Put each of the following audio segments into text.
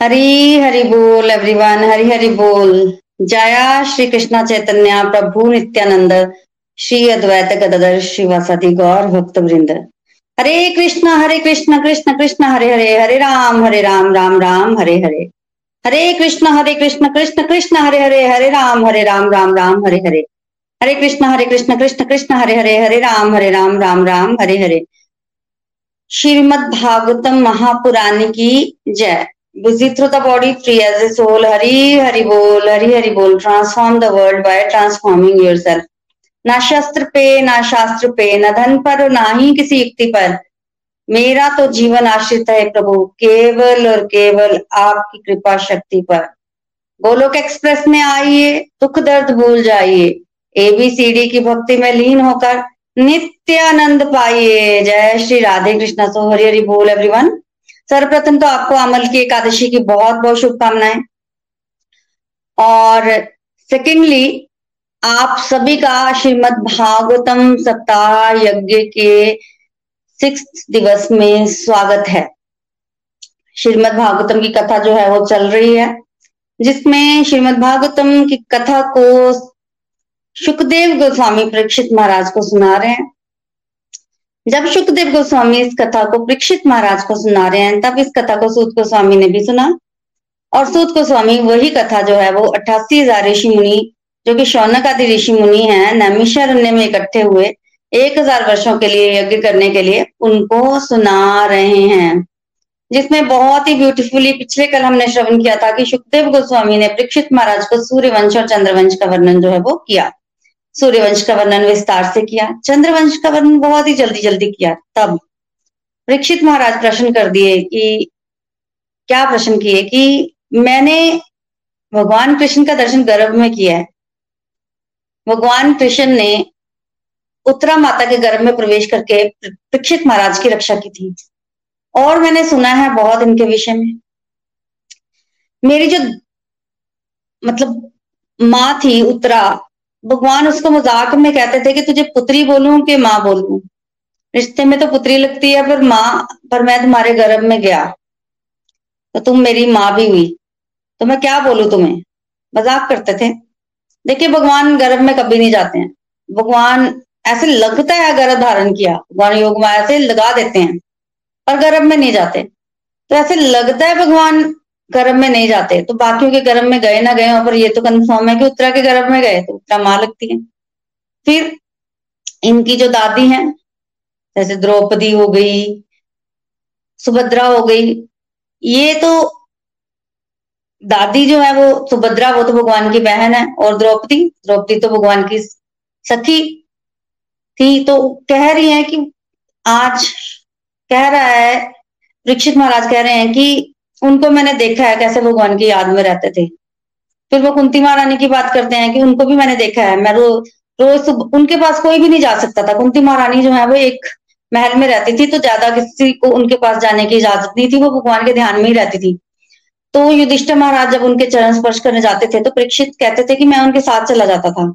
हरी हरि बोल एवरीवन हरी हरि बोल। जया श्री कृष्णा चैतन्य प्रभु नित्यानंद, श्री अद्वैत गदर श्रीवासादि गौर भक्त वृंद हरे कृष्ण हरे कृष्ण कृष्ण कृष्ण, हरे हरे हरे राम हरे राम राम राम, हरे हरे। हरे कृष्ण हरे कृष्ण कृष्ण कृष्ण, हरे हरे हरे राम हरे राम राम राम, हरे हरे। हरे कृष्ण हरे कृष्ण कृष्ण कृष्ण, हरे हरे हरे राम हरे राम राम राम, हरे हरे। श्रीमद भागवतम महापुराण की जय। Busy through the body, free as a soul. Hari Hari Bol, Hari Hari Bol. Transform the world by transforming yourself. ना शस्त्र पे ना शास्त्र पे न धन पर ना ही किसी युक्ति पर मेरा तो जीवन आश्रित है प्रभु केवल और केवल आपकी कृपा शक्ति पर गोलोक एक्सप्रेस में आइए दुख दर्द भूल जाइए एबीसीडी की भक्ति में लीन होकर नित्यानंद पाइए जय श्री राधे कृष्णा सो हरि हरि बोल एवरीवन सर्वप्रथम तो आपको अमल की एकादशी की बहुत बहुत शुभकामनाएँ। और सेकेंडली आप सभी का श्रीमद भागवतम सप्ताह यज्ञ के सिक्स दिवस में स्वागत है। श्रीमद भागवतम की कथा जो है वो चल रही है, जिसमें श्रीमद भागवतम की कथा को सुखदेव गोस्वामी परीक्षित महाराज को सुना रहे हैं। जब सुखदेव गोस्वामी इस कथा को परीक्षित महाराज को सुना रहे हैं, तब इस कथा को सूत गोस्वामी ने भी सुना। और सूत गोस्वामी वही कथा जो है, वो अट्ठासी हज़ार ऋषि मुनि, जो कि शौनक आदि ऋषि मुनि है, नैमिषारण्य में इकट्ठे हुए, एक हज़ार वर्षों के लिए यज्ञ करने के लिए उनको सुना रहे हैं। जिसमें बहुत ही ब्यूटीफुली पिछले कल हमने श्रवण किया था कि सुखदेव गोस्वामी ने परीक्षित महाराज को सूर्य वंश और चंद्रवंश का वर्णन जो है वो किया। सूर्यवंश का वर्णन विस्तार से किया, चंद्रवंश का वर्णन बहुत ही जल्दी जल्दी किया, तब। परीक्षित महाराज प्रश्न कर दिए कि, क्या प्रश्न किए कि, मैंने भगवान कृष्ण का दर्शन गर्भ में किया है। भगवान कृष्ण ने उत्तरा माता के गर्भ में प्रवेश करके परीक्षित महाराज की रक्षा की थी। और मैंने सुना है बहुत इनके विषय में। मेरी जो मतलब माँ थी उत्तरा भगवान उसको मज़ाक में कहते थे कि तुझे पुत्री बोलूँ कि माँ बोलूँ? रिश्ते में तो पुत्री लगती है, पर माँ, पर मैं तुम्हारे गर्भ में गया। तो तुम मेरी माँ भी हुई। तो मैं क्या बोलू तुम्हें? मज़ाक करते थे। देखिए, भगवान गर्भ में कभी नहीं जाते हैं। भगवान ऐसे लगता है गर्भ धारण किया। भगवान योग माया से लगा देते हैं, पर गर्भ में नहीं जाते। तो ऐसे लगता है भगवान गर्भ में नहीं जाते तो बाकियों के गर्भ में गए ना गए पर ये तो कंफर्म है कि उत्तरा के गर्भ में गए तो उत्तरा माँ लगती है। फिर इनकी जो दादी हैं, जैसे द्रौपदी हो गई, सुभद्रा हो गई, ये तो दादी जो है वो, सुभद्रा, वो तो भगवान की बहन है, और द्रौपदी द्रौपदी तो भगवान की सखी थी तो कह रही है कि आज कह रहा है परीक्षित महाराज कह रहे हैं कि उनको मैंने देखा है कैसे भगवान की याद में रहते थे। फिर वो कुंती महारानी की बात करते हैं कि उनको भी मैंने देखा है। मैं रो रोज उनके पास कोई भी नहीं जा सकता था। कुंती महारानी जो है वो एक महल में रहती थी तो ज़्यादा किसी को उनके पास जाने की इजाज़त नहीं थी। वो भगवान के ध्यान में ही रहती थी। तो युधिष्ठिर महाराज जब उनके चरण स्पर्श करने जाते थे तो परीक्षित कहते थे कि मैं उनके साथ चला जाता था।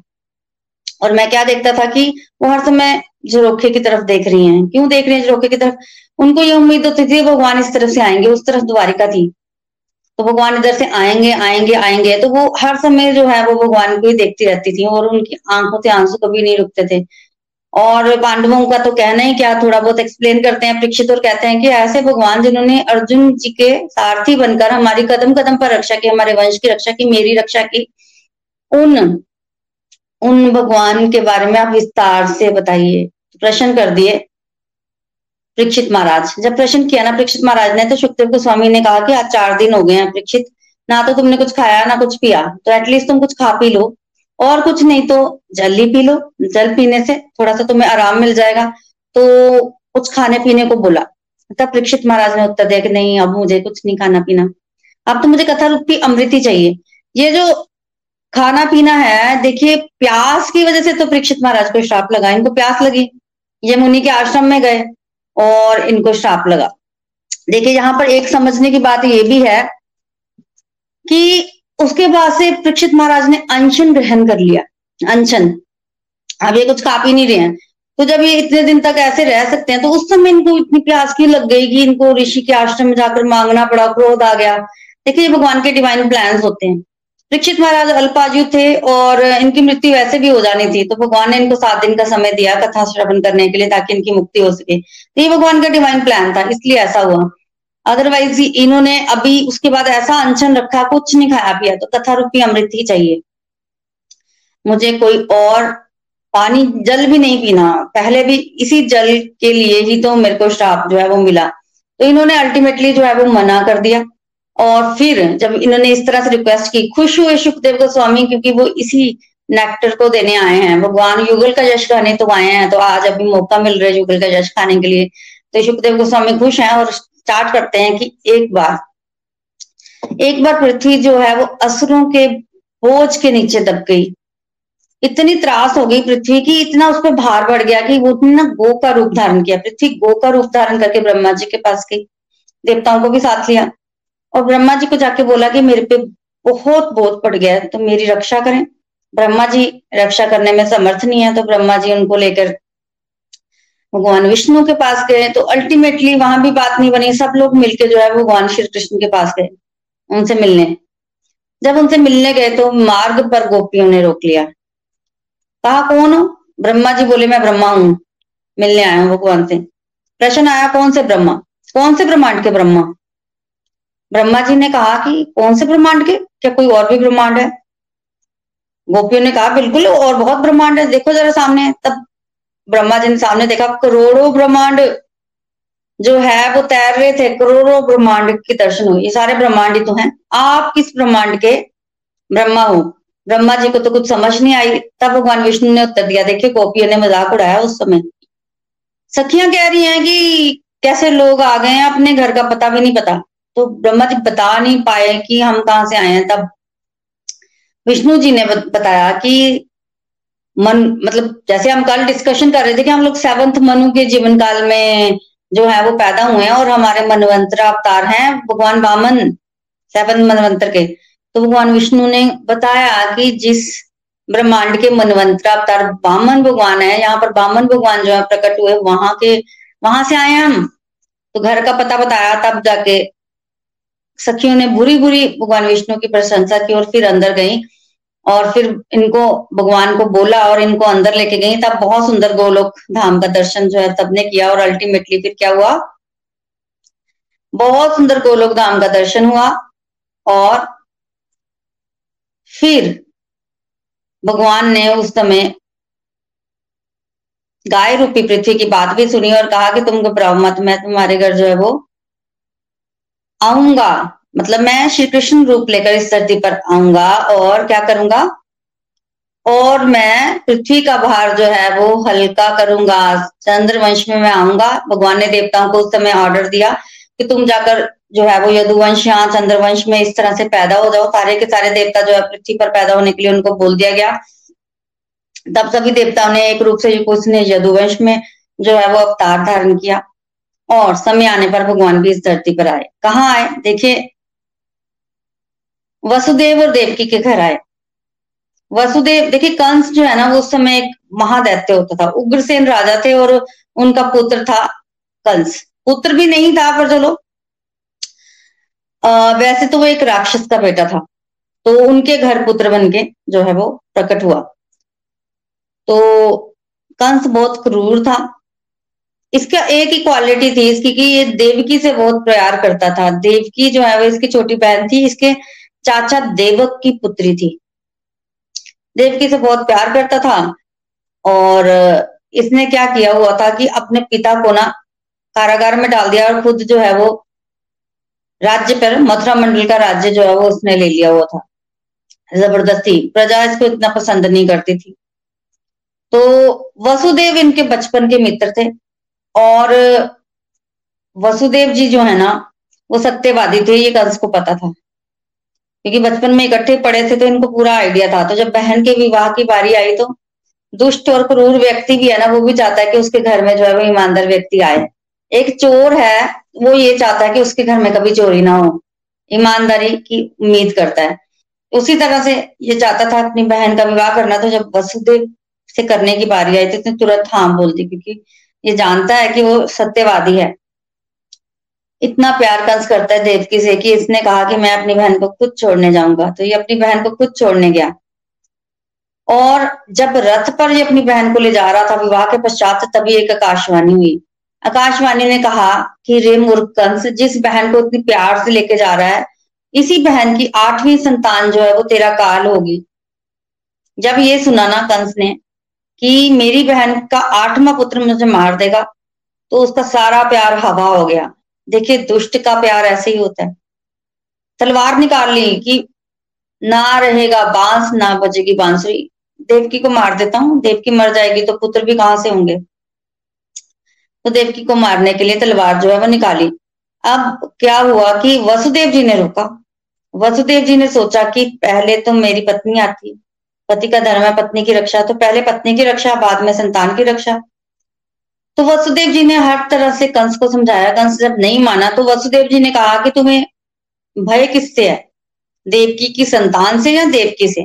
और मैं क्या देखता था कि वो हर समय झरोखे की तरफ़ देख रही हैं। क्यों देख रही हैं झरोखे की तरफ़? उनको ये उम्मीद होती थी, भगवान इस तरफ़ से आएँगे, उस तरफ़ द्वारिका थी। तो भगवान इधर से आएँगे आएँगे आएँगे। तो वो हर समय जो है, वो भगवान को ही देखती रहती थी और उनकी आँखों से आँसू कभी नहीं रुकते थे। और पांडवों का तो कहना ही क्या थोड़ा बहुत एक्सप्लेन करते हैं, परीक्षित और कहते हैं कि ऐसे भगवान जिन्होंने अर्जुन जी के सारथी बनकर हमारी कदम कदम पर रक्षा की, हमारे वंश की रक्षा की, मेरी रक्षा की, उन उन भगवान के बारे में आप विस्तार से बताइए। प्रश्न कर दिए परीक्षित महाराज। जब प्रश्न किया ना परीक्षित महाराज ने तो सुखदेव गोस्वामी ने कहा कि आज चार दिन हो गए हैं परीक्षित। ना तो तुमने कुछ खाया, ना कुछ पिया। तो एटलीस्ट तुम कुछ खा पी लो। और कुछ नहीं तो जल ही पी लो। जल पीने से थोड़ा सा तुम्हें आराम मिल जाएगा। तो कुछ खाने पीने को बोला। तब परीक्षित महाराज ने उत्तर दिया कि नहीं, अब मुझे कुछ नहीं खाना पीना। अब तो मुझे कथा रूपी अमृत ही चाहिए। ये जो खाना पीना है, देखिए, प्यास की वजह से तो परीक्षित महाराज को श्राप लगा। इनको प्यास लगी। ये मुनि के आश्रम में गए और इनको श्राप लगा। देखिए, यहाँ पर एक समझने की बात ये भी है कि उसके बाद से परीक्षित महाराज ने अनशन ग्रहण कर लिया। अनशन। अब ये कुछ खा पी नहीं रहे हैं। तो जब ये इतने दिन तक ऐसे रह सकते हैं तो उस समय इनको इतनी प्यास की लग गई कि इनको ऋषि के आश्रम में जाकर मांगना पड़ा क्रोध आ गया। देखिए, ये भगवान के डिवाइन प्लान्स होते हैं। परीक्षित महाराज अल्पाजु थे और इनकी मृत्यु वैसे भी हो जानी थी तो भगवान ने इनको सात दिन का समय दिया कथा श्रवण करने के लिए ताकि इनकी मुक्ति हो सके। तो ये भगवान का डिवाइन प्लान था, इसलिए ऐसा हुआ। अदरवाइज़ इन्होंने अभी उसके बाद ऐसा अनशन रखा, कुछ नहीं खाया पिया तो कथा रूपी अमृत ही चाहिए। मुझे कोई और पानी, जल भी नहीं पीना। पहले भी इसी जल के लिए ही तो मेरे को श्राप जो है वो मिला। तो इन्होंने अल्टीमेटली जो है वो मना कर दिया। और फिर जब इन्होंने इस तरह से रिक्वेस्ट की, खुश हुए सुखदेव गोस्वामी क्योंकि वो इसी नेक्टर को देने आए हैं। भगवान युगल का यश खाने तो आए हैं तो आज अभी मौका मिल रहा है युगल का यश खाने के लिए। तो सुखदेव गोस्वामी खुश हैं और स्टार्ट करते हैं कि एक बार एक बार पृथ्वी जो है वो असुरों के बोझ के नीचे दब गई। इतनी त्रास हो गई पृथ्वी की, इतना उस पर भार बढ़ गया कि वो ना गो का रूप धारण किया। पृथ्वी गो का रूप धारण करके ब्रह्मा जी के पास गई, देवताओं को भी साथ लिया। और ब्रह्मा जी को जाके बोला कि मेरे पे बहुत बोझ पड़ गया है तो मेरी रक्षा करें। ब्रह्मा जी रक्षा करने में समर्थ नहीं है तो ब्रह्मा जी उनको लेकर भगवान विष्णु के पास गए। तो अल्टीमेटली वहाँ भी बात नहीं बनी, सब लोग मिलके जो है भगवान श्री कृष्ण के पास गए, उनसे मिलने। जब उनसे मिलने गए तो मार्ग पर गोपियों ने रोक लिया। कहा, कौन हो? ब्रह्मा जी बोले, मैं ब्रह्मा हूँ, मिलने आया हूँ भगवान से। प्रश्न आया, कौन से ब्रह्मा? कौन से ब्रह्मांड के ब्रह्मा? ब्रह्मा जी ने कहा कि कौन से ब्रह्मांड के? क्या कोई और भी ब्रह्मांड है? गोपियों ने कहा, बिल्कुल और बहुत ब्रह्मांड है। देखो जरा सामने। तब ब्रह्मा जी ने सामने देखा, करोड़ों ब्रह्मांड जो है, वो तैर रहे थे। करोड़ों ब्रह्मांड के दर्शन हुए। ये सारे ब्रह्मांड ही तो हैं। आप किस ब्रह्मांड के? ब्रह्मा हो। ब्रह्मा जी को तो कुछ समझ नहीं आई। तब भगवान विष्णु ने उत्तर दिया, देखिए, गोपियों ने मज़ाक उड़ाया उस समय। सखियाँ कह रही हैं कि कैसे लोग आ गए हैं? अपने घर का पता भी नहीं पता। तो ब्रह्मा जी बता नहीं पाए कि हम कहाँ से आए हैं। तब विष्णु जी ने बताया कि मन मतलब जैसे हम कल डिस्कशन कर रहे थे कि हम लोग सेवंथ मनु के जीवन काल में जो है वो पैदा हुए हैं और हमारे मनवंतर अवतार हैं भगवान वामन सेवन मनवंतर के। तो भगवान विष्णु ने बताया कि जिस ब्रह्मांड के मनवंतर अवतार बामन भगवान है, यहाँ पर बामन भगवान जो है प्रकट हुए, वहाँ के, वहाँ से आए हम। तो घर का पता बताया तब जाके सखियों ने बुरी बुरी भगवान विष्णु की प्रशंसा की और फिर अंदर गई और फिर इनको भगवान को बोला और इनको अंदर लेके गई। तब बहुत सुंदर गोलोक धाम का दर्शन जो है तब ने किया और अल्टीमेटली फिर क्या हुआ? बहुत सुंदर गोलोक धाम का दर्शन हुआ और फिर भगवान ने उस समय गाय रूपी पृथ्वी की बात भी सुनी और कहा कि तुम घबराओ मत, मैं तुम्हारे घर जो है वो आऊँगा। मतलब मैं श्री कृष्ण रूप लेकर इस धरती पर आऊँगा और क्या करूँगा? और मैं पृथ्वी का भार जो है वो हल्का करूँगा। चंद्रवंश में मैं आऊँगा। भगवान ने देवताओं को उस समय ऑर्डर दिया कि तुम जाकर जो है वो यदुवंश यहाँ चंद्रवंश में इस तरह से पैदा हो जाओ। सारे के सारे देवता जो है पृथ्वी पर पैदा होने के लिए उनको बोल दिया गया। तब सभी देवताओं ने एक रूप से उसने यदुवंश में जो है वो अवतार धारण किया और समय आने पर भगवान भी इस धरती पर आए। कहाँ आए? देखिए वसुदेव और देवकी के घर आए। वसुदेव, देखिए, कंस जो है ना, वो उस समय एक महादैत्य होता था। उग्रसेन राजा थे और उनका पुत्र था कंस। पुत्र भी नहीं था, पर चलो। वैसे तो वो एक राक्षस का बेटा था। तो उनके घर पुत्र बन के जो है वो प्रकट हुआ। तो कंस बहुत क्रूर था। इसका एक ही क्वालिटी थी इसकी कि ये देवकी से बहुत प्यार करता था। देवकी जो है वो इसकी छोटी बहन थी, इसके चाचा देवक की पुत्री थी। देवकी से बहुत प्यार करता था और इसने क्या किया हुआ था कि अपने पिता को ना कारागार में डाल दिया और खुद जो है वो राज्य पर, मथुरा मंडल का राज्य जो है वो उसने ले लिया हुआ था। ज़बरदस्ती। प्रजा इसको इतना पसंद नहीं करती थी। तो वसुदेव इनके बचपन के मित्र थे और वसुदेव जी जो है ना, वो सत्यवादी थे, ये कंस को पता था। क्योंकि बचपन में इकट्ठे पड़े थे तो इनको पूरा आइडिया था। तो जब बहन के विवाह की बारी आई तो दुष्ट और क्रूर व्यक्ति भी है ना, वो भी चाहता है कि उसके घर में जो है वो ईमानदार व्यक्ति आए। एक चोर है, वो ये चाहता है कि उसके घर में कभी चोरी ना हो। ईमानदारी की उम्मीद करता है। उसी तरह से ये चाहता था अपनी बहन का विवाह करना तो जब वसुदेव से करने की बारी आई तो तुरंत हाँ बोल दी क्योंकि ये जानता है कि वो सत्यवादी है। इतना प्यार कंस करता है देवकी से कि इसने कहा कि मैं अपनी बहन को खुद छोड़ने जाऊँगा। तो ये अपनी बहन को खुद छोड़ने गया। और जब रथ पर ये अपनी बहन को ले जा रहा था विवाह के पश्चात, तभी एक आकाशवाणी हुई। आकाशवाणी ने कहा कि, रे मूर्ख कंस जिस बहन को इतनी प्यार से लेके जा रहा है, इसी बहन की आठवीं संतान जो है वो तेरा काल होगी। जब ये सुना ना कंस ने कि मेरी बहन का आठवां पुत्र मुझे मार देगा तो उसका सारा प्यार हवा हो गया। देखिए, दुष्ट का प्यार ऐसे ही होता है। तलवार निकाल ली कि ना रहेगा बाँस, ना बजेगी बांसुरी। देवकी को मार देता हूँ। देवकी मर जाएगी तो पुत्र भी कहाँ से होंगे? तो देवकी को मारने के लिए तलवार जो है वो निकाली। अब क्या हुआ कि वसुदेव जी ने रोका। वसुदेव जी ने सोचा कि पहले तो मेरी पत्नी आती पति का धर्म है पत्नी की रक्षा तो पहले पत्नी की रक्षा, बाद में संतान की रक्षा। तो वसुदेव जी ने हर तरह से कंस को समझाया। कंस जब नहीं माना तो वसुदेव जी ने कहा कि तुम्हें भय किससे है? देवकी की संतान से या देवकी से?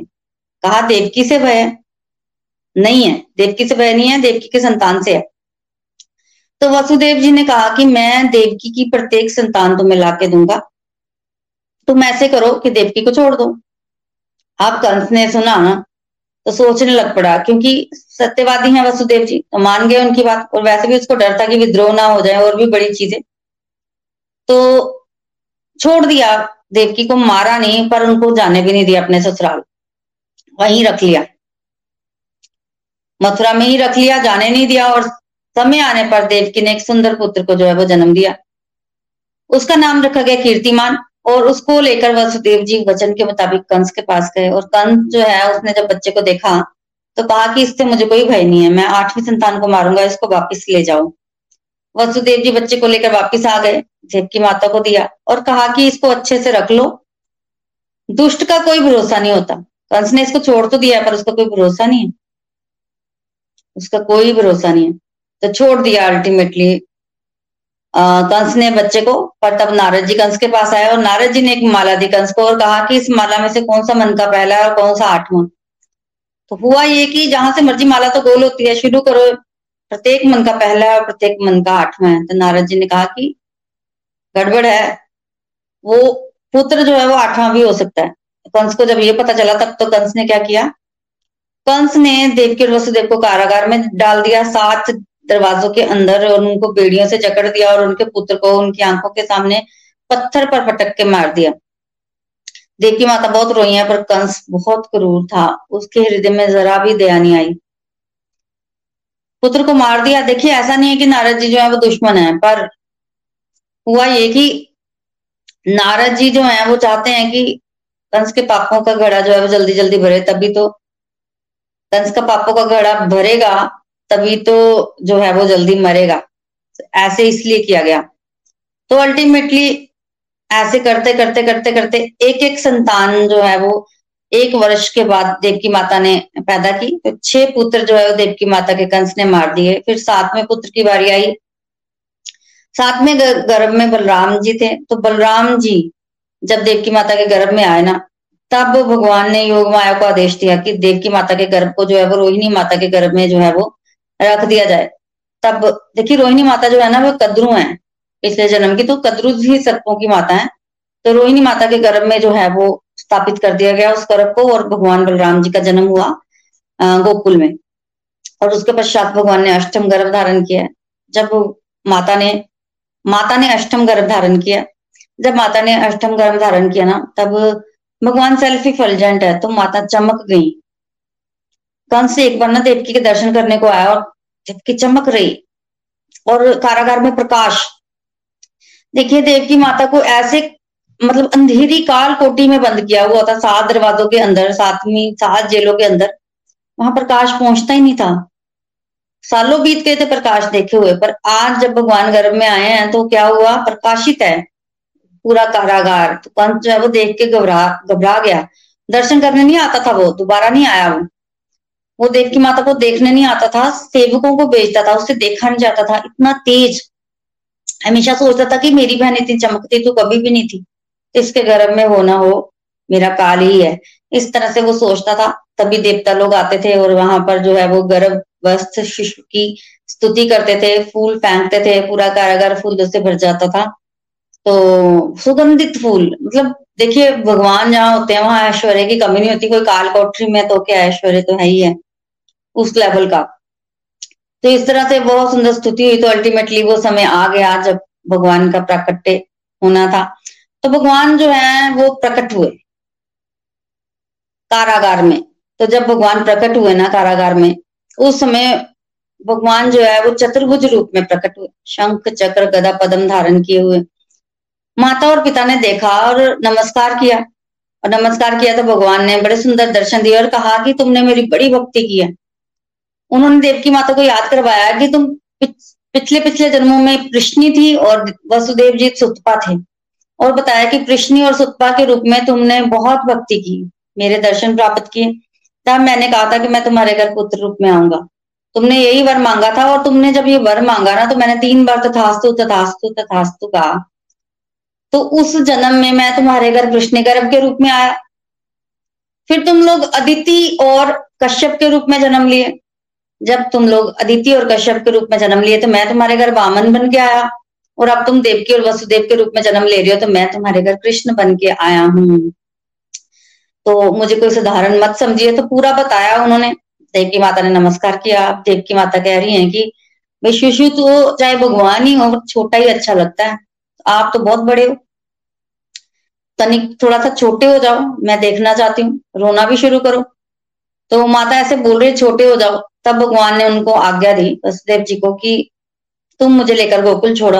कहा, देवकी से भय नहीं है। देवकी से भय नहीं है, देवकी के संतान से है। तो वसुदेव जी ने कहा कि मैं देवकी की प्रत्येक संतान तुम्हें ला के दूँगा। तुम ऐसे करो कि देवकी को छोड़ दो। अब कंस ने सुना तो सोचने लग पड़ा, क्योंकि सत्यवादी हैं वसुदेव जी तो मान गए उनकी बात, और वैसे भी उसको डर था कि विद्रोह ना हो जाए, और भी बड़ी चीज़ें। तो छोड़ दिया देवकी को, मारा नहीं, पर उनको जाने भी नहीं दिया अपने ससुराल। वहीं रख लिया। मथुरा में ही रख लिया, जाने नहीं दिया, और समय आने पर देवकी ने एक सुंदर पुत्र को जो है वो जन्म दिया। उसका नाम रखा गया कीर्तिमान। और उसको लेकर वसुदेव जी वचन के मुताबिक कंस के पास गए और कंस जो है, उसने जब बच्चे को देखा तो कहा कि इससे मुझे कोई भय नहीं है, मैं आठवीं संतान को मारूँगा, इसको वापिस ले जाओ। वसुदेव जी बच्चे को लेकर वापिस आ गए देवकी माता को दिया और कहा कि इसको अच्छे से रख लो। दुष्ट का कोई भरोसा नहीं होता। कंस ने इसको छोड़ तो दिया, पर उसका कोई भरोसा नहीं है। उसका कोई भरोसा नहीं है। तो छोड़ दिया अल्टीमेटली कंस ने बच्चे को, पर तब नारद जी कंस के पास आए और नारद जी ने एक माला दी कंस को और कहा कि इस माला में से कौन सा मन का पहला है और कौन सा आठवां? तो हुआ ये कि जहाँ से मर्ज़ी माला तो गोल होती है, शुरू करो। प्रत्येक मन का पहला है और प्रत्येक मन का आठवां है। तो नारद जी ने कहा कि गड़बड़ है। वो पुत्र जो है वो आठवां भी हो सकता है। कंस को जब ये पता चला, तब तो कंस ने क्या किया? कंस ने देवकी और वसुदेव को कारागार में डाल दिया। सात दरवाजों के अंदर और उनको बेड़ियों से जकड़ दिया और उनके पुत्र को उनकी आँखों के सामने पत्थर पर पटक के मार दिया। देवकी माता बहुत रोई है, पर कंस बहुत क्रूर था। उसके हृदय में जरा भी दया नहीं आई। पुत्र को मार दिया। देखिए, ऐसा नहीं है कि नारद जी जो है वो दुश्मन है, पर हुआ ये कि नारद जी जो है वो चाहते हैं कि कंस के पापों का घड़ा जो है वो जल्दी जल्दी भरे, तभी तो कंस का पापों का घड़ा भरेगा। तभी तो जो है वो जल्दी मरेगा। ऐसे इसलिए किया गया। तो अल्टीमेटली ऐसे करते करते करते करते एक एक संतान जो है वो एक वर्ष के बाद देवकी माता ने पैदा की। तो छह पुत्र जो है वो देवकी माता के कंस ने मार दिए। फिर सातवें पुत्र की बारी आई। सातवें गर्भ में बलराम जी थे। तो बलराम जी जब देवकी माता के गर्भ में आए ना, तब भगवान ने योग माया को आदेश दिया कि देवकी माता के गर्भ को जो है वो रोहिणी माता के गर्भ में जो है वो रख दिया जाए। तब देखिए, रोहिणी माता जो है ना, वो कद्रू है। पिछले जन्म की तो कद्रू ही सर्पों की माता है। तो रोहिणी माता के गर्भ में जो है, वो स्थापित कर दिया गया उस गर्भ को और भगवान बलराम जी का जन्म हुआ गोकुल में। और उसके पश्चात भगवान ने अष्टम गर्भ धारण किया। जब माता ने माता ने अष्टम गर्भ धारण किया। जब माता ने अष्टम गर्भ धारण किया ना, तब भगवान सेल्फ फलजेंट है तो माता चमक गई। कंस एक बार ना देवकी के दर्शन करने को आया और देवकी चमक रही और कारागार में प्रकाश। देखिए, देवकी माता को ऐसे मतलब अंधेरी काल कोटी में बंद किया हुआ था, सात दरवाजों के अंदर, सातवीं, सात जेलों के अंदर। वहाँ प्रकाश पहुँचता ही नहीं था। सालों बीत गए थे प्रकाश देखे हुए, पर आज जब भगवान गर्भ में आए हैं तो क्या हुआ? प्रकाशित है पूरा कारागार। तो पंच जो है वो देख के घबरा घबरा गया। दर्शन करने नहीं आता था वो, दोबारा नहीं आया वो। वो देव की माता को देखने नहीं आता था, सेवकों को भेजता था उससे देखा नहीं जाता था, इतना तेज। हमेशा सोचता था कि मेरी बहन इतनी चमकती तो कभी भी नहीं थी इसके गर्भ में हो ना हो, मेरा काल ही है। इस तरह से वो सोचता था, तभी देवता लोग आते थे और वहाँ पर जो है वो गर्भवस्थ शिशु की स्तुति करते थे, फूल फेंकते थे, पूरा कारागार फूलों से भर जाता था। तो सुगंधित फूल मतलब देखिए, भगवान जहाँ होते हैं, वहाँ ऐश्वर्य की कमी नहीं होती। कोई काल कोठरी में तो क्या ऐश्वर्य तो है ही है, उस लेवल का। तो इस तरह से बहुत सुंदर स्तुति हुई तो अल्टीमेटली वो समय आ गया जब भगवान का प्राकट्य होना था। तो भगवान जो है, वो प्रकट हुए कारागार में। तो जब भगवान प्रकट हुए ना कारागार में, उस समय भगवान जो है, वो चतुर्भुज रूप में प्रकट हुए। शंख, चक्र, गदा, पदम धारण किए हुए। माता और पिता ने देखा और नमस्कार किया। और नमस्कार किया तो भगवान ने बड़े सुंदर दर्शन दिए और कहा कि तुमने मेरी बड़ी भक्ति की है। उन्होंने देवकी माता को याद करवाया कि तुम पिछले पिछले जन्मों में कृष्णी थी और वसुदेव जी सुतपा थे। और बताया कि कृष्णी और सुतपा के रूप में तुमने बहुत भक्ति की, मेरे दर्शन प्राप्त किए। तब मैंने कहा था कि मैं तुम्हारे घर पुत्र रूप में आऊँगा। तुमने यही वर मांगा था और तुमने जब ये वर मांगा ना तो मैंने तीन बार तथास्तु तथास्तु तथास्तु कहा। तो उस जन्म में मैं तुम्हारे घर कृष्ण गर्भ के रूप में आया। फिर तुम लोग अदिति और कश्यप के रूप में जन्म लिए। जब तुम लोग अदिति और कश्यप के रूप में जन्म लिए तो मैं तुम्हारे घर वामन बन के आया। और अब तुम देवकी और वसुदेव के रूप में जन्म ले रहे हो तो मैं तुम्हारे घर कृष्ण बन के आया हूँ। तो मुझे कोई साधारण मत समझिए तो पूरा बताया उन्होंने। देवकी माता ने नमस्कार किया। देवकी माता कह रही हैं कि शिशु तो चाहे भगवान ही हो, छोटा ही अच्छा लगता है। आप तो बहुत बड़े हो। तनिक थोड़ा सा छोटे हो जाओ, मैं देखना चाहती हूँ। रोना भी शुरू करो। तो माता ऐसे बोल रही छोटे हो जाओ। तब भगवान ने उनको आज्ञा दी, वसुदेव जी को कि तुम मुझे लेकर गोकुल छोड़ो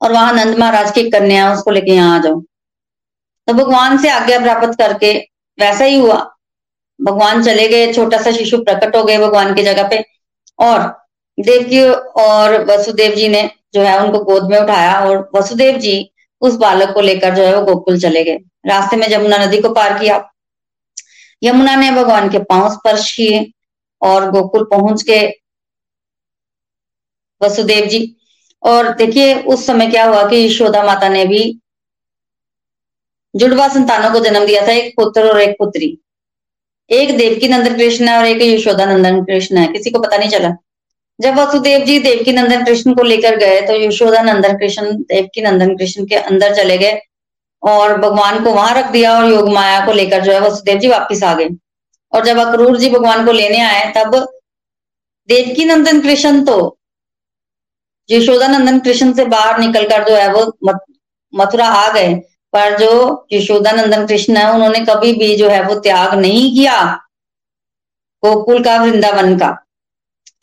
और वहाँ नंद महाराज की कन्या उसको लेके यहाँ आ जाओ। तो भगवान से आज्ञा प्राप्त करके वैसा ही हुआ। भगवान चले गए, छोटा सा शिशु प्रकट हो गए भगवान की जगह पे। और देवकी और वसुदेव जी ने जो है उनको गोद में उठाया और वसुदेव जी उस बालक को लेकर जो है वो गोकुल चले गए। रास्ते में जमुना नदी को पार किया। यमुना ने भगवान के पाँव स्पर्श किए और गोकुल पहुँच के वसुदेव जी। और देखिए, उस समय क्या हुआ कि यशोदा माता ने भी जुड़वा संतानों को जन्म दिया था, एक पुत्र और एक पुत्री। एक देवकी नंदन कृष्ण है और एक यशोदा नंदन कृष्ण है। किसी को पता नहीं चला। जब वसुदेव जी देवकी नंदन कृष्ण को लेकर गए तो यशोदा नंदन कृष्ण देवकी नंदन कृष्ण के अंदर चले गए और भगवान को वहाँ रख दिया और योग माया को लेकर जो है वसुदेव जी वापिस आ गए। और जब अक्रूर जी भगवान को लेने आए, तब देवकी नंदन कृष्ण तो यशोदा नंदन कृष्ण से बाहर निकलकर जो है वो मथुरा आ गए। पर जो यशोदा नंदन कृष्ण है, उन्होंने कभी भी जो है वो त्याग नहीं किया गोकुल का वृंदावन का।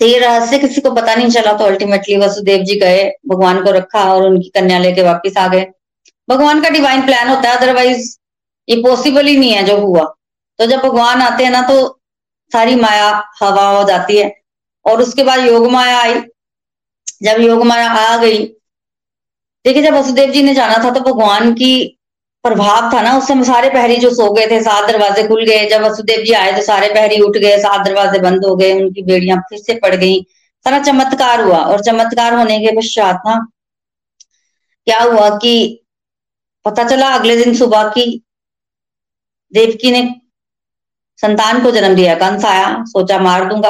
तो ये रहस्य किसी को पता नहीं चला तो अल्टीमेटली वसुदेव जी गए, भगवान को रखा और उनकी कन्या लेके वापिस आ गए। भगवान का डिवाइन प्लान होता है अदरवाइज़ ये पॉसिबल ही नहीं है जो हुआ। तो जब भगवान आते हैं ना तो सारी माया हवा हो जाती है। और उसके बाद योग माया आई। जब योग माया आ गई, देखिए जब वसुदेव जी ने जाना था तो भगवान की प्रभाव था ना, उस समय सारे पहरी जो सो गए थे, सात दरवाजे खुल गए, जब वसुदेव जी आए तो सारे पहरी उठ गए, सात दरवाजे बंद हो गए, उनकी बेड़ियाँ फिर से पड़ गई। सारा चमत्कार हुआ और चमत्कार होने के पश्चात ना, क्या हुआ कि पता चला अगले दिन सुबह की देवकी ने संतान को जन्म दिया, कंस आया, सोचा मार दूँगा।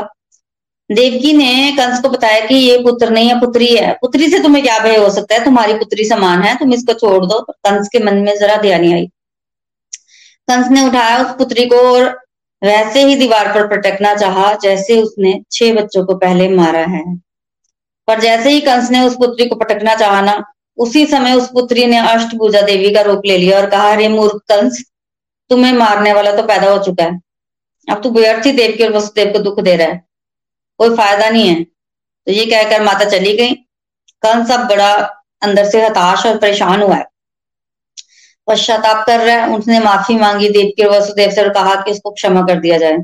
देवकी ने कंस को बताया कि ये पुत्र नहीं है, पुत्री है। पुत्री से तुम्हें क्या भय हो सकता है? तुम्हारी पुत्री समान है, तुम इसको छोड़ दो। कंस के मन में जरा ध्यान आई। कंस ने उठाया उस पुत्री को और वैसे ही दीवार पर पटकना चाहा, जैसे उसने छह बच्चों को पहले मारा है। पर जैसे ही कंस ने उस पुत्री को पटकना चाहा ना उसी समय उस पुत्री ने अष्टभुजा देवी का रूप ले लिया और कहा, अरे मूर्ख कंस, तुम्हें मारने वाला तो पैदा हो चुका है। अब तू व्यर्थी देव की और वसुदेव को दुख दे रहा है। कोई फ़ायदा नहीं है। तो ये कहकर माता चली गई। कंस अब बड़ा अंदर से हताश और परेशान हुआ है। पश्चाताप कर रहा है। उसने माफ़ी मांगी देव के वसुदेव से और कहा कि उसको क्षमा कर दिया जाए।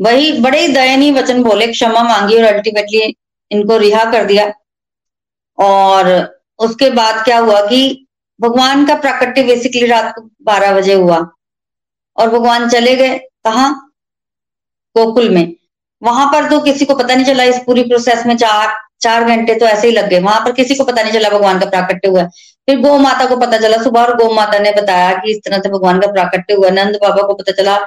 वही बड़े दयनीय वचन बोले, क्षमा मांगी और अल्टीमेटली इनको रिहा कर दिया। और उसके बाद क्या हुआ कि भगवान का प्राकट्य बेसिकली रात को बारह बजे हुआ। और भगवान चले गए कहा? गोकुल में। वहाँ पर तो किसी को पता नहीं चला इस पूरी प्रोसेस में चार चार घंटे तो ऐसे ही लग गए। वहाँ पर किसी को पता नहीं चला भगवान का प्राकट्य हुआ। फिर गौ माता को पता चला, सुबह और गौ माता ने बताया कि इस तरह से भगवान का प्राकट्य हुआ। नंद बाबा को पता चला,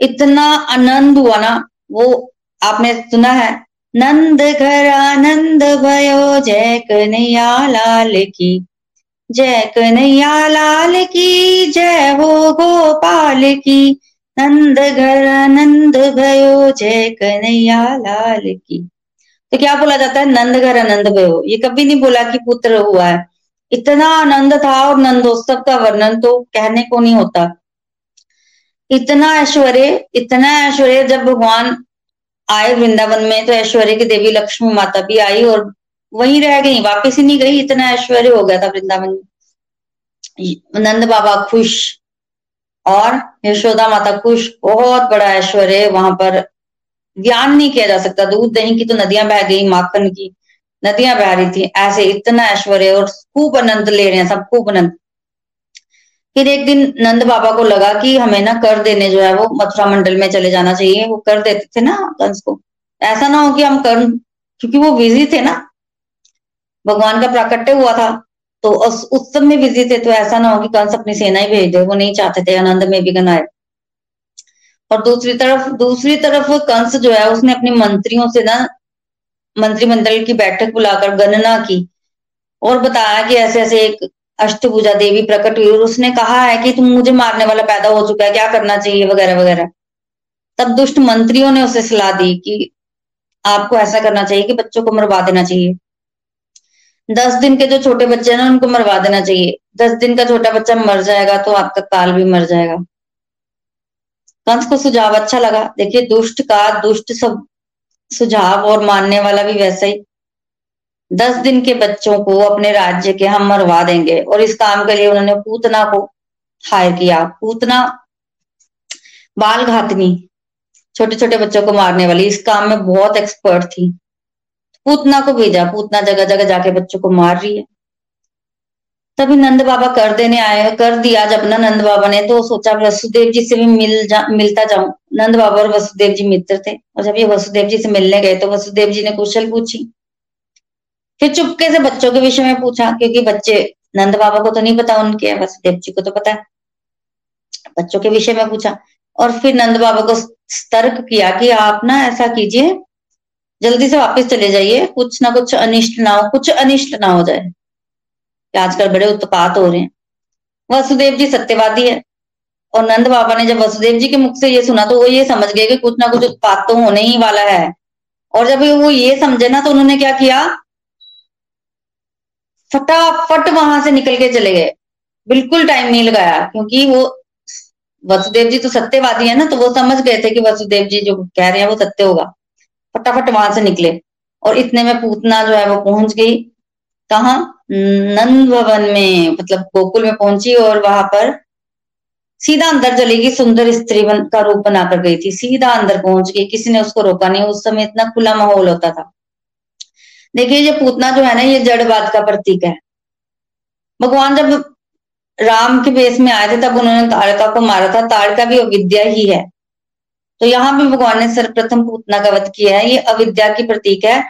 इतना आनंद हुआ ना, वो आपने सुना है? नंद घर आनंद भयो, जय कन्हैया लाल की, जय कन्हैया लाल की, जय हो गोपाल की। नंद घर आनंद भयो जय कन्हैया लाल की। तो क्या बोला जाता है? नंद घर आनंद भयो। ये कभी नहीं बोला कि पुत्र हुआ है। इतना आनंद था और नंदोत्सव का वर्णन तो कहने को नहीं होता। इतना ऐश्वर्य इतना ऐश्वर्य जब भगवान आए वृंदावन में तो ऐश्वर्य की देवी लक्ष्मी माता भी आई और वहीं रह गई, वापिस ही नहीं गई। इतना ऐश्वर्य हो गया था वृंदावन में। नंद बाबा खुश। और यशोदा माता कुश बहुत बड़ा ऐश्वर्य वहाँ पर ज्ञान नहीं किया जा सकता। दूध दही की तो नदियाँ बह गई, माखन की नदियाँ बह रही थी। ऐसे इतना ऐश्वर्य और खूब आनंद ले रहे हैं, सब खूब आनंद। फिर एक दिन नंद बाबा को लगा कि हमें ना कर देने जो है, वो मथुरा मंडल में चले जाना चाहिए, वो कर देते थे ना कंस को। ऐसा ना हो कि हम कर, क्योंकि वो बिज़ी थे ना। भगवान का प्राकट्य हुआ था। तो उस उत्सव में बिज़ी थे तो ऐसा ना हो कि कंस अपनी सेना ही भेज दे, वो नहीं चाहते थे आनंद में भी गनाए। और दूसरी तरफ़ दूसरी तरफ़ कंस जो है, उसने अपने मंत्रियों से ना, मंत्रिमंडल की बैठक बुलाकर गणना की और बताया कि ऐसे ऐसे एक अष्टभुजा देवी प्रकट हुई और उसने कहा है कि तुम मुझे मारने वाला पैदा हो चुका है, क्या करना चाहिए वगैरह वगैरह। तब दुष्ट मंत्रियों ने उसे सलाह दी कि आपको ऐसा करना चाहिए कि बच्चों को मरवा देना चाहिए। दस दिन के जो छोटे बच्चे हैं ना, उनको मरवा देना चाहिए। दस दिन का छोटा बच्चा मर जाएगा तो आपका काल भी मर जाएगा। कंस को सुझाव अच्छा लगा। देखिए, दुष्ट का दुष्ट सब सुझाव और मानने वाला भी वैसा ही। दस दिन के बच्चों को अपने राज्य के हम मरवा देंगे और इस काम के लिए उन्होंने पूतना को हायर किया। पूतना बाल घातनी छोटे छोटे बच्चों को मारने वाली। इस काम में बहुत एक्सपर्ट थी। पूतना को भेजा, पूतना जगह जगह जाके बच्चों को मार रही है। तभी नंद बाबा कर देने आए, कर दिया जब ना नंद बाबा ने तो सोचा वसुदेव जी से भी मिल जा, मिलता जाऊँ। नंद बाबा और वसुदेव जी मित्र थे, और जब ये वसुदेव जी से मिलने गए तो वसुदेव जी ने कुशल पूछी। फिर चुपके से बच्चों के विषय में पूछा, क्योंकि बच्चे, नंद बाबा को तो नहीं पता उनके, वसुदेव जी को तो पता है। बच्चों के विषय में पूछा, और फिर नंद बाबा को तर्क किया कि आप ना ऐसा कीजिए जल्दी से वापस चले जाइए। कुछ ना कुछ अनिष्ट ना हो, कुछ अनिष्ट ना हो जाए। आजकल बड़े उत्पात हो रहे हैं। वसुदेव जी सत्यवादी है। और नंद बाबा ने जब वसुदेव जी के मुख से ये सुना तो वो ये समझ गए कि कुछ ना कुछ उत्पात तो होने ही वाला है। और जब वो ये समझे ना तो उन्होंने क्या किया? फटाफट वहाँ से निकल के चले गए। बिल्कुल टाइम नहीं लगाया, क्योंकि वो वसुदेव जी तो सत्यवादी है ना तो वो समझ गए थे कि वसुदेव जी जो कह रहे हैं वो सत्य होगा। फटाफट वहाँ से निकले। और इतने में पूतना जो है वो पहुँच गई। कहा? नंद भवन में मतलब गोकुल में पहुँची और वहाँ पर सीधा अंदर चलेगी सुंदर स्त्री का रूप बनाकर गई थी। सीधा अंदर पहुँच गई। किसी ने उसको रोका नहीं। उस समय इतना खुला माहौल होता था। देखिए, ये पूतना जो है ना, ये जड़वाद का प्रतीक है। भगवान जब राम के बेस में आए थे, तब उन्होंने ताड़का को मारा था। ताड़का भी अविद्या ही है। तो यहाँ भी भगवान ने सर्वप्रथम पूतना का वध किया है, ये अविद्या की प्रतीक है।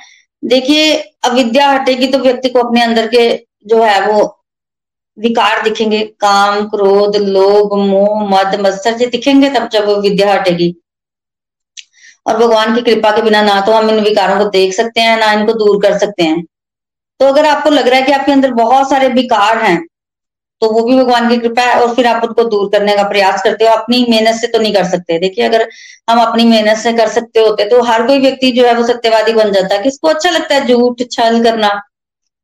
देखिए, अविद्या हटेगी तो व्यक्ति को अपने अंदर के जो है वो विकार दिखेंगे। काम, क्रोध, लोभ, मोह, मद, मत्सर से दिखेंगे तब जब विद्या हटेगी। और भगवान की कृपा के बिना ना तो हम इन विकारों को देख सकते हैं, ना इनको दूर कर सकते हैं। तो अगर आपको लग रहा है कि आपके अंदर बहुत सारे विकार हैं तो वो भी भगवान की कृपा है और फिर आप उनको दूर करने का प्रयास करते हो, अपनी मेहनत से तो नहीं कर सकते। देखिए, अगर हम अपनी मेहनत से कर सकते होते तो हर कोई व्यक्ति जो है वो सत्यवादी बन जाता है। किसको अच्छा लगता है? झूठ, छल करना।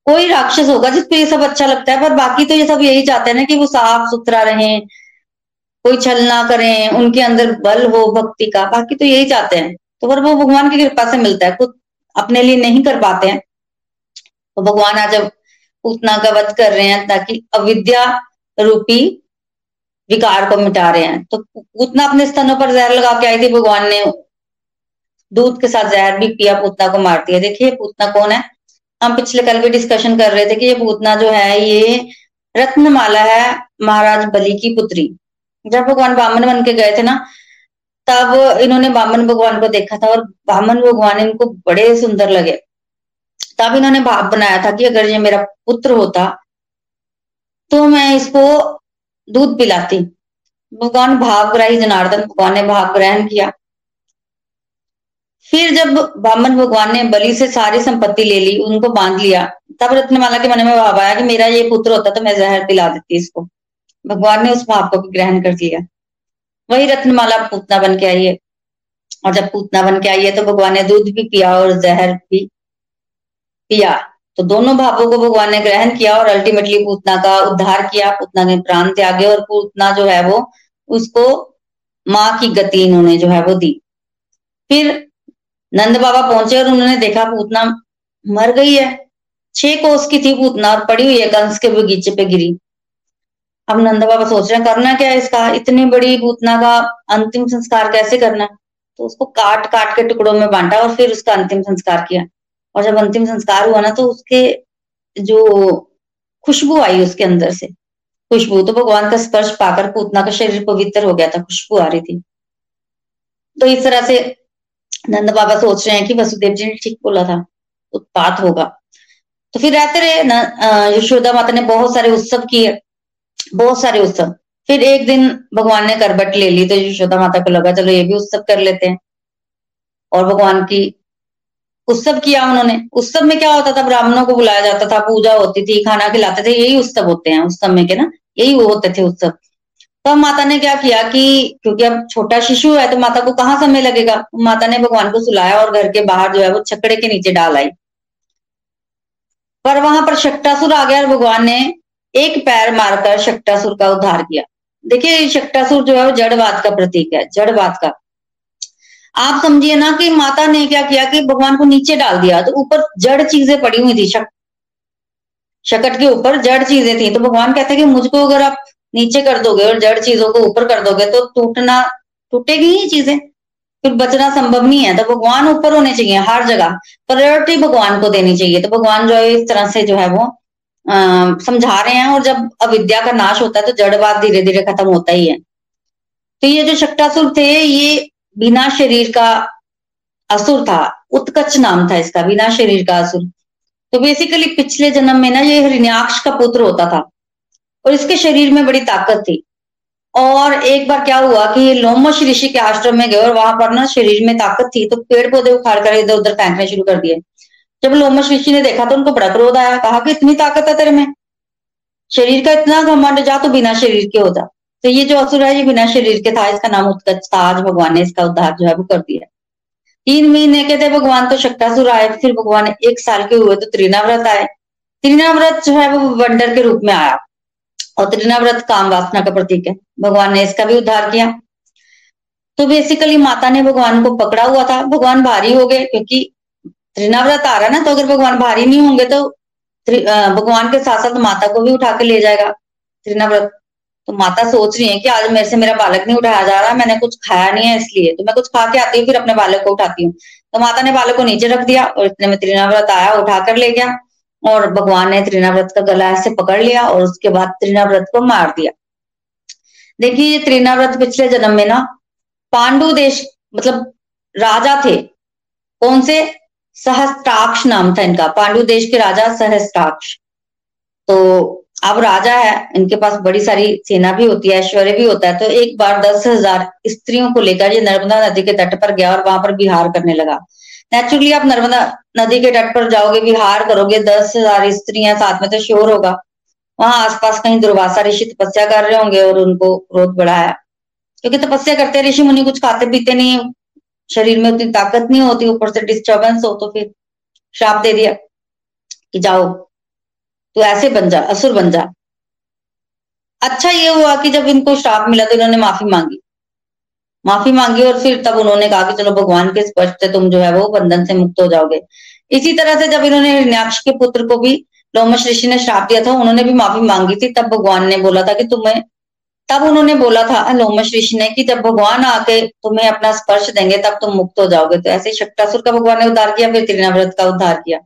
कोई राक्षस होगा जिसको ये सब अच्छा लगता है, पर बाकी तो ये सब यही चाहते हैं ना कि वो साफ़ सुथरा रहे, कोई छल ना करें, उनके अंदर बल हो, भक्ति का, बाकी तो यही चाहते हैं। तो पर वो भगवान की कृपा से मिलता है, खुद अपने लिए नहीं कर पाते हैं। तो भगवान आज उतना का वध कर रहे हैं ताकि अविद्या रूपी विकार को मिटा रहे हैं। तो उतना अपने स्तनों पर जहर लगा के आई थी भगवान ने। दूध के साथ जहर भी पिया, पूतना को मार दिया। देखिए पूतना कौन है? हम पिछले कल भी डिस्कशन कर रहे थे कि ये पूतना जो है, ये रत्नमाला है महाराज बलि की पुत्री। जब भगवान बामन बन के गए थे ना, तब इन्होंने बामन भगवान को देखा था और बामन भगवान इनको बड़े सुंदर लगे। तब इन्होंने भाव बनाया था कि अगर ये मेरा पुत्र होता तो मैं इसको दूध पिलाती। भगवान भाव भावग्राही जनार्दन भगवान ने भाव ग्रहण किया। फिर जब बामन भगवान ने बलि से सारी संपत्ति ले ली, उनको बाँध लिया, तब रत्नमाला के मन में भाव आया कि मेरा ये पुत्र होता तो मैं जहर पिला देती इसको। भगवान ने उस भाव को भी ग्रहण कर लिया। वही रत्नमाला पूतना बन के आई है। और जब पूतना बन के आई है तो भगवान ने दूध भी पिया और जहर भी पिया तो दोनों भावों को भगवान ने ग्रहण किया और अल्टीमेटली पूतना का उद्धार किया। पूतना ने प्राण त्यागे और पूतना जो है वो, उसको माँ की गति इन्होंने जो है वो दी। फिर नंद बाबा पहुँचे और उन्होंने देखा पूतना मर गई है। छह कोस की थी पूतना और पड़ी हुई है, कंस के बगीचे पे गिरी। अब नंद बाबा सोच रहे हैं, करना क्या है इसका? इतनी बड़ी पूतना का अंतिम संस्कार कैसे करना तो उसको काट काट के टुकड़ों में बांटा और फिर उसका अंतिम संस्कार किया। और जब अंतिम संस्कार हुआ ना तो उसके जो खुशबू आई उसके अंदर से। खुशबू तो भगवान का स्पर्श पाकर पूतना का शरीर पवित्र हो गया था, खुशबू आ रही थी। तो इस तरह से नंद बाबा सोच रहे हैं कि वसुदेव जी ने ठीक बोला था, उत्पात होगा। तो फिर रहते रहे यशोदा माता ने बहुत सारे उत्सव किए, बहुत सारे उत्सव। फिर एक दिन भगवान ने करबट ले ली तो यशोदा माता को लगा, चलो ये भी उत्सव कर लेते हैं। और भगवान की उत्सव किया उन्होंने। उत्सव में क्या होता था? ब्राह्मणों को बुलाया जाता था, पूजा होती थी, खाना खिलाते थे, यही उत्सव होते हैं, उस समय के ना? यही वो होते थे उत्सव तो माता ने क्या किया कि क्योंकि अब छोटा शिशु है तो माता को कहाँ समय लगेगा? माता ने भगवान को सुलाया और घर के बाहर जो है वो छकड़े के नीचे डाल आई। पर वहाँ पर शक्टासुर आ गया और भगवान ने एक पैर मारकर शक्टासुर का उद्धार किया। देखिए शक्टासुर जो है वो जड़वाद का प्रतीक है जड़वाद का। आप समझिए ना कि माता ने क्या किया कि भगवान को नीचे डाल दिया तो ऊपर जड़ चीज़ें पड़ी हुई थी शक शकट के ऊपर जड़ चीज़ें थी तो भगवान कहते हैं कि मुझको अगर आप नीचे कर दोगे और जड़ चीज़ों को ऊपर कर दोगे तो टूटना टूटेगी ही चीज़ें फिर बचना संभव नहीं है तो भगवान ऊपर होने चाहिए हर जगह प्रायोरिटी भगवान को देनी चाहिए तो भगवान जो है इस तरह से जो है वो आ, समझा रहे हैं और जब अविद्या का नाश होता है तो जड़वाद धीरे धीरे खत्म होता ही है। तो ये जो शक्टासुर थे ये बिना शरीर का असुर था, उत्कच नाम था इसका, बिना शरीर का असुर। तो बेसिकली पिछले जन्म में ना ये हरिण्याक्ष का पुत्र होता था, और इसके शरीर में बड़ी ताकत थी। और एक बार क्या हुआ कि ये लोमश ऋषि के आश्रम में गए, और वहाँ पर ना शरीर में ताकत थी तो पेड़ पौधे उखाड़ कर इधर उधर फेंकने शुरू कर दिए। जब लोमश ऋषि ने देखा तो उनको बड़ा क्रोध आया, कहा कि इतनी ताकत है तेरे में, शरीर का इतना घमंड, जा तो बिना शरीर के हो जा। तो ये जो असुर है, ये बिना शरीर के था, इसका नाम उत्कच था। आज भगवान ने इसका उद्धार जो है, वो कर दिया। तीन महीने के थे, भगवान तो शक्तासुर आए, फिर भगवान एक साल के हुए तो त्रिनाव्रत आए। त्रिनाव्रत जो है, वो वंडर के रूप में आया। और त्रिनाव्रत काम वासना का प्रतीक है। भगवान ने इसका भी उद्धार किया। तो बेसिकली माता ने भगवान को पकड़ा हुआ था। भगवान भारी हो गए, क्योंकि त्रिनाव्रत आ रहा ना तो अगर भगवान भारी नहीं होंगे तो भगवान के साथ साथ माता को भी उठा के ले जाएगा। त्रिनाव्रत तो माता सोच रही है कि आज मेरे से मेरा बालक नहीं उठाया जा रहा, मैंने कुछ खाया नहीं है इसलिए। तो मैं कुछ खा के आती हूँ, फिर अपने बालक को उठाती हूँ। तो माता ने बालक को नीचे रख दिया और इतने में त्रिनाव्रत आया उठाकर ले गया। और भगवान ने त्रिनाव्रत का गला ऐसे पकड़ लिया और उसके बाद त्रिनाव्रत को मार दिया। देखिए त्रिनाव्रत पिछले जन्म में ना पांडु देश मतलब राजा थे। कौन से? सहस्त्राक्ष नाम था इनका। पांडु देश के राजा सहस्त्राक्ष। तो अब राजा है, इनके पास बड़ी सारी सेना भी होती है, ऐश्वर्य भी होता है तो एक बार दस हज़ार स्त्रियों को लेकर ये नर्मदा नदी के तट पर गया और वहाँ पर बिहार करने लगा। नेचुरली आप नर्मदा नदी के तट पर जाओगे बिहार करोगे, दस हज़ार स्त्रियाँ साथ में तो श्योर होगा। वहाँ आसपास कहीं दुर्वासा ऋषि तपस्या कर रहे होंगे और उनको क्रोध बढ़ाया क्योंकि तपस्या करते ऋषि मुनि कुछ खाते पीते नहीं शरीर में उतनी ताकत नहीं होती, ऊपर से डिस्टर्बेंस हो तो फिर श्राप दे दिया कि जाओ। तो ऐसे बन जा, असुर बन जा। अच्छा ये हुआ कि जब इनको श्राप मिला तो इन्होंने माफ़ी मांगी। माफ़ी मांगी और फिर तब उन्होंने कहा कि चलो भगवान के स्पर्श से तुम जो है वो बंधन से मुक्त हो जाओगे। इसी तरह से जब इन्होंने हिरण्याक्ष के पुत्र को भी, लोमश ऋषि ने श्राप दिया था, उन्होंने भी माफ़ी मांगी थी, तब भगवान ने बोला था कि तुम्हें, तब उन्होंने बोला था लोमश ऋषि ने कि जब भगवान आके तुम्हें अपना स्पर्श देंगे, तब तुम मुक्त हो जाओगे। तो ऐसे शक्टासुर का भगवान ने उद्धार किया, फिर त्रिनाव्रत का उद्धार किया।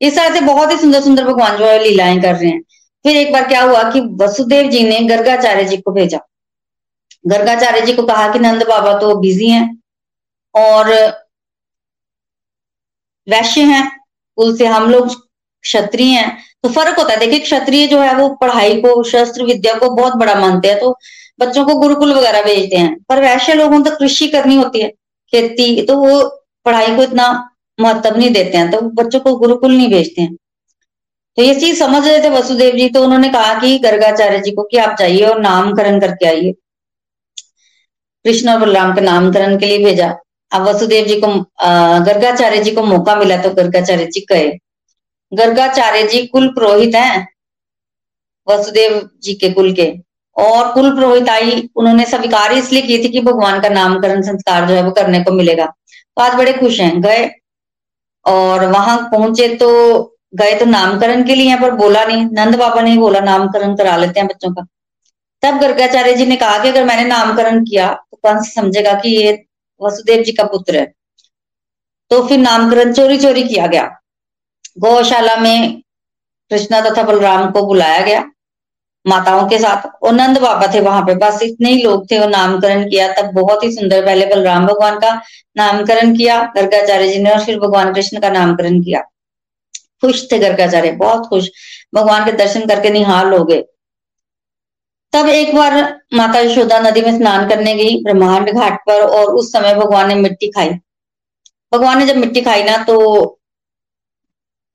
इस तरह से बहुत ही सुंदर सुंदर भगवान जो है लीलाएँ कर रहे हैं। फिर एक बार क्या हुआ कि वसुदेव जी ने गर्गाचार्य जी को भेजा। गर्गाचार्य जी को कहा कि नंद बाबा तो बिज़ी हैं और वैश्य हैं कुल से हम लोग क्षत्रिय हैं। तो फ़र्क होता है। देखिए, क्षत्रिय जो है वो पढ़ाई को, शस्त्र विद्या को बहुत बड़ा मानते हैं तो बच्चों को गुरुकुल वगैरह भेजते हैं। पर वैश्य लोगों तो कृषि करनी होती है, खेती तो वो पढ़ाई को इतना महत्व नहीं देते हैं तो बच्चों को गुरुकुल नहीं भेजते हैं। तो ये चीज़ समझ रहे थे वसुदेव जी तो उन्होंने कहा कि गर्गाचार्य जी को कि आप जाइए और नामकरण करके आइए। कृष्ण और बलराम के नामकरण के लिए भेजा। अब वसुदेव जी को गर्गाचार्य जी को मौका मिला तो गर्गाचार्य जी कहे गर्गाचार्य जी कुल पुरोहित हैं, वसुदेव जी के कुल के। और कुल पुरोहित आई, उन्होंने स्वीकार इसलिए की थी कि भगवान का नामकरण संस्कार जो है वो करने को मिलेगा। तो आज बड़े खुश हैं, गए। और वहाँ पहुँचे तो गए तो नामकरण के लिए यहाँ पर बोला नहीं। नंद बाबा ने बोला, नामकरण करा लेते हैं बच्चों का। तब गर्गाचार्य जी ने कहा कि अगर मैंने नामकरण किया तो कंस समझेगा कि ये वसुदेव जी का पुत्र है? तो फिर नामकरण चोरी चोरी किया गया। गौशाला में कृष्णा तथा बलराम को बुलाया गया। माताओं के साथ। और नंद बाबा थे वहाँ पे। बस इतने ही लोग थे। और नामकरण किया। तब बहुत ही सुंदर पहले बलराम भगवान का नामकरण किया। गर्गाचार्य जी ने और फिर भगवान कृष्ण का नामकरण किया। खुश थे गर्गाचार्य। बहुत खुश। भगवान के दर्शन करके निहाल हो गए। तब एक बार माता यशोदा नदी में स्नान करने गई ब्रह्मांड घाट पर और उस समय भगवान ने मिट्टी खाई। भगवान ने जब मिट्टी खाई ना तो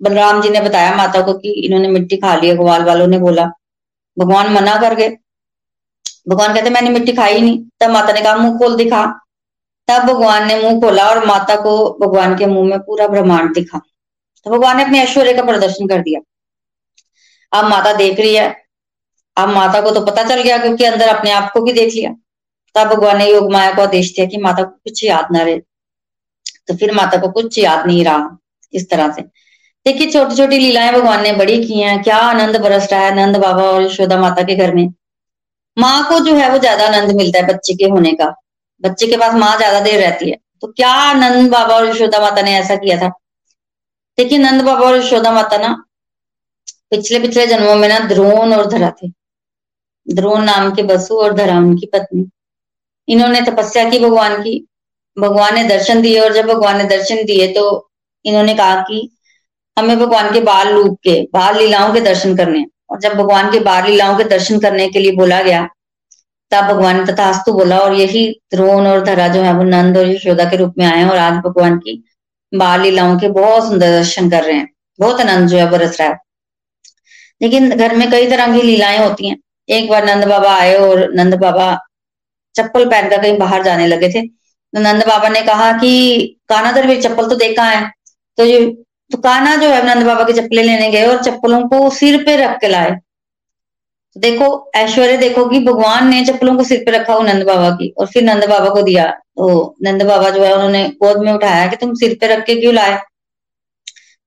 बलराम जी ने बताया माता को कि इन्होंने मिट्टी खा ली। ग्वाल वालों ने बोला भगवान मना कर गए। भगवान कहते, मैंने मिट्टी खाई नहीं, तब माता ने कहा, मुँह खोल दिखा। तब भगवान ने मुँह खोला और माता को भगवान के मुँह में पूरा ब्रह्मांड दिखा। तो भगवान ने अपने ऐश्वर्य का प्रदर्शन कर दिया। अब माता देख रही है। अब माता को तो पता चल गया क्योंकि अंदर अपने आप को भी देख लिया। तब भगवान ने योग माया को आदेश दिया कि माता को कुछ याद ना रहे। तो फिर माता को कुछ याद नहीं रहा इस तरह से। देखिए छोटी छोटी लीलाएँ भगवान ने बड़ी की हैं। क्या आनंद बरस रहा है नंद बाबा और यशोदा माता के घर में। माँ को जो है वो ज़्यादा आनंद मिलता है बच्चे के होने का। बच्चे के पास माँ ज़्यादा देर रहती है। तो क्या नंद बाबा और यशोदा माता ने ऐसा किया था? देखिए, नंद बाबा और यशोदा माता ना पिछले पिछले जन्मों में ना द्रोण और धरा थे। द्रोण नाम के बसु और धरा उनकी पत्नी। इन्होंने तपस्या की भगवान की। भगवान ने दर्शन दिए और जब भगवान ने दर्शन दिए तो इन्होंने कहा कि हमें भगवान के बाल लूप के, बाल लीलाओं के दर्शन करने। और जब भगवान के बाल लीलाओं के दर्शन करने के लिए बोला गया, तब भगवान ने तथास्तु बोला और यही द्रोण और धरा जो है, वो नंद और यशोदा के रूप में आए और आज भगवान की बाल लीलाओं के बहुत सुंदर दर्शन कर रहे हैं। बहुत आनंद जो है बरस रहा है। लेकिन घर में कई तरह की लीलाएँ होती हैं। एक बार नंद बाबा आए और नंद बाबा चप्पल पहनकर कहीं बाहर जाने लगे थे। तो नंद बाबा ने कहा कि काना दर चप्पल तो देखा है? तो ये तो काना जो है नंद बाबा की चप्पलें लेने गए और चप्पलों को सिर पे रख के लाए। तो देखो, ऐश्वर्य देखो कि भगवान ने चप्पलों को सिर पे रखा वो नंद बाबा की और फिर नंद बाबा को दिया। तो नंद बाबा जो है उन्होंने गोद में उठाया कि तुम सिर पे रख के क्यों लाए?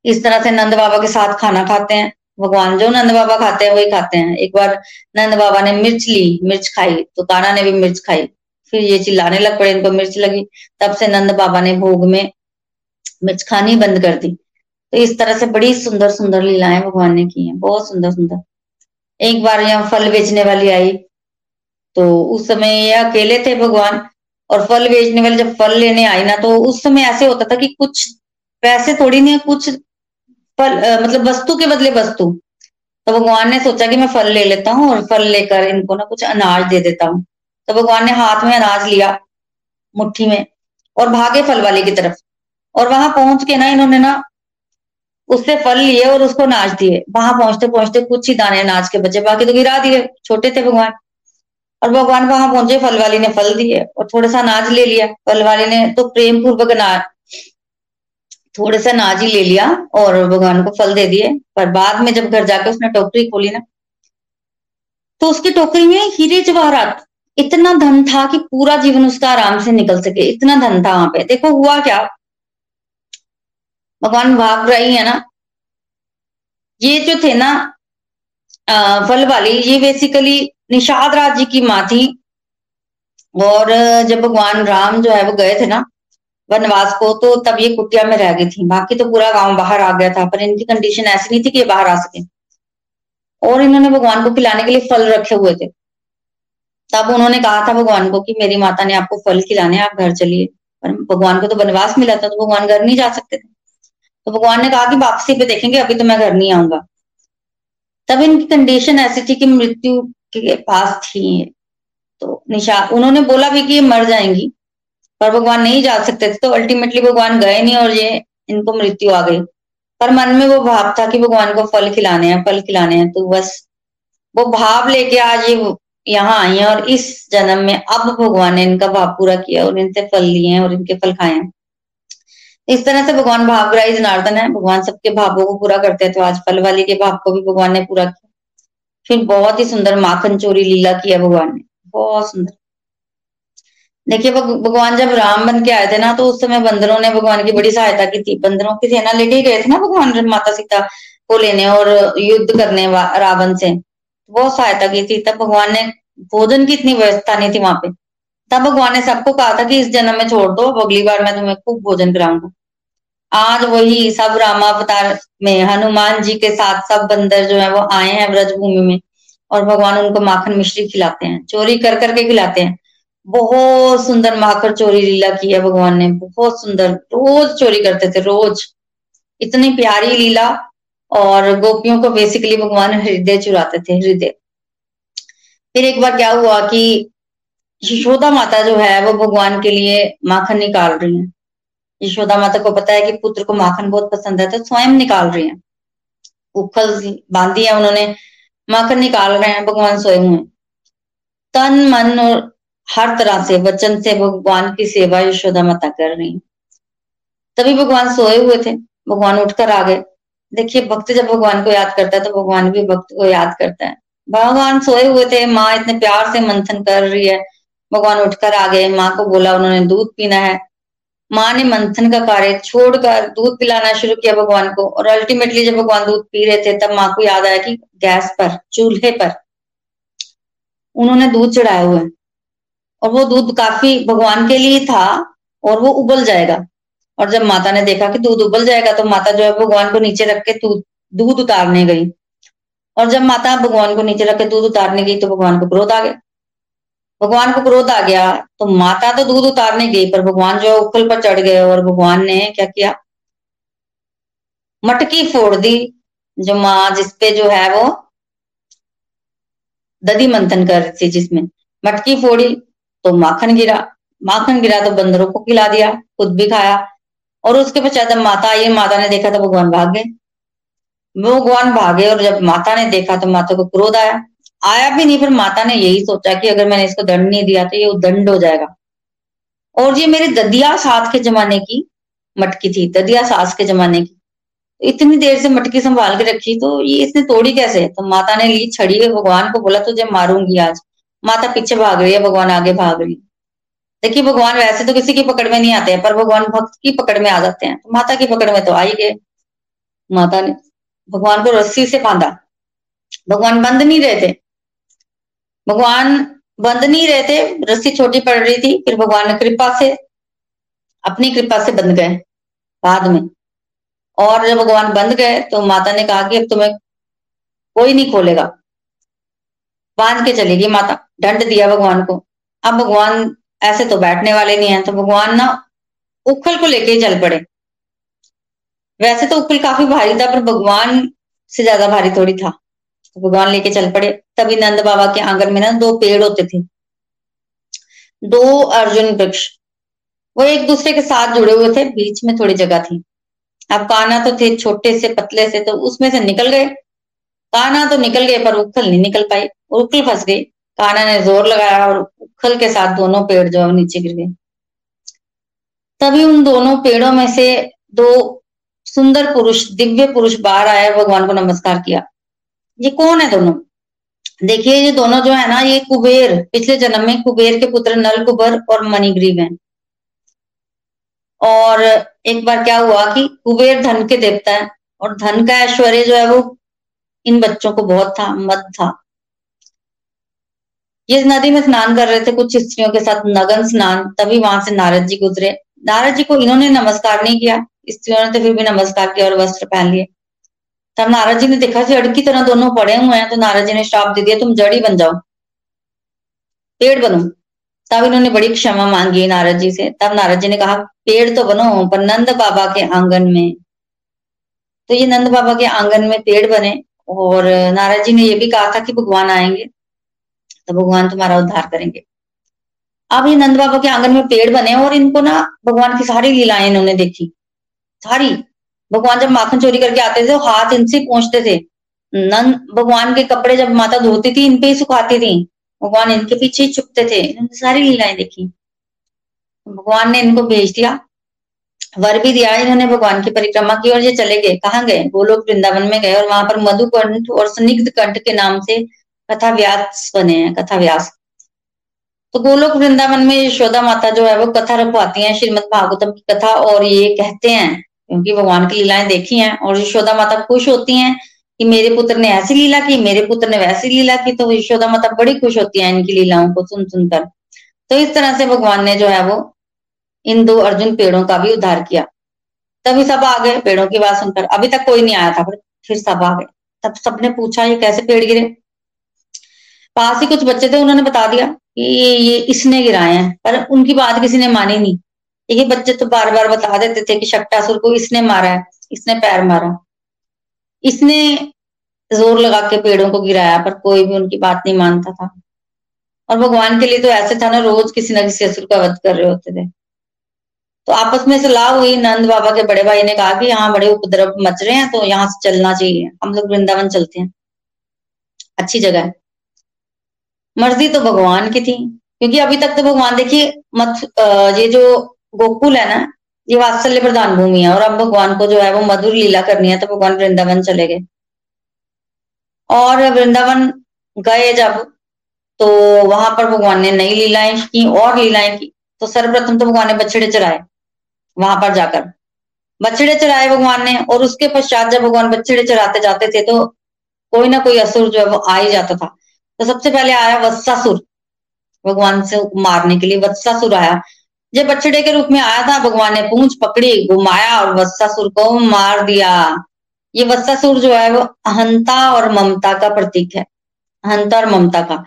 इस तरह से नंद बाबा के साथ खाना खाते हैं। भगवान जो नंद बाबा खाते हैं, वही खाते हैं। एक बार नंद बाबा ने मिर्च ली, मिर्च खाई तो काना ने भी मिर्च खाई। फिर ये चिल्लाने लग पड़े, इनको मिर्च लगी। तब से नंद बाबा ने भोग में मिर्च खानी बंद कर दी। तो इस तरह से बड़ी सुंदर सुंदर लीलाएँ भगवान ने की हैं। बहुत सुंदर सुंदर एक बार यहाँ फल बेचने वाली आई तो उस समय ये अकेले थे भगवान, और फल बेचने वाले जब फल लेने आई ना तो उस समय ऐसे होता था कि कुछ पैसे थोड़ी नहीं, कुछ फल मतलब वस्तु के बदले वस्तु। तो भगवान ने सोचा कि मैं फल ले लेता हूँ और फल लेकर इनको ना कुछ अनाज दे देता हूँ। तो भगवान ने हाथ में अनाज लिया मुट्ठी में और भागे फल वाले की तरफ़। और वहाँ पहुँच के ना इन्होंने ना उससे फल लिए और उसको नाच दिए। वहाँ पहुँचते पहुँचते कुछ ही दाने नाच के बचे। बाकी तो गिरा दिए। छोटे थे भगवान। और भगवान वहाँ पहुँचे, फल वाली ने फल दिए और थोड़ा सा अनाज ले लिया। फल वाली ने तो प्रेम पूर्वक अनाज थोड़े सा अनाज ही ले लिया और भगवान को फल दे दिए। पर बाद में जब घर जाके उसने टोकरी खोली ना तो उसकी टोकरी में हीरे जवाहरात। इतना धन था कि पूरा जीवन उसका आराम से निकल सके। इतना धन था वहाँ पे। देखो हुआ क्या? भगवान भाग रही है ना। ये जो थे ना फल वाली, ये बेसिकली निषाद राज जी की माँ थी। और जब भगवान राम जो है वो गए थे ना, वनवास को तो तब ये कुटिया में रह गई थी। बाकी तो पूरा गाँव बाहर आ गया था, पर इनकी कंडीशन ऐसी नहीं थी कि ये बाहर आ सके। और इन्होंने भगवान को खिलाने के लिए फल रखे हुए थे। तब उन्होंने कहा था भगवान को कि मेरी माता ने आपको फल खिलाने, आप घर चलिए। पर भगवान को तो वनवास मिला था तो भगवान घर नहीं जा सकते थे। तो भगवान ने कहा कि वापसी पे देखेंगे, अभी तो मैं घर नहीं आऊँगा। तब इनकी कंडीशन ऐसी थी कि मृत्यु के पास थी। तो निशा, उन्होंने बोला भी कि ये मर जाएँगी, पर भगवान नहीं जा सकते थे तो अल्टीमेटली भगवान गए नहीं और ये, इनको मृत्यु आ गई। पर मन में वो भाव था कि भगवान को फल खिलाने हैं, फल खिलाने हैं तो बस वो भाव लेके आज ये यहाँ आई है और इस जन्म में अब भगवान ने इनका भाव पूरा किया और इनसे फल लिए हैं और इनके फल खाए हैं। इस तरह से भगवान भावग्राही जनार्दन है। भगवान सबके भावों को पूरा करते हैं। तो आज फल वाली के भाव को भी भगवान ने पूरा किया। फिर बहुत ही सुंदर माखन चोरी लीला किया भगवान ने। बहुत सुंदर। देखिए भगवान जब राम बन के आए थे ना तो उस समय बंदरों ने भगवान की बड़ी सहायता की थी। बंदरों की सेना लेके गए थे ना भगवान माता सीता को लेने और युद्ध करने रावण से। बहुत सहायता की थी। तब भगवान ने भोजन की इतनी व्यवस्था नहीं थी वहाँ पे। तब भगवान ने सबको कहा था कि इस जन्म में छोड़ दो अगली बार मैं तुम्हें खूब भोजन कराऊँगा। आज वही सब रामावतार में, हनुमान जी के साथ सब बंदर जो है वो आए हैं व्रज भूमि में और भगवान उनको माखन मिश्री खिलाते हैं, चोरी कर करके खिलाते हैं। बहुत सुंदर माखन चोरी लीला की है भगवान ने, बहुत सुंदर, रोज चोरी करते थे, रोज। इतनी प्यारी लीला और गोपियों को बेसिकली भगवान हृदय चुराते थे, हृदय। फिर एक बार क्या हुआ कि यशोदा माता जो है, वो भगवान के लिए माखन निकाल रही है। यशोदा माता को पता है कि पुत्र को माखन बहुत पसंद है तो स्वयं निकाल रही है। उखल बांधी है उन्होंने, माखन निकाल रहे हैं, भगवान सोए हुए तन, मन और हर तरह से, वचन से भगवान की सेवा यशोदा माता कर रही है। तभी भगवान सोए हुए थे। भगवान उठकर आ गए। देखिए, भक्त जब भगवान को याद करता है तो भगवान भी भक्त को याद करता है। भगवान सोए हुए थे, माँ इतने प्यार से मंथन कर रही है। भगवान उठकर आ गए। माँ को बोला, उन्होंने दूध पीना है। माँ ने मंथन का कार्य छोड़कर दूध पिलाना शुरू किया भगवान को और अल्टीमेटली जब भगवान दूध पी रहे थे, तब माँ को याद आया कि गैस पर, चूल्हे पर उन्होंने दूध चढ़ाए हुए और वो दूध काफ़ी भगवान के लिए था और वो उबल जाएगा। और जब माता ने देखा कि दूध उबल जाएगा तो माता जो है भगवान को नीचे रख के दूध उतारने गई। और जब माता भगवान को नीचे रख के दूध उतारने गई तो भगवान को क्रोध आ गया। भगवान को क्रोध आ गया तो माता तो दूध उतारने गई, पर भगवान जो है उखल पर चढ़ गए और भगवान ने क्या किया? मटकी फोड़ दी, जो माँ जिसपे जो है वो दधी मंथन कर रही थी जिसमें मटकी फोड़ी तो माखन गिरा। माखन गिरा तो बंदरों को खिला दिया, खुद भी खाया, और उसके पश्चात जब माता आई, माता ने देखा तो भगवान भाग गए। भगवान भागे और जब माता ने देखा तो माता को क्रोध आया। आया भी नहीं, फिर माता ने यही सोचा कि अगर मैंने इसको दंड नहीं दिया तो ये दंड हो जाएगा। और ये मेरे ददिया सास के जमाने की मटकी थी, ददिया सास के जमाने की। तो इतनी देर से मटकी संभाल के रखी तो ये इसने तोड़ी कैसे? तो माता ने ली छड़ी भगवान को बोला, तुझे मारूँगी आज। माता पीछे भाग रही है, भगवान आगे भाग रही है। देखिए, भगवान वैसे तो किसी की पकड़ में नहीं आते हैं, पर भगवान भक्त की पकड़ में आ जाते हैं। तो माता की पकड़ में तो आ ही गए। माता ने भगवान को रस्सी से बांधा। भगवान बंद नहीं रहे थे भगवान बंद नहीं रहे थे, रस्सी छोटी पड़ रही थी, फिर भगवान ने कृपा से, अपनी कृपा से बंद गए, बाद में। और जब भगवान बंद गए तो माता ने कहा कि अब तुम्हें कोई नहीं खोलेगा। बाँध के चलेगी माता, दंड दिया भगवान को। अब भगवान ऐसे तो बैठने वाले नहीं है तो भगवान ना उखल को लेके चल पड़े। वैसे तो उखल काफ़ी भारी था, पर भगवान से ज़्यादा भारी थोड़ी था। तो भगवान लेके चल पड़े। तभी नंद बाबा के आँगन में ना दो पेड़ होते थे। दो अर्जुन वृक्ष। वो एक दूसरे के साथ जुड़े हुए थे, बीच में थोड़ी जगह थी। अब काना तो थे छोटे से, पतले से तो उसमें से निकल गए। काना तो निकल गए, पर उखल नहीं निकल पाई। उखल फंस गई। काना ने ज़ोर लगाया और उखल के साथ दोनों पेड़ जो है नीचे गिर गए। तभी उन दोनों पेड़ों में से दो सुंदर पुरुष, दिव्य पुरुष बाहर आए भगवान को नमस्कार किया। ये कौन है दोनों? देखिए, ये दोनों जो है ना, ये कुबेर, पिछले जन्म में कुबेर के पुत्र नल कुबर और मणिग्रीव हैं। और एक बार क्या हुआ कि कुबेर धन के देवता है, और धन का ऐश्वर्य जो है वो इन बच्चों को बहुत था मत था। ये नदी में स्नान कर रहे थे, कुछ स्त्रियों के साथ नगन स्नान, तभी वहाँ से नारद जी गुजरे। नारद जी को इन्होंने नमस्कार नहीं किया, स्त्रियों ने तो फिर भी नमस्कार किया और वस्त्र पहन लिए। तब नाराज़ जी ने देखा कि अड़ की तरह दोनों पड़े हुए हैं तो नाराज़ जी ने श्राप दे दिया, तुम जड़ी बन जाओ। पेड़ बनो। तब इन्होंने बड़ी क्षमा मांगी नारद जी से। तब नारद जी ने कहा, पेड़ तो बनो, पर नंद बाबा के आँगन में। तो ये नंद बाबा के आँगन में पेड़ बने, और नारद जी ने ये भी कहा था कि भगवान आएँगे तो भगवान तुम्हारा उद्धार करेंगे। अब ये नंद बाबा के आँगन में पेड़ बने, और इनको ना भगवान की सारी लीलाएँ इन्होंने देखी। सारी। भगवान जब माखन चोरी करके आते थे तो हाथ इनसे पहुँचते थे। नंद भगवान के कपड़े जब माता धोती थी इनपे ही सुखाती थी। भगवान इनके पीछे छुपते थे। इन्होंने सारी लीलाएँ देखी। भगवान ने इनको भेज दिया। वर भी दिया इन्होंने भगवान की परिक्रमा की, और ये चले गए। कहाँ गए? वो लोग वृंदावन में गए, और वहाँ पर मधुकंठ और स्निग्ध कंठ के नाम से कथा व्यास बने हैं, कथा व्यास। तो गोलोक वृंदावन में यशोदा माता जो है, वो कथा रखवाती हैं श्रीमद भागवतम की कथा, और ये कहते हैं क्योंकि भगवान की लीलाएँ देखी हैं और यशोदा माता खुश होती हैं कि मेरे पुत्र ने ऐसी लीला की, मेरे पुत्र ने वैसी लीला की तो यशोदा माता बड़ी खुश होती है इनकी लीलाओं को सुन सुनकर तो इस तरह से भगवान ने जो है वो इन दो अर्जुन पेड़ों का भी उद्धार किया। तभी सब आ गए, पेड़ों की बात सुनकर। अभी तक कोई नहीं आया था फिर सब आ गए। तब सबने पूछा, ये कैसे पेड़ गिरे? पास ही कुछ बच्चे थे, उन्होंने बता दिया कि ये ये इसने गिराए हैं, पर उनकी बात किसी ने मानी नहीं। ये बच्चे तो बार बार बता देते थे कि शक्टासुर को इसने मारा है, इसने पैर मारा। इसने ज़ोर लगा के पेड़ों को गिराया, पर कोई भी उनकी बात नहीं मानता था। और भगवान के लिए तो ऐसे था ना, रोज किसी ना किसी असुर का वध कर रहे होते थे। तो आपस में सलाह हुई, नंद बाबा के बड़े भाई ने कहा कि यहाँ बड़े उपद्रव मच रहे हैं तो यहाँ से चलना चाहिए। हम लोग वृंदावन चलते हैं। अच्छी जगह है। मर्ज़ी तो भगवान की थी, क्योंकि अभी तक तो भगवान देखिए मत ये जो गोकुल है ना? ये वात्सल्य प्रधान भूमि है और अब भगवान को जो है वो मधुर लीला करनी है तो भगवान वृंदावन चले गए। और वृंदावन गए जब तो वहाँ पर भगवान ने नई लीलाएँ की, और लीलाएँ की। तो सर्वप्रथम तो भगवान ने बछड़े चराए वहाँ पर जाकर। बछड़े चराए भगवान ने और उसके पश्चात जब भगवान बछड़े चराते जाते थे तो कोई ना कोई असुर जो है वो आ ही जाता था। तो सबसे पहले आया वत्सासुर। भगवान से मारने के लिए वत्सासुर आया। जब बछड़े के रूप में आया था, भगवान ने पूंछ पकड़ी, घुमाया और वत्सासुर को मार दिया। ये वत्सासुर जो है, वो अहंता और ममता का प्रतीक है। अहंता और ममता का।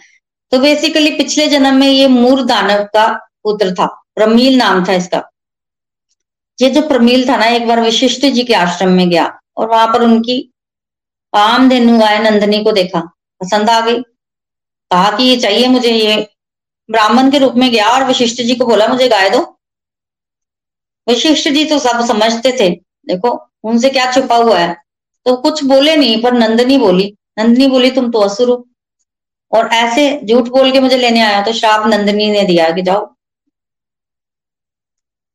तो बेसिकली पिछले जन्म में ये मूर दानव का पुत्र था। प्रमील नाम था इसका। ये जो प्रमील था ना, एक बार विशिष्ट जी के आश्रम में गया और वहाँ पर उनकी काम धेनु गाय नंदनी को देखा। पसंद आ गई। कहा कि, ये चाहिए मुझे, ये ब्राह्मण के रूप में गया और वशिष्ठ जी को बोला, मुझे गाय दो। वशिष्ठ जी तो सब समझते थे। देखो, उनसे क्या छुपा हुआ है? तो कुछ बोले नहीं, पर नंदनी बोली नंदनी बोली, तुम तो असुर हो। और ऐसे झूठ बोल के मुझे लेने आया तो श्राप नंदनी ने दिया कि जाओ।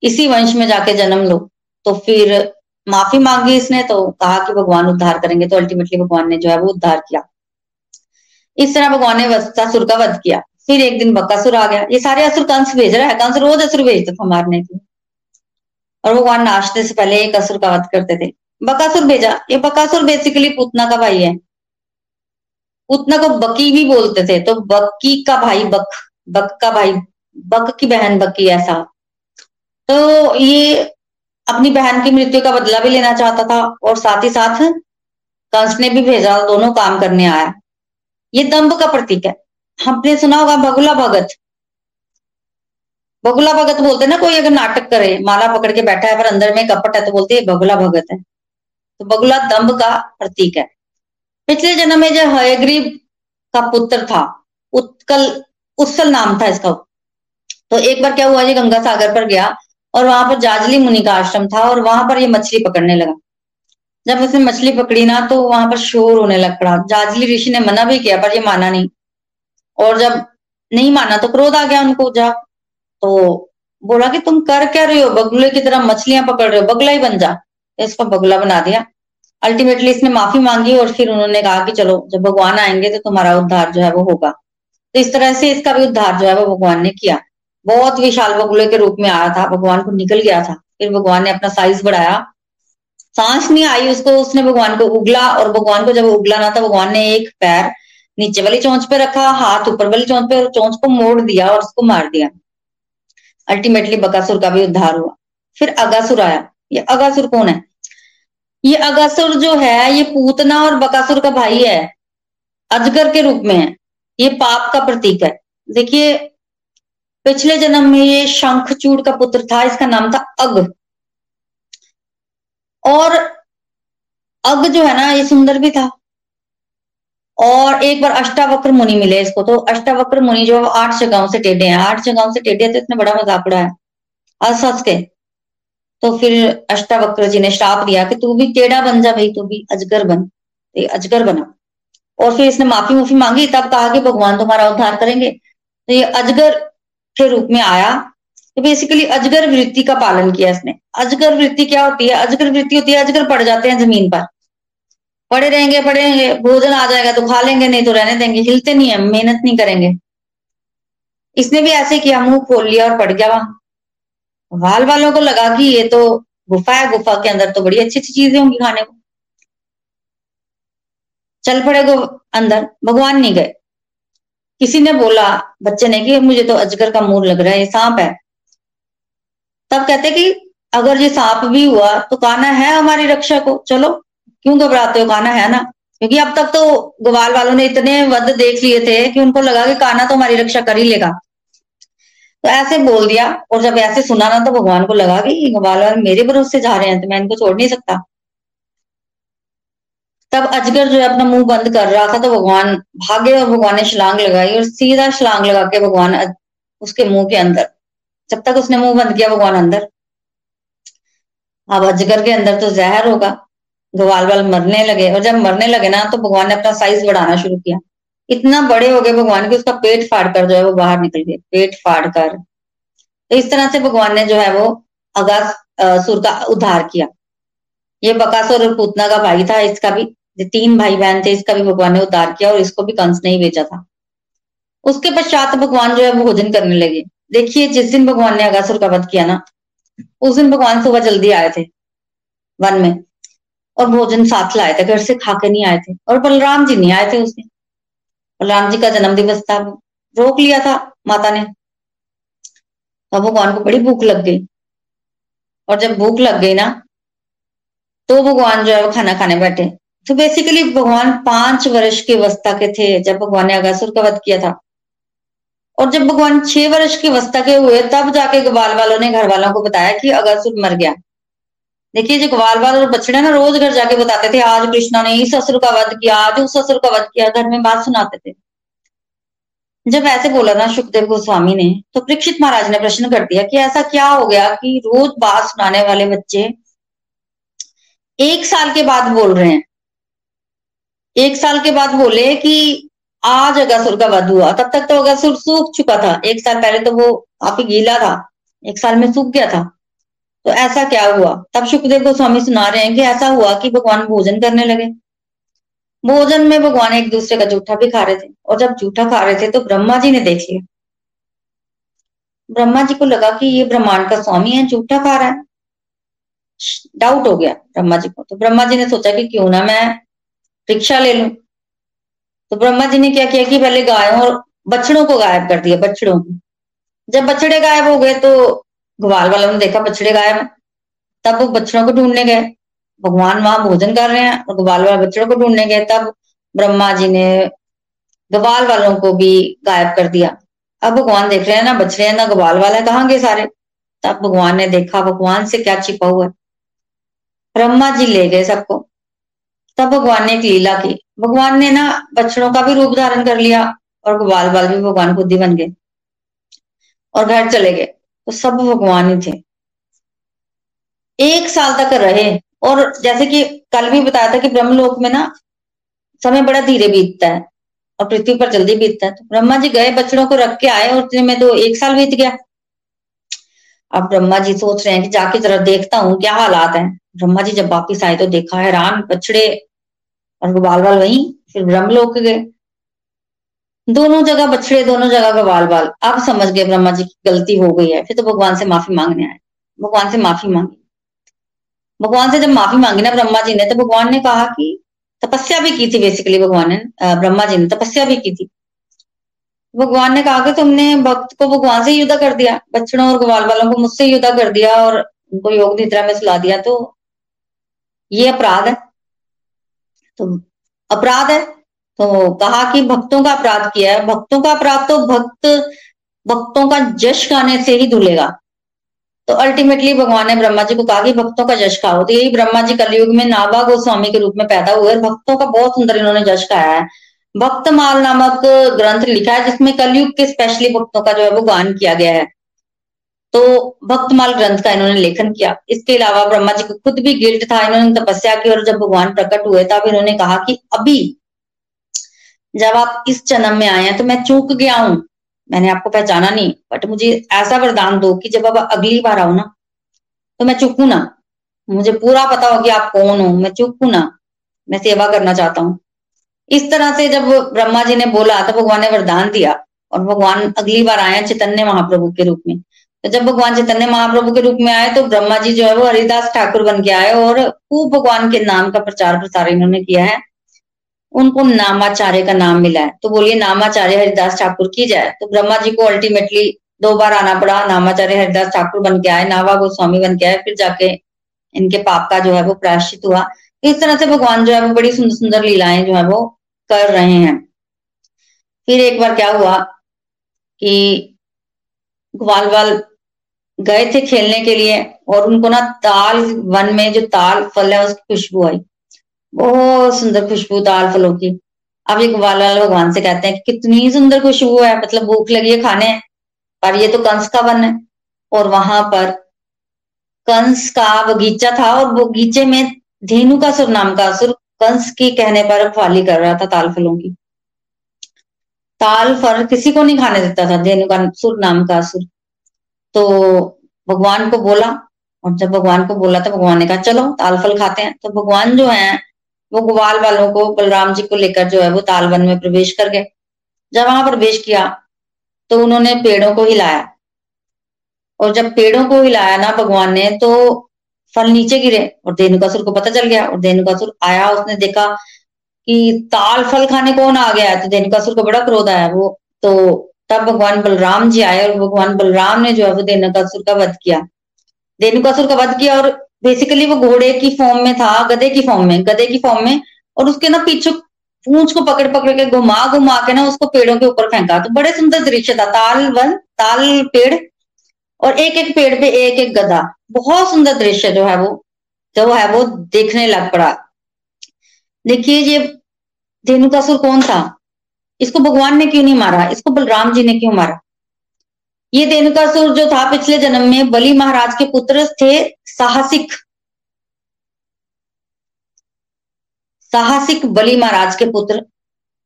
इसी वंश में जाके जन्म लो। तो फिर माफ़ी मांगी इसने तो कहा कि भगवान उद्धार करेंगे। तो अल्टीमेटली भगवान ने जो है वो उद्धार किया। इस तरह भगवान ने वत्सासुर का वध किया। फिर एक दिन बकासुर आ गया। ये सारे असुर कंस भेज रहा है कंस रोज असुर भेजते थे मारने के और भगवान नाचने से पहले एक असुर का वध करते थे। बकासुर भेजा। ये बकासुर बेसिकली पूतना का भाई है। पूतना को बकी भी बोलते थे तो बक्की का भाई बक बक का भाई, बक की बहन बकी ऐसा। तो ये अपनी बहन की मृत्यु का बदला भी लेना चाहता था, और साथ ही साथ कंस ने भी भेजा दोनों काम करने आया। ये दम्भ का प्रतीक है। हमने सुना होगा बगुला भगत। बगुला भगत बोलते ना, कोई अगर नाटक करे, माला पकड़ के बैठा है, पर अंदर में कपट है तो बोलते है, बगुला भगत है। तो बगुला दम्भ का प्रतीक है। पिछले जन्म में जो हयग्रीव का पुत्र था, उत्कल, उत्सल नाम था इसका। तो एक बार क्या हुआ जी गंगा सागर पर गया, और वहाँ पर जाजली मुनि का आश्रम था, और वहाँ पर ये मछली पकड़ने लगा। जब उसने मछली पकड़ी ना तो वहाँ पर शोर होने लग पड़ा। जाजली ऋषि ने मना भी किया, पर ये माना नहीं। और जब नहीं माना तो क्रोध आ गया उनको जा। तो बोला कि तुम कर क्या रहे हो? बगुले की तरह मछलियाँ पकड़ रहे हो, बगला ही बन जा। इसको बगला बना दिया। अल्टीमेटली इसने माफ़ी मांगी और फिर उन्होंने कहा कि चलो, जब भगवान आएँगे तो तुम्हारा उद्धार जो है वो होगा। तो इस तरह से इसका भी उद्धार जो है वो भगवान ने किया। बहुत विशाल बगुले के रूप में आया था, भगवान को निकल गया था। फिर भगवान ने अपना साइज़ बढ़ाया। सांस नहीं आई, उसको उसने भगवान को उगला और भगवान को जब उगला ना था, भगवान ने एक पैर नीचे वाली चोंच पे रखा, हाथ ऊपर वाली चोंच पे और चोंच को मोड़ दिया और उसको मार दिया। अल्टीमेटली बकासुर का भी उद्धार हुआ। फिर अगासुर आया। ये अगासुर कौन है? ये अगासुर जो है, ये पूतना और बकासुर का भाई है। अजगर के रूप में है। ये पाप का प्रतीक है। देखिए, पिछले जन्म में ये शंखचूड़ का पुत्र था, इसका नाम था अग। और अग जो है ना, ये सुंदर भी था। और एक बार अष्टावक्र मुनि मिले इसको तो अष्टावक्र मुनि जो आठ जगहों से टेढ़े हैं, आठ जगहों से टेढ़े तो इतने बड़ा मज़ाक उड़ाया हंस हंस के। तो फिर अष्टावक्र जी ने श्राप दिया कि तू भी टेढ़ा बन जा भाई, तू भी अजगर बन अजगर बना। और फिर इसने माफ़ी मुफी मांगी, तब कहा कि भगवान तुम्हारा उद्धार करेंगे। तो ये अजगर के रूप में आया तो बेसिकली अजगर वृत्ति का पालन किया इसने। अजगर वृत्ति क्या होती है? अजगर वृत्ति होती है, अजगर पड़ जाते हैं ज़मीन पर। पड़े रहेंगे पड़े रहेंगे भोजन आ जाएगा तो खा लेंगे, नहीं तो रहने देंगे, हिलते नहीं है, मेहनत नहीं करेंगे। इसने भी ऐसे किया, मुँह खोल लिया और पड़ गया वहाँ। वाल वालों को लगा कि ये तो गुफा है, गुफा के अंदर तो बड़ी अच्छी अच्छी चीज़ें होंगी खाने को। चल पड़े गो अंदर, भगवान नहीं गए। किसी ने बोला, बच्चे ने, कि मुझे तो अजगर का मुँह लग रहा है, ये सांप है। तब कहते कि, अगर ये सांप भी हुआ तो काना है हमारी रक्षा को, चलो। क्यों घबराते हो? काना है ना? क्योंकि अब तक तो ग्वाल वालों ने इतने वध देख लिए थे कि उनको लगा कि काना तो हमारी रक्षा कर ही लेगा। तो ऐसे बोल दिया और जब ऐसे सुना ना तो भगवान को लगा कि बाल बाल मेरे भरोसे जा रहे हैं तो मैं इनको छोड़ नहीं सकता। तब अजगर जो है अपना मुँह बंद कर रहा था तो भगवान भागे और भगवान ने छलांग लगाई और सीधा छलांग लगा के भगवान उसके मुँह के अंदर, जब तक उसने मुँह बंद किया, भगवान अंदर। अब अजगर के अंदर तो जहर होगा। ग्वाल वाल मरने लगे और जब मरने लगे ना तो भगवान ने अपना साइज़ बढ़ाना शुरू किया। इतना बड़े हो गए भगवान के उसका पेट फाड़ कर जो है वो बाहर निकल गए, पेट फाड़ कर। तो इस तरह से भगवान ने जो है वो अगास सुर का उद्धार किया। ये बकासुर और पूतना का भाई था, इसका भी तीन भाई बहन थे, इसका भी भगवान ने उद्धार किया और इसको भी कंस नहीं बेचा था। उसके पश्चात भगवान जो है भोजन करने लगे। देखिए, जिस दिन भगवान ने अगासुर का वध किया ना, उस दिन भगवान सुबह जल्दी आए थे, वन में। और भोजन साथ लाए थे, घर से खा के नहीं आए थे। और बलराम जी नहीं आए थे उस बलराम जी का जन्म दिवस था, रोक लिया था माता ने। तो भगवान को बड़ी भूख लग गई। और जब भूख लग गई ना तो भगवान जो है वो खाना खाने बैठे। तो बेसिकली भगवान पाँच वर्ष की अवस्था के थे जब भगवान ने अगासुर का वध किया था। और जब भगवान छह वर्ष की अवस्था के हुए, तब जाके ग्वाल वालों ने घर वालों को बताया कि अगासुर मर गया। देखिए, जो ग्वाल वाल और बछड़े ना रोज घर जाके बताते थे, आज कृष्णा ने इस असुर का वध किया, आज उस असुर का वध किया, घर में बात सुनाते थे। जब ऐसे बोला ना सुखदेव गोस्वामी ने तो परीक्षित महाराज ने प्रश्न कर दिया कि ऐसा क्या हो गया कि रोज बात सुनाने वाले बच्चे एक साल के बाद बोल रहे हैं। एक साल के बाद बोले कि आज अगासुर का वध हुआ, तब तक तो अगासुर सूख चुका था, एक साल पहले तो वो काफ़ी गीला था, एक साल में सूख गया था। तो ऐसा क्या हुआ? तब सुखदेव गोस्वामी सुना रहे हैं कि ऐसा हुआ कि भगवान भोजन करने लगे। भोजन में भगवान एक दूसरे का जूठा भी खा रहे थे और जब जूठा खा रहे थे तो ब्रह्मा जी ने देख लिया। ब्रह्मा जी को लगा कि ये ब्रह्मांड का स्वामी है, जूठा खा रहा है। डाउट हो गया ब्रह्मा जी को। तो ब्रह्मा जी ने सोचा कि क्यों ना मैं रिक्शा ले लू। तो ब्रह्मा जी ने क्या किया कि पहले गायों और बछड़ों को गायब कर दिया, बछड़ों को। जब बछड़े गायब हो गए तो ग्वाल वालों ने देखा बछड़े गायब। तब वो बछड़ों को ढूँढने गए। भगवान वहाँ भोजन कर रहे हैं और ग्वाल वाले बछड़ों को ढूँढने गए। तब ब्रह्मा जी ने ग्वाल वालों को भी गायब कर दिया। अब भगवान देख रहे हैं ना, बछड़े हैं ना ग्वाल वाले कहाँ गए सारे? तब भगवान ने देखा, भगवान से क्या छिपा हुआ है? ब्रह्मा जी ले गए सबको। तब भगवान ने एक लीला की। भगवान ने ना बछड़ों का भी रूप धारण कर लिया और ग्वाल वाल भी भगवान खुद ही बन गए और घर चले गए। तो सब भगवान ही थे। एक साल तक रहे। और जैसे कि कल भी बताया था कि ब्रह्मलोक में ना समय बड़ा धीरे बीतता है और पृथ्वी पर जल्दी बीतता है। तो ब्रह्मा जी गए बच्चों को रख के आए और उतने में तो एक साल बीत गया। अब ब्रह्मा जी सोच रहे हैं कि जाके जरा देखता हूँ क्या हालात है। ब्रह्मा जी जब वापिस आए तो देखा, हैरान, बछड़े और बाल बाल वही, फिर ब्रह्मलोक गए। दोनों जगह बछड़े, दोनों जगह का बाल बाल अब समझ गए ब्रह्मा जी की गलती हो गई है। फिर तो भगवान से माफ़ी मांगने आए। भगवान से माफ़ी मांगी। भगवान से जब माफ़ी मांगी ना ब्रह्मा जी ने तो भगवान ने कहा कि तपस्या भी की थी बेसिकली भगवान ने ब्रह्मा जी ने, तपस्या भी की थी। भगवान ने कहा कि तुमने भक्त को भगवान से युद्ध कर दिया। बच्चों और ग्वाल वालों को मुझसे युद्ध कर दिया और उनको योग निद्रा में सुला दिया। तो ये अपराध है। तो अपराध है। तो कहा कि भक्तों का अपराध किया है। भक्तों का अपराध तो भक्त, भक्तों का जश गाने से ही धुलेगा। तो अल्टीमेटली भगवान ने ब्रह्मा जी को कहा कि भक्तों का जश खाओ। तो यही ब्रह्मा जी कलयुग में नाभा गोस्वामी के रूप में पैदा हुए और भक्तों का बहुत सुंदर इन्होंने जश खाया है। भक्तमाल नामक ग्रंथ लिखा है जिसमें कलयुग के स्पेशली भक्तों का जो है वो गान किया गया है। तो भक्तमाल ग्रंथ का इन्होंने लेखन किया। इसके अलावा ब्रह्मा जी को खुद भी गिल्ट था। इन्होंने तपस्या की और जब भगवान प्रकट हुए तब इन्होंने कहा कि अभी जब आप इस जन्म में आए हैं तो मैं चूक गया हूँ। मैंने आपको पहचाना नहीं बट मुझे ऐसा वरदान दो कि जब अब अगली बार आओ ना तो मैं चुकू ना। मुझे पूरा पता हो कि आप कौन हो, मैं चुकू ना। मैं सेवा करना चाहता हूँ। इस तरह से जब ब्रह्मा जी ने बोला तो भगवान ने वरदान दिया, और भगवान अगली बार आए चैतन्य महाप्रभु के रूप में। तो जब भगवान चैतन्य महाप्रभु के रूप में आए तो ब्रह्मा जी जो है वो हरिदास ठाकुर बन के आए, और खूब भगवान के नाम का प्रचार प्रसार इन्होंने किया है। उनको नामाचार्य का नाम मिला है। तो बोलिए, नामाचार्य हरिदास ठाकुर की जाए तो ब्रह्मा जी को अल्टीमेटली दो बार आना पड़ा। नामाचार्य हरिदास ठाकुर बन के आए, नावा गोस्वामी बन के आए, फिर जाके इनके पाप का जो है वो प्रायश्चित हुआ। इस तरह से भगवान जो है वो बड़ी सुंदर सुंदर लीलाएँ जो है वो कर रहे हैं। फिर एक बार क्या हुआ कि ग्वाल वाल गए थे खेलने के लिए और उनको ना ताल वन में जो ताल फल है उसकी खुशबू आई। बहुत सुंदर खुशबू ताल फलों की अब एक ग्वाल वाल भगवान से कहते हैं कि कितनी सुंदर खुशबू है मतलब भूख लगी है खाने, पर ये तो कंस का वन है, और वहाँ पर कंस का बगीचा था, और बगीचे में धेनु का सुर नाम का असुर कंस के कहने पर फाली कर रहा था ताल फलों की। ताल फल किसी को नहीं खाने देता था, धेनु का सुर नाम का असुर। तो भगवान को बोला, और जब भगवान को बोला तो भगवान ने कहा, चलो ताल फल खाते हैं। तो भगवान जो है वो ग्वाल वालों को, बलराम जी को लेकर जो है वो तालवन में प्रवेश कर गए। जब वहाँ प्रवेश किया तो उन्होंने पेड़ों को हिलाया। और जब पेड़ों को हिलाया ना भगवान ने तो फल नीचे गिरे और धेनुकासुर को पता चल गया और धेनुकासुर आया, उसने देखा कि ताल फल खाने कौन आ गया तो धेनुकासुर को बड़ा क्रोध आया वो। तो तब भगवान बलराम जी आए और भगवान बलराम ने जो है वो धेनुकासुर का वध किया। धेनुकासुर का वध किया और बेसिकली वो घोड़े की फॉर्म में था, गधे की फॉर्म में, गधे की फॉर्म में, और उसके ना पीछे पूंछ को पकड़ पकड़ के घुमा घुमा के ना उसको पेड़ों के ऊपर फेंका। तो बड़े सुंदर दृश्य था, ताल वन, ताल पेड़, और एक एक पेड़ पे एक एक गधा। बहुत सुंदर दृश्य जो है वो, जो है वो देखने लग पड़ा। देखिए ये धेनुकासुर कौन था? इसको भगवान ने क्यों नहीं मारा? इसको बलराम जी ने क्यों मारा? ये धेनुकासुर जो था पिछले जन्म में, बलि महाराज के पुत्र थे साहसिक। साहसिक बलि महाराज के पुत्र।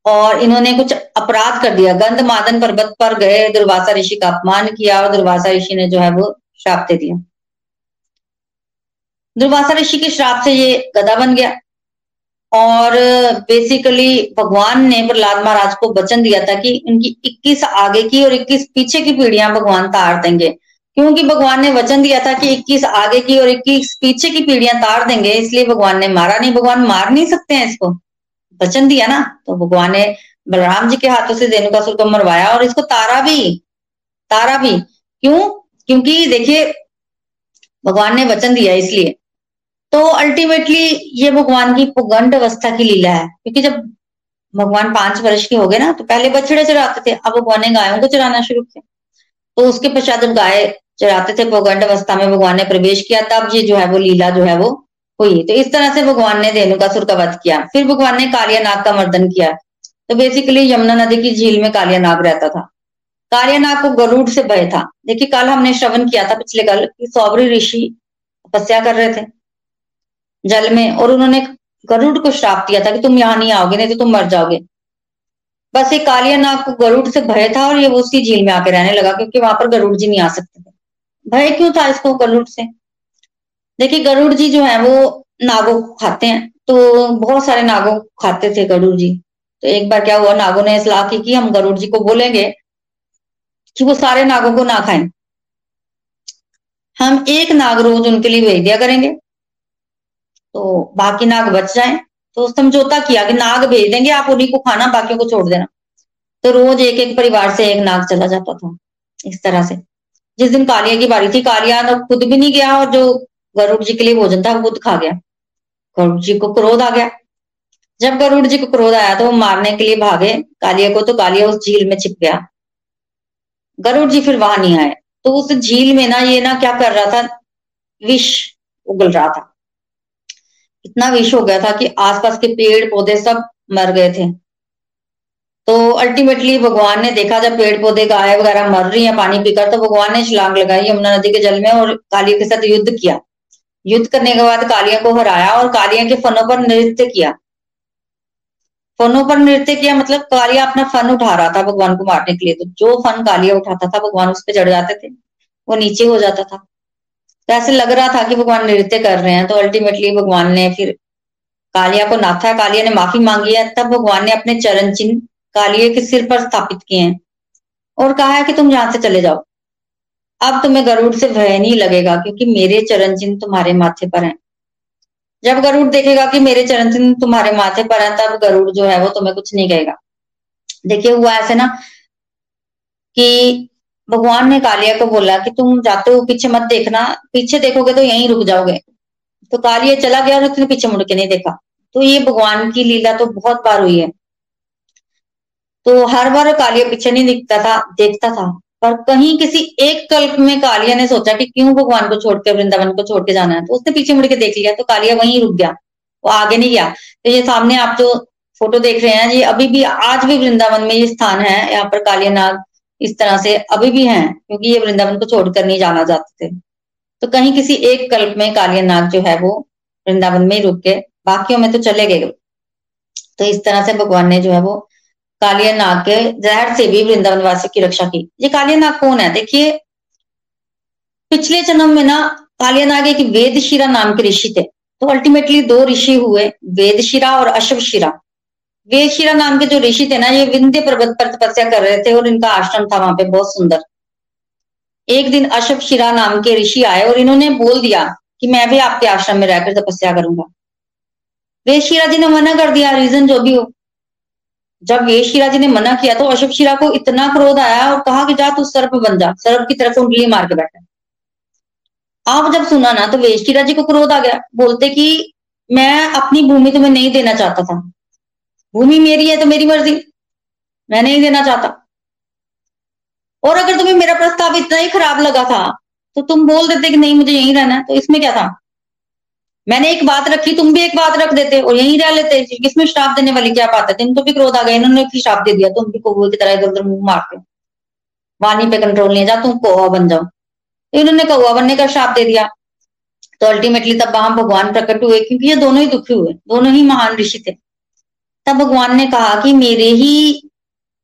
और इन्होंने कुछ अपराध कर दिया। गंध मादन पर्वत पर गए, दुर्वासा ऋषि का अपमान किया और दुर्वासा ऋषि ने जो है वो श्राप दे दिया। दुर्वासा ऋषि के श्राप से ये गदा बन गया। और बेसिकली भगवान ने प्रहलाद महाराज को वचन दिया था कि उनकी 21 आगे की और 21 पीछे की पीढ़ियाँ भगवान तार देंगे। क्योंकि भगवान ने वचन दिया था कि 21 आगे की और 21 पीछे की पीढ़ियाँ तार देंगे, इसलिए भगवान ने मारा नहीं। भगवान मार नहीं सकते हैं इसको। वचन दिया ना। तो भगवान ने बलराम जी के हाथों से धेनुकासुर को मरवाया और इसको तारा भी तारा भी। क्यों? क्योंकि देखिए, भगवान ने वचन दिया इसलिए। तो अल्टीमेटली ये भगवान की पुगंड अवस्था की लीला है, क्योंकि जब भगवान पाँच वर्ष के हो गए ना तो पहले बछड़े चढ़ाते थे, अब भगवान ने गायों को चढ़ाना शुरू किया। तो उसके पश्चात जब गाय चढ़ाते थे पुगंड अवस्था में भगवान ने प्रवेश किया, तब ये जो है वो लीला जो है वो हुई। तो इस तरह से भगवान ने धेनुकासुर का वध किया। फिर भगवान ने कालियानाग का मर्दन किया। तो बेसिकली यमुना नदी की झील में कालियानाग रहता था। कालियानाग को गरुड़ से भय था। देखिए, कल हमने श्रवण किया था पिछले कल कि सौबरी ऋषि तपस्या कर रहे थे। जल में, और उन्होंने गरुड़ को श्राप दिया था कि तुम यहाँ नहीं आओगे, नहीं तो तुम मर जाओगे। बस एक कालिया नाग को गरुड़ से भय था और ये वो उसी झील में आके रहने लगा क्योंकि वहाँ पर गरुड़ जी नहीं आ सकते थे। भय क्यों था इसको गरुड़ से? देखिए, गरुड़ जी जो है वो नागों को खाते हैं तो बहुत सारे नागों को खाते थे गरुड़ जी। तो एक बार क्या हुआ, नागों ने सलाह की कि हम गरुड़ जी को बोलेंगे कि वो सारे नागों को ना खाएँ। हम एक नाग रोज उनके लिए भेज दिया करेंगे। तो बाकी नाग बच जाए। तो समझौता किया कि नाग भेज देंगे, आप उन्हीं को खाना बाकियों को छोड़ देना। तो रोज एक एक परिवार से एक नाग चला जाता था, इस तरह से। जिस दिन कालिया की बारी थी, कालिया तो खुद भी नहीं गया और जो गरुड़ जी के लिए भोजन था, वो खुद खा गया। गरुड़ जी को क्रोध आ गया। जब गरुड़ जी को क्रोध आया तो वो मारने के लिए भागे। कालिया को तो कालिया उस झील में छिप गया। गरुड़ जी फिर वहाँ नहीं आए। तो उस झील में ना ये ना क्या कर रहा था, विष उगल रहा था। इतना विष हो गया था कि आसपास के पेड़ पौधे सब मर गए थे। तो अल्टीमेटली भगवान ने देखा, जब पेड़ पौधे गाय वगैरह मर रही है पानी पीकर तो भगवान ने छलांग लगाई यमुना नदी के जल में और कालिया के साथ युद्ध किया। युद्ध करने के बाद कालिया को हराया और कालिया के फनों पर नृत्य किया। फनों पर नृत्य किया मतलब कालिया अपना फन उठा रहा था भगवान को मारने के लिए। तो जो फन कालिया उठाता था, भगवान उस पर चढ़ जाते थे, वो नीचे हो जाता था। तो ऐसे लग रहा था कि भगवान नृत्य कर रहे हैं तो अल्टीमेटली भगवान ने फिर कालिया को नाथा, कालिया ने माफ़ी मांगी है, तब भगवान ने अपने चरण चिन्ह कालिया के सिर पर स्थापित किए हैं और कहा है कि तुम यहाँ से चले जाओ। अब तुम्हें गरुड़ से भय नहीं लगेगा क्योंकि मेरे चरण चिन्ह तुम्हारे माथे पर हैं। जब गरुड़ देखेगा कि मेरे चरण चिन्ह तुम्हारे माथे पर है, तब गरुड़ जो है वो तुम्हें कुछ नहीं कहेगा। देखिए हुआ ऐसे ना कि भगवान ने कालिया को बोला कि तुम जाते हो, पीछे मत देखना। पीछे देखोगे तो यहीं रुक जाओगे। तो कालिया चला गया और उसने पीछे मुड़ के नहीं देखा। तो ये भगवान की लीला तो बहुत बार हुई है। तो हर बार कालिया पीछे नहीं दिखता था, देखता था। पर कहीं किसी एक कल्प में कालिया ने सोचा कि क्यों भगवान को छोड़कर वृंदावन को छोड़ के जाना है। तो उसने पीछे मुड़ के देख लिया तो कालिया वहीं रुक गया। वो आगे नहीं गया। तो ये सामने आप जो फ़ोटो देख रहे हैं, ये अभी भी, आज भी वृंदावन में ये स्थान है। यहाँ पर कालिया नाग इस तरह से अभी भी हैं, क्योंकि ये वृंदावन को छोड़कर नहीं जाना चाहते थे। तो कहीं किसी एक कल्प में कालिया नाग जो है वो वृंदावन में ही रुक के बाकियों में तो चले गए। तो इस तरह से भगवान ने जो है वो कालिया नाग के जहर से भी वृंदावन वासी की रक्षा की। ये कालिया नाग कौन है? देखिए, पिछले जन्म में ना कालिया नाग एक वेदशिरा नाम के ऋषि थे। तो अल्टीमेटली दो ऋषि हुए, वेदशिरा और अश्वशिरा। वेदशिरा नाम के जो ऋषि थे ना, ये विंध्य पर्वत पर तपस्या कर रहे थे और इनका आश्रम था वहाँ पे, बहुत सुंदर। एक दिन अशोक शिरा नाम के ऋषि आए और इन्होंने बोल दिया कि मैं भी आपके आश्रम में रहकर तपस्या करूँगा। वेदशिरा जी ने मना कर दिया रीजन जो भी हो। जब वेदशिरा जी ने मना किया तो अशोक शिरा को इतना क्रोध आया और कहा कि जा तू सर्प बन जा, सर्प की तरफ़ उंगली मार के बैठा। आप जब सुना ना तो वेदशिरा जी को क्रोध आ गया, बोलते कि मैं अपनी भूमि तुम्हें नहीं देना चाहता था। भूमि मेरी है तो मेरी मर्ज़ी। मैं नहीं देना चाहता। और अगर तुम्हें मेरा प्रस्ताव इतना ही खराब लगा था तो तुम बोल देते कि नहीं, मुझे यहीं रहना है। तो इसमें क्या था? मैंने एक बात रखी, तुम भी एक बात रख देते और यहीं रह लेते। किसमें श्राप देने वाली क्या बात है? तुम तो भी क्रोध आ गया, इन्होंने भी श्राप दे दिया। तुम भी कौए की तरह इधर उधर मुँह मारते वाणी पे कंट्रोल नहीं जा, तुम कौआ बन जाओ। तो इन्होंने कौआ बनने का श्राप दे दिया। तो अल्टीमेटली तब वहाँ भगवान प्रकट हुए, क्योंकि ये दोनों ही दुखी हुए, दोनों ही महान ऋषि थे। तब भगवान ने कहा कि मेरे ही,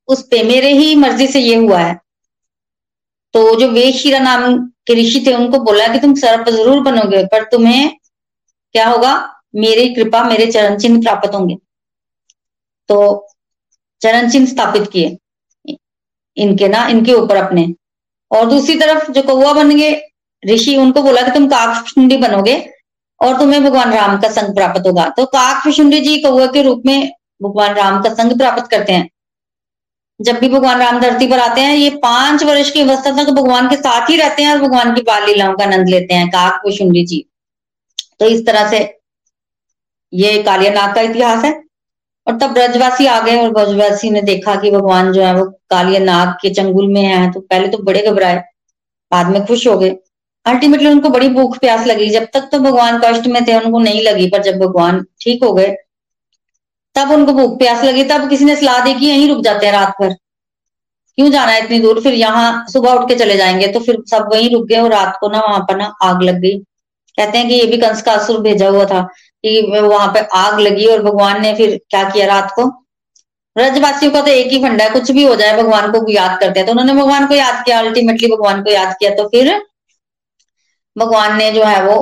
उस पे, मेरे ही मर्ज़ी से ये हुआ है। तो जो वेशिरा नाम के ऋषि थे, उनको बोला कि तुम सर्प ज़रूर बनोगे, पर तुम्हें क्या होगा? मेरी कृपा, मेरे चरण चिन्ह प्राप्त होंगे। तो चरण चिन्ह स्थापित किए, इनके ना, इनके ऊपर अपने। और दूसरी तरफ़ जो कौआ बन गए, ऋषि उनको बोला कि तुम काकशुंडी बनोगे और तुम्हें भगवान राम का संग प्राप्त होगा। तो काकशुंडी जी कौआ के रूप में भगवान राम का संग प्राप्त करते हैं। जब भी भगवान राम धरती पर आते हैं, ये पाँच वर्ष की अवस्था तक भगवान के साथ ही रहते हैं और भगवान की बाल लीलाओं का आनंद लेते हैं। काक कुशुंडी जी। तो इस तरह से ये कालिया नाग का इतिहास है। और तब ब्रजवासी आ गए और ब्रजवासी ने देखा कि भगवान जो है वो कालिया नाग के चंगुल में है तो पहले तो बड़े घबराए, बाद में खुश हो गए। अल्टीमेटली उनको बड़ी भूख प्यास लगी। जब तक तो भगवान कष्ट में थे, उनको नहीं लगी, पर जब भगवान ठीक हो गए तब उनको भूख प्यास लगी, तब किसी ने सलाह दी कि यहीं रुक जाते हैं रात भर। क्यों जाना है इतनी दूर? फिर यहाँ सुबह उठ के चले जाएँगे तो फिर सब वहीं रुक गए और रात को ना वहाँ पर ना आग लग गई। कहते हैं कि ये भी कंस का असुर भेजा हुआ था कि वहाँ पर आग लगी और भगवान ने फिर क्या किया रात को? ब्रजवासियों का तो एक ही फंडा है, कुछ भी हो जाए भगवान को याद करते हैं। तो उन्होंने भगवान को याद किया अल्टीमेटली भगवान को याद किया तो फिर भगवान ने जो है वो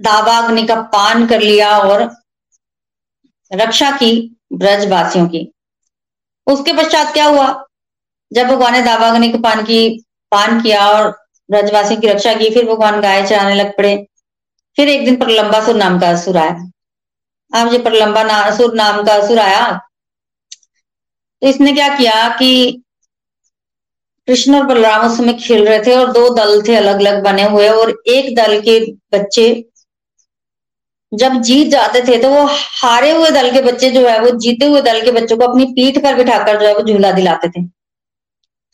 दावाग्नि का पान कर लिया और रक्षा की ब्रजवासियों की। उसके पश्चात क्या हुआ? जब भगवान ने दावाग्नि के पान की, पान किया और ब्रजवासियों की रक्षा की, फिर भगवान गाय चराने लग पड़े। फिर एक दिन प्रलंबासुर नाम का असुर आया। अब ये प्रलंबा असुर नाम का असुर आया। तो इसने क्या किया कि कृष्ण और बलराम उस समय खेल रहे थे और दो दल थे अलग अलग बने हुए और एक दल के बच्चे जब जीत जाते थे तो वो हारे हुए दल के बच्चे जो है, वो जीते हुए दल के बच्चों को अपनी पीठ पर बिठाकर जो है, वो झूला दिलाते थे।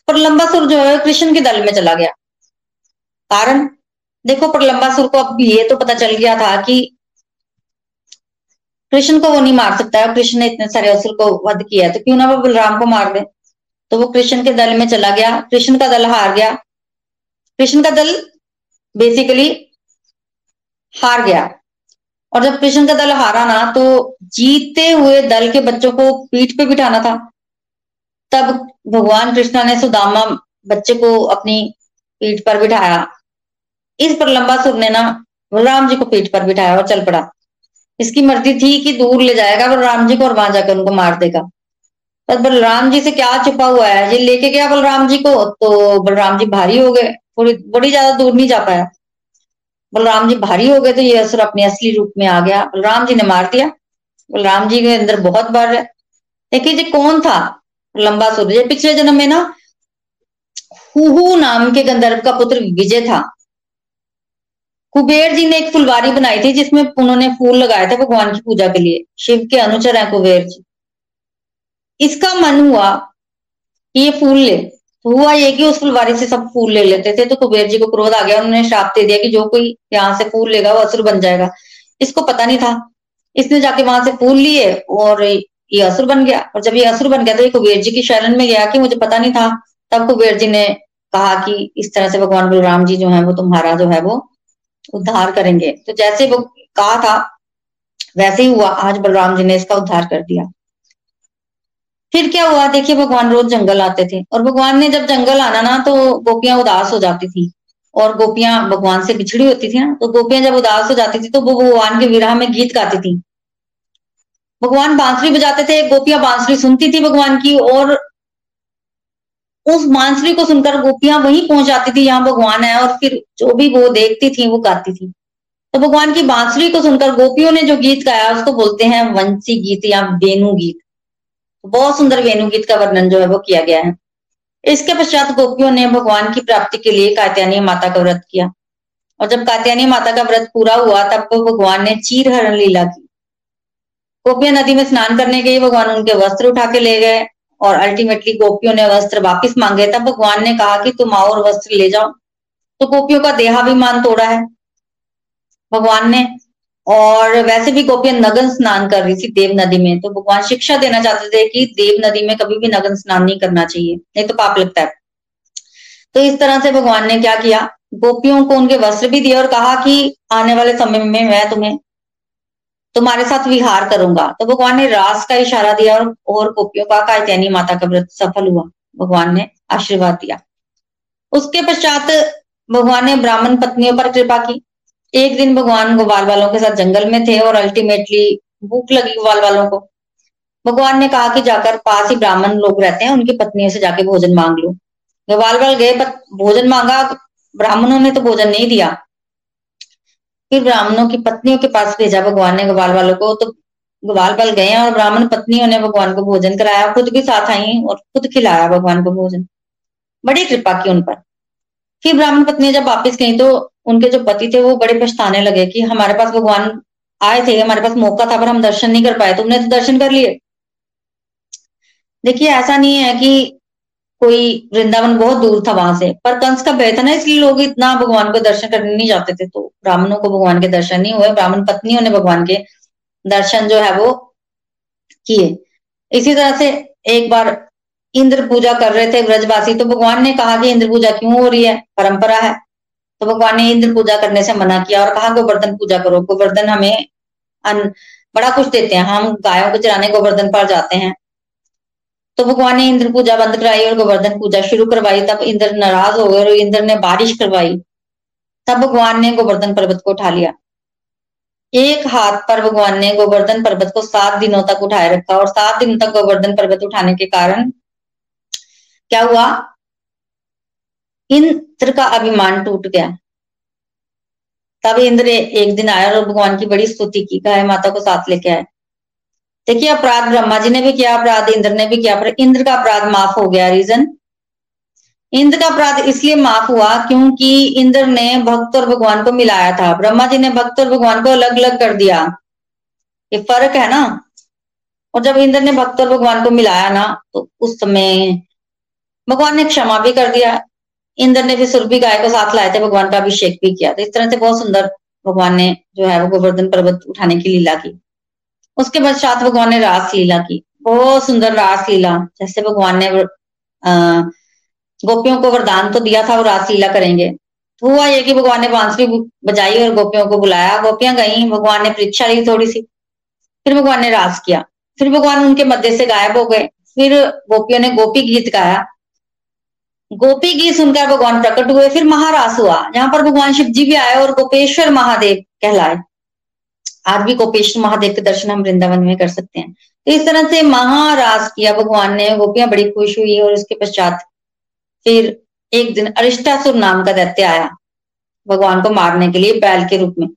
पर लंबा सुर जो है कृष्ण के दल में चला गया। कारण? देखो, पर लंबा सुर को अब ये तो पता चल गया था कि कृष्ण को वो नहीं मार सकता है। कृष्ण ने इतने सारे असुर को वध किया है तो क्यों ना वो बलराम को मार दे? तो वो कृष्ण के दल में चला गया। कृष्ण का दल हार गया। कृष्ण का दल बेसिकली हार गया। और जब कृष्ण का दल हारा ना तो जीते हुए दल के बच्चों को पीठ पे बिठाना था। तब भगवान कृष्णा ने सुदामा बच्चे को अपनी पीठ पर बिठाया। इस पर लंबा सुर ने ना बलराम जी को पीठ पर बिठाया और चल पड़ा। इसकी मर्ज़ी थी कि दूर ले जाएगा बलराम जी को और वहाँ जाकर उनको मार देगा। पर बलराम जी से क्या छुपा हुआ है? ये लेके गया बलराम जी को तो बलराम जी भारी हो गए। थोड़ी, बड़ी ज़्यादा दूर नहीं जा पाया। बलराम जी भारी हो गए तो ये असुर अपने असली रूप में आ गया। बलराम जी ने मार दिया। बलराम जी के अंदर बहुत बार देखिए जी, कौन था? लंबा सुर। ये पिछले जन्म में ना हु नाम के गंधर्व का पुत्र विजय था। कुबेर जी ने एक फुलवारी बनाई थी, जिसमें उन्होंने फूल लगाए थे भगवान की पूजा के लिए। शिव के अनुचर हैं कुबेर जी। इसका मन हुआ कि ये फूल ले। हुआ ये कि उस फुलवारी से सब फूल ले लेते थे तो कुबेर जी को क्रोध आ गया, उन्होंने श्राप दे दिया कि जो कोई यहाँ से फूल लेगा वो असुर बन जाएगा। इसको पता नहीं था। इसने जाके वहाँ से फूल लिए और ये असुर बन गया। और जब ये असुर बन गया तो ये कुबेर जी की शरण में गया कि मुझे पता नहीं था। तब कुबेर जी ने कहा कि इस तरह से भगवान बलराम जी जो है, वो तुम्हारा जो है वो उद्धार करेंगे। तो जैसे वो कहा था, वैसे ही हुआ। आज बलराम जी ने इसका उद्धार कर दिया। फिर क्या हुआ? देखिए, भगवान रोज जंगल आते थे और भगवान ने जब जंगल आना ना तो गोपियाँ उदास हो जाती थी और गोपियाँ भगवान से बिछड़ी होती थी ना तो गोपियाँ जब उदास हो जाती थी तो वो भगवान के विरह में गीत गाती थी। भगवान बांसुरी बजाते थे, गोपियाँ बांसुरी सुनती थी भगवान की और उस बांसुरी को सुनकर गोपियाँ वहीं पहुँच जाती थी जहाँ भगवान है और फिर जो भी वो देखती थी, वो गाती थी। तो भगवान की बांसुरी को सुनकर गोपियों ने जो गीत गाया, उसको बोलते हैं वंशी गीत या वेणु गीत। बहुत सुंदर वेणु गीत का वर्णन जो है वो किया गया है। इसके पश्चात गोपियों ने भगवान की प्राप्ति के लिए कात्यानी माता का व्रत किया। और जब कात्यानी माता का व्रत पूरा हुआ, तब भगवान ने चीर हरण लीला की। गोपियाँ नदी में स्नान करने गई, भगवान उनके वस्त्र उठा के ले गए और अल्टीमेटली गोपियों ने वस्त्र वापिस मांगे। तब भगवान ने कहा कि तुम आओ और वस्त्र ले जाओ। तो गोपियों का देहाभिमान तोड़ा है। भगवान ने और वैसे भी गोपियाँ नगन स्नान कर रही थी देव नदी में तो भगवान शिक्षा देना चाहते थे कि देव नदी में कभी भी नगन स्नान नहीं करना चाहिए नहीं तो पाप लगता है। तो इस तरह से भगवान ने क्या किया गोपियों को उनके वस्त्र भी दिए और कहा कि आने वाले समय में मैं तुम्हें तुम्हारे साथ विहार करूँगा। तो भगवान ने रास का इशारा दिया और, और गोपियों का कायतैनी माता का व्रत सफल हुआ। भगवान ने आशीर्वाद दिया। उसके पश्चात भगवान ने ब्राह्मण पत्नियों पर कृपा की। एक दिन भगवान ग्वाल वालों के साथ जंगल में थे और अल्टीमेटली भूख लगी ग्वाल वालों को। भगवान ने कहा कि जाकर पास ही ब्राह्मण लोग रहते हैं, उनकी पत्नियों से जाके भोजन मांग लो। ग्वाल वाल गए भोजन मांगा, ब्राह्मणों ने तो भोजन नहीं दिया। फिर ब्राह्मणों की पत्नियों के पास भेजा भगवान ने ग्वाल वालों को तो ग्वाल वाल गए और ब्राह्मण पत्नियों ने भगवान को भोजन कराया, खुद भी साथ आई और खुद खिलाया भगवान को भोजन। बड़ी कृपा की उन पर। फिर ब्राह्मण पत्नी जब वापिस गई तो उनके जो पति थे वो बड़े पछताने लगे कि हमारे पास भगवान आए थे, हमारे पास मौका था, पर हम दर्शन नहीं कर पाए तुमने तो दर्शन कर लिए। देखिए, ऐसा नहीं है कि कोई वृंदावन बहुत दूर था वहाँ से, पर कंस का था ना इसलिए लोग इतना भगवान को दर्शन करने नहीं जाते थे तो ब्राह्मणों को भगवान के दर्शन नहीं हुए, ब्राह्मण पत्नियों ने भगवान के दर्शन जो है वो किए। इसी तरह से एक बार इंद्र पूजा कर रहे थे, ब्रजवासी तो भगवान ने कहा कि इंद्र पूजा क्यों हो रही है? परंपरा है। तो भगवान ने इंद्र पूजा करने से मना किया और कहा गोवर्धन पूजा करो। गोवर्धन हमें अन, बड़ा कुछ देते हैं। हम गायों को चराने गोवर्धन पर जाते हैं। तो भगवान ने इंद्र पूजा बंद कराई और गोवर्धन पूजा शुरू करवाई। तब इंद्र नाराज़ हो गए और इंद्र ने बारिश करवाई। तब भगवान ने गोवर्धन पर्वत को उठा लिया। एक हाथ पर भगवान ने गोवर्धन पर्वत को सात दिनों तक उठाए रखा और सात दिनों तक गोवर्धन पर्वत उठाने के कारण क्या हुआ? इंद्र का अभिमान टूट गया। तब इंद्र एक दिन आया और भगवान की बड़ी स्तुति की गाय माता को साथ लेके आए। देखिए, अपराध ब्रह्मा जी ने भी किया, अपराध इंद्र ने भी किया, पर इंद्र का अपराध माफ़ हो गया रीजन। इंद्र का अपराध इसलिए माफ़ हुआ क्योंकि इंद्र ने भक्त और भगवान को मिलाया था। ब्रह्मा जी ने भक्त और भगवान को अलग अलग कर दिया। ये फ़र्क है ना? और जब इंद्र ने भक्त और भगवान को मिलाया ना तो उस समय भगवान ने क्षमा भी कर दिया इंद्र ने फिर सुरभि गाय को साथ लाए थे, भगवान का अभिषेक भी किया। तो इस तरह से बहुत सुंदर भगवान ने जो है वो गोवर्धन पर्वत उठाने की लीला की। उसके पश्चात भगवान ने रास लीला की। बहुत सुंदर रास लीला जैसे भगवान ने गोपियों को वरदान तो दिया था, वो रास लीला करेंगे। तो हुआ ये कि भगवान ने बांसुरी बजाई और गोपियों को बुलाया। गोपियाँ गई, भगवान ने परीक्षा ली थोड़ी सी। फिर भगवान ने रास किया। फिर भगवान उनके मध्य से गायब हो गए। फिर गोपियों ने गोपी गीत गाया। गोपी गीत सुनकर भगवान प्रकट हुए फिर महारास हुआ। जहाँ पर भगवान शिव जी भी आए और गोपेश्वर महादेव कहलाए। आज भी गोपेश्वर महादेव के दर्शन हम वृंदावन में कर सकते हैं। तो इस तरह से महारास किया भगवान ने गोपियाँ बड़ी खुश हुई और उसके पश्चात फिर एक दिन अरिष्टासुर नाम का दैत्य आया भगवान को मारने के लिए बैल के रूप में।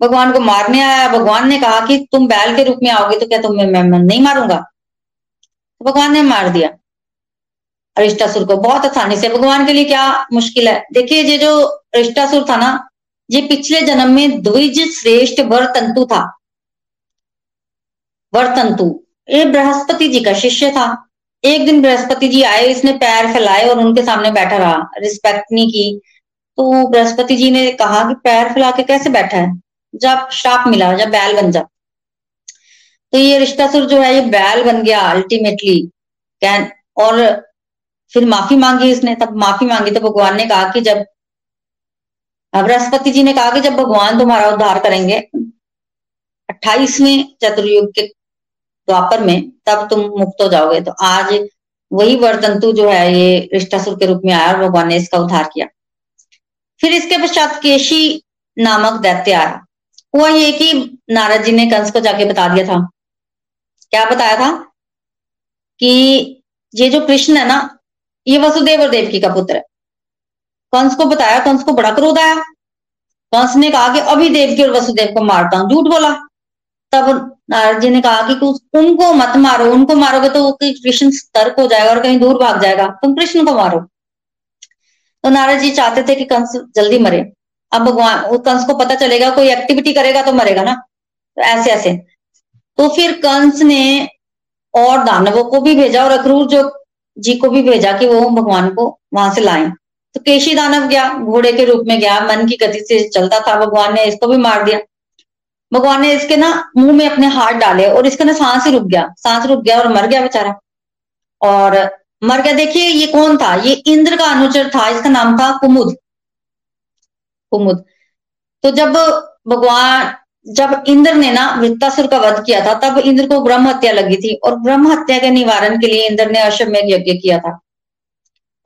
भगवान को मारने आया भगवान ने कहा कि तुम बैल के रूप में आओगे तो क्या तुम्हें मैं, मैं नहीं मारूँगा? तो भगवान ने मार दिया। अरिष्टासुर को। बहुत आसानी से भगवान के लिए क्या मुश्किल है? देखिए, ये जो अरिष्टासुर था ना, ये पिछले जन्म में द्विज श्रेष्ठ वर तंतु था। वर तंतु ये बृहस्पति जी का शिष्य था। एक दिन बृहस्पति जी आए, इसने पैर फैलाए और उनके सामने बैठा रहा। रिस्पेक्ट नहीं की। तो बृहस्पति जी ने कहा कि पैर फैला के कैसे बैठा है? जब श्राप मिला, जब बैल बन जा। तो ये रिश्तासुर जो है, ये बैल बन गया अल्टीमेटली कैन और फिर माफ़ी मांगी इसने तब माफ़ी मांगी तो भगवान ने कहा कि जब बृहस्पति जी ने कहा कि जब भगवान तुम्हारा उद्धार करेंगे, अट्ठाईसवें चतुर्युग के द्वापर में, तब तुम मुक्त हो जाओगे। तो आज वही वर्तंतु जो है, ये रिष्टासुर के रूप में आया और भगवान ने इसका उद्धार किया। फिर इसके पश्चात केशी नामक दैत्य आया। हुआ ये कि नारद जी ने कंस को जाके बता दिया था। क्या बताया था? कि ये जो कृष्ण है ना ये वसुदेव और देवकी का पुत्र है। कंस को बताया, कंस को बड़ा क्रोध आया। कंस ने कहा कि अभी देवकी और वसुदेव को मारता हूँ, झूठ बोला। तब नारद जी ने कहा कि उनको मत मारो, उनको मारोगे तो कृष्ण तर्क हो जाएगा और कहीं दूर भाग जाएगा। तुम कृष्ण को मारो। तो नारद जी चाहते थे कि कंस जल्दी मरे। अब भगवान कंस को पता चलेगा, कोई एक्टिविटी करेगा तो मरेगा ना। तो ऐसे ऐसे। तो फिर कंस ने और दानवों को भी भेजा और अक्रूर जो जी को भी भेजा कि वो भगवान को वहाँ से लाए। तो केशी दानव गया, घोड़े के रूप में गया, मन की गति से चलता था, भगवान ने इसको भी मार दिया। भगवान ने इसके ना मुँह में अपने हाथ डाले और इसका ना सांस ही रुक गया, सांस रुक गया और मर गया बेचारा। और मर गया, देखिए ये कौन था? ये इंद्र का अनुचर था, इसका नाम था कुमुद। कुमुद। तो जब भगवान जब इंद्र ने ना वृत्तासुर का वध किया था, तब इंद्र को ब्रह्म हत्या लगी थी और ब्रह्म हत्या के निवारण के लिए इंद्र ने अश्वमेघ यज्ञ किया था।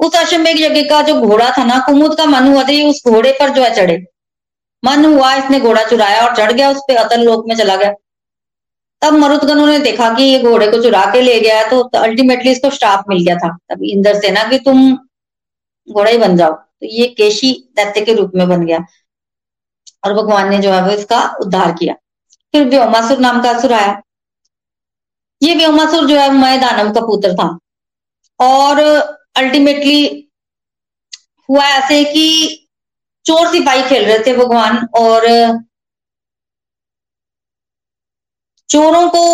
उस अश्वमेघ यज्ञ का जो घोड़ा था ना, कुमुद का मन हुआ था उस घोड़े पर जो है चढ़े। मन हुआ, इसने घोड़ा चुराया और चढ़ गया, उस पर अतल लोक में चला गया। तब मरुदगनों ने देखा कि ये घोड़े को चुरा के ले गया तो अल्टीमेटली इसको श्राप मिल गया था। तब इंद्र से ना कि तुम घोड़ा ही बन जाओ। तो ये केशी दैत्य के रूप में बन गया। और भगवान ने जो है वो इसका उद्धार किया। फिर व्योमासुर नाम का असुर आया। ये व्योमासुर जो है मय दानव का पुत्र था। और अल्टीमेटली हुआ ऐसे कि चोर सिपाही खेल रहे थे भगवान और चोरों को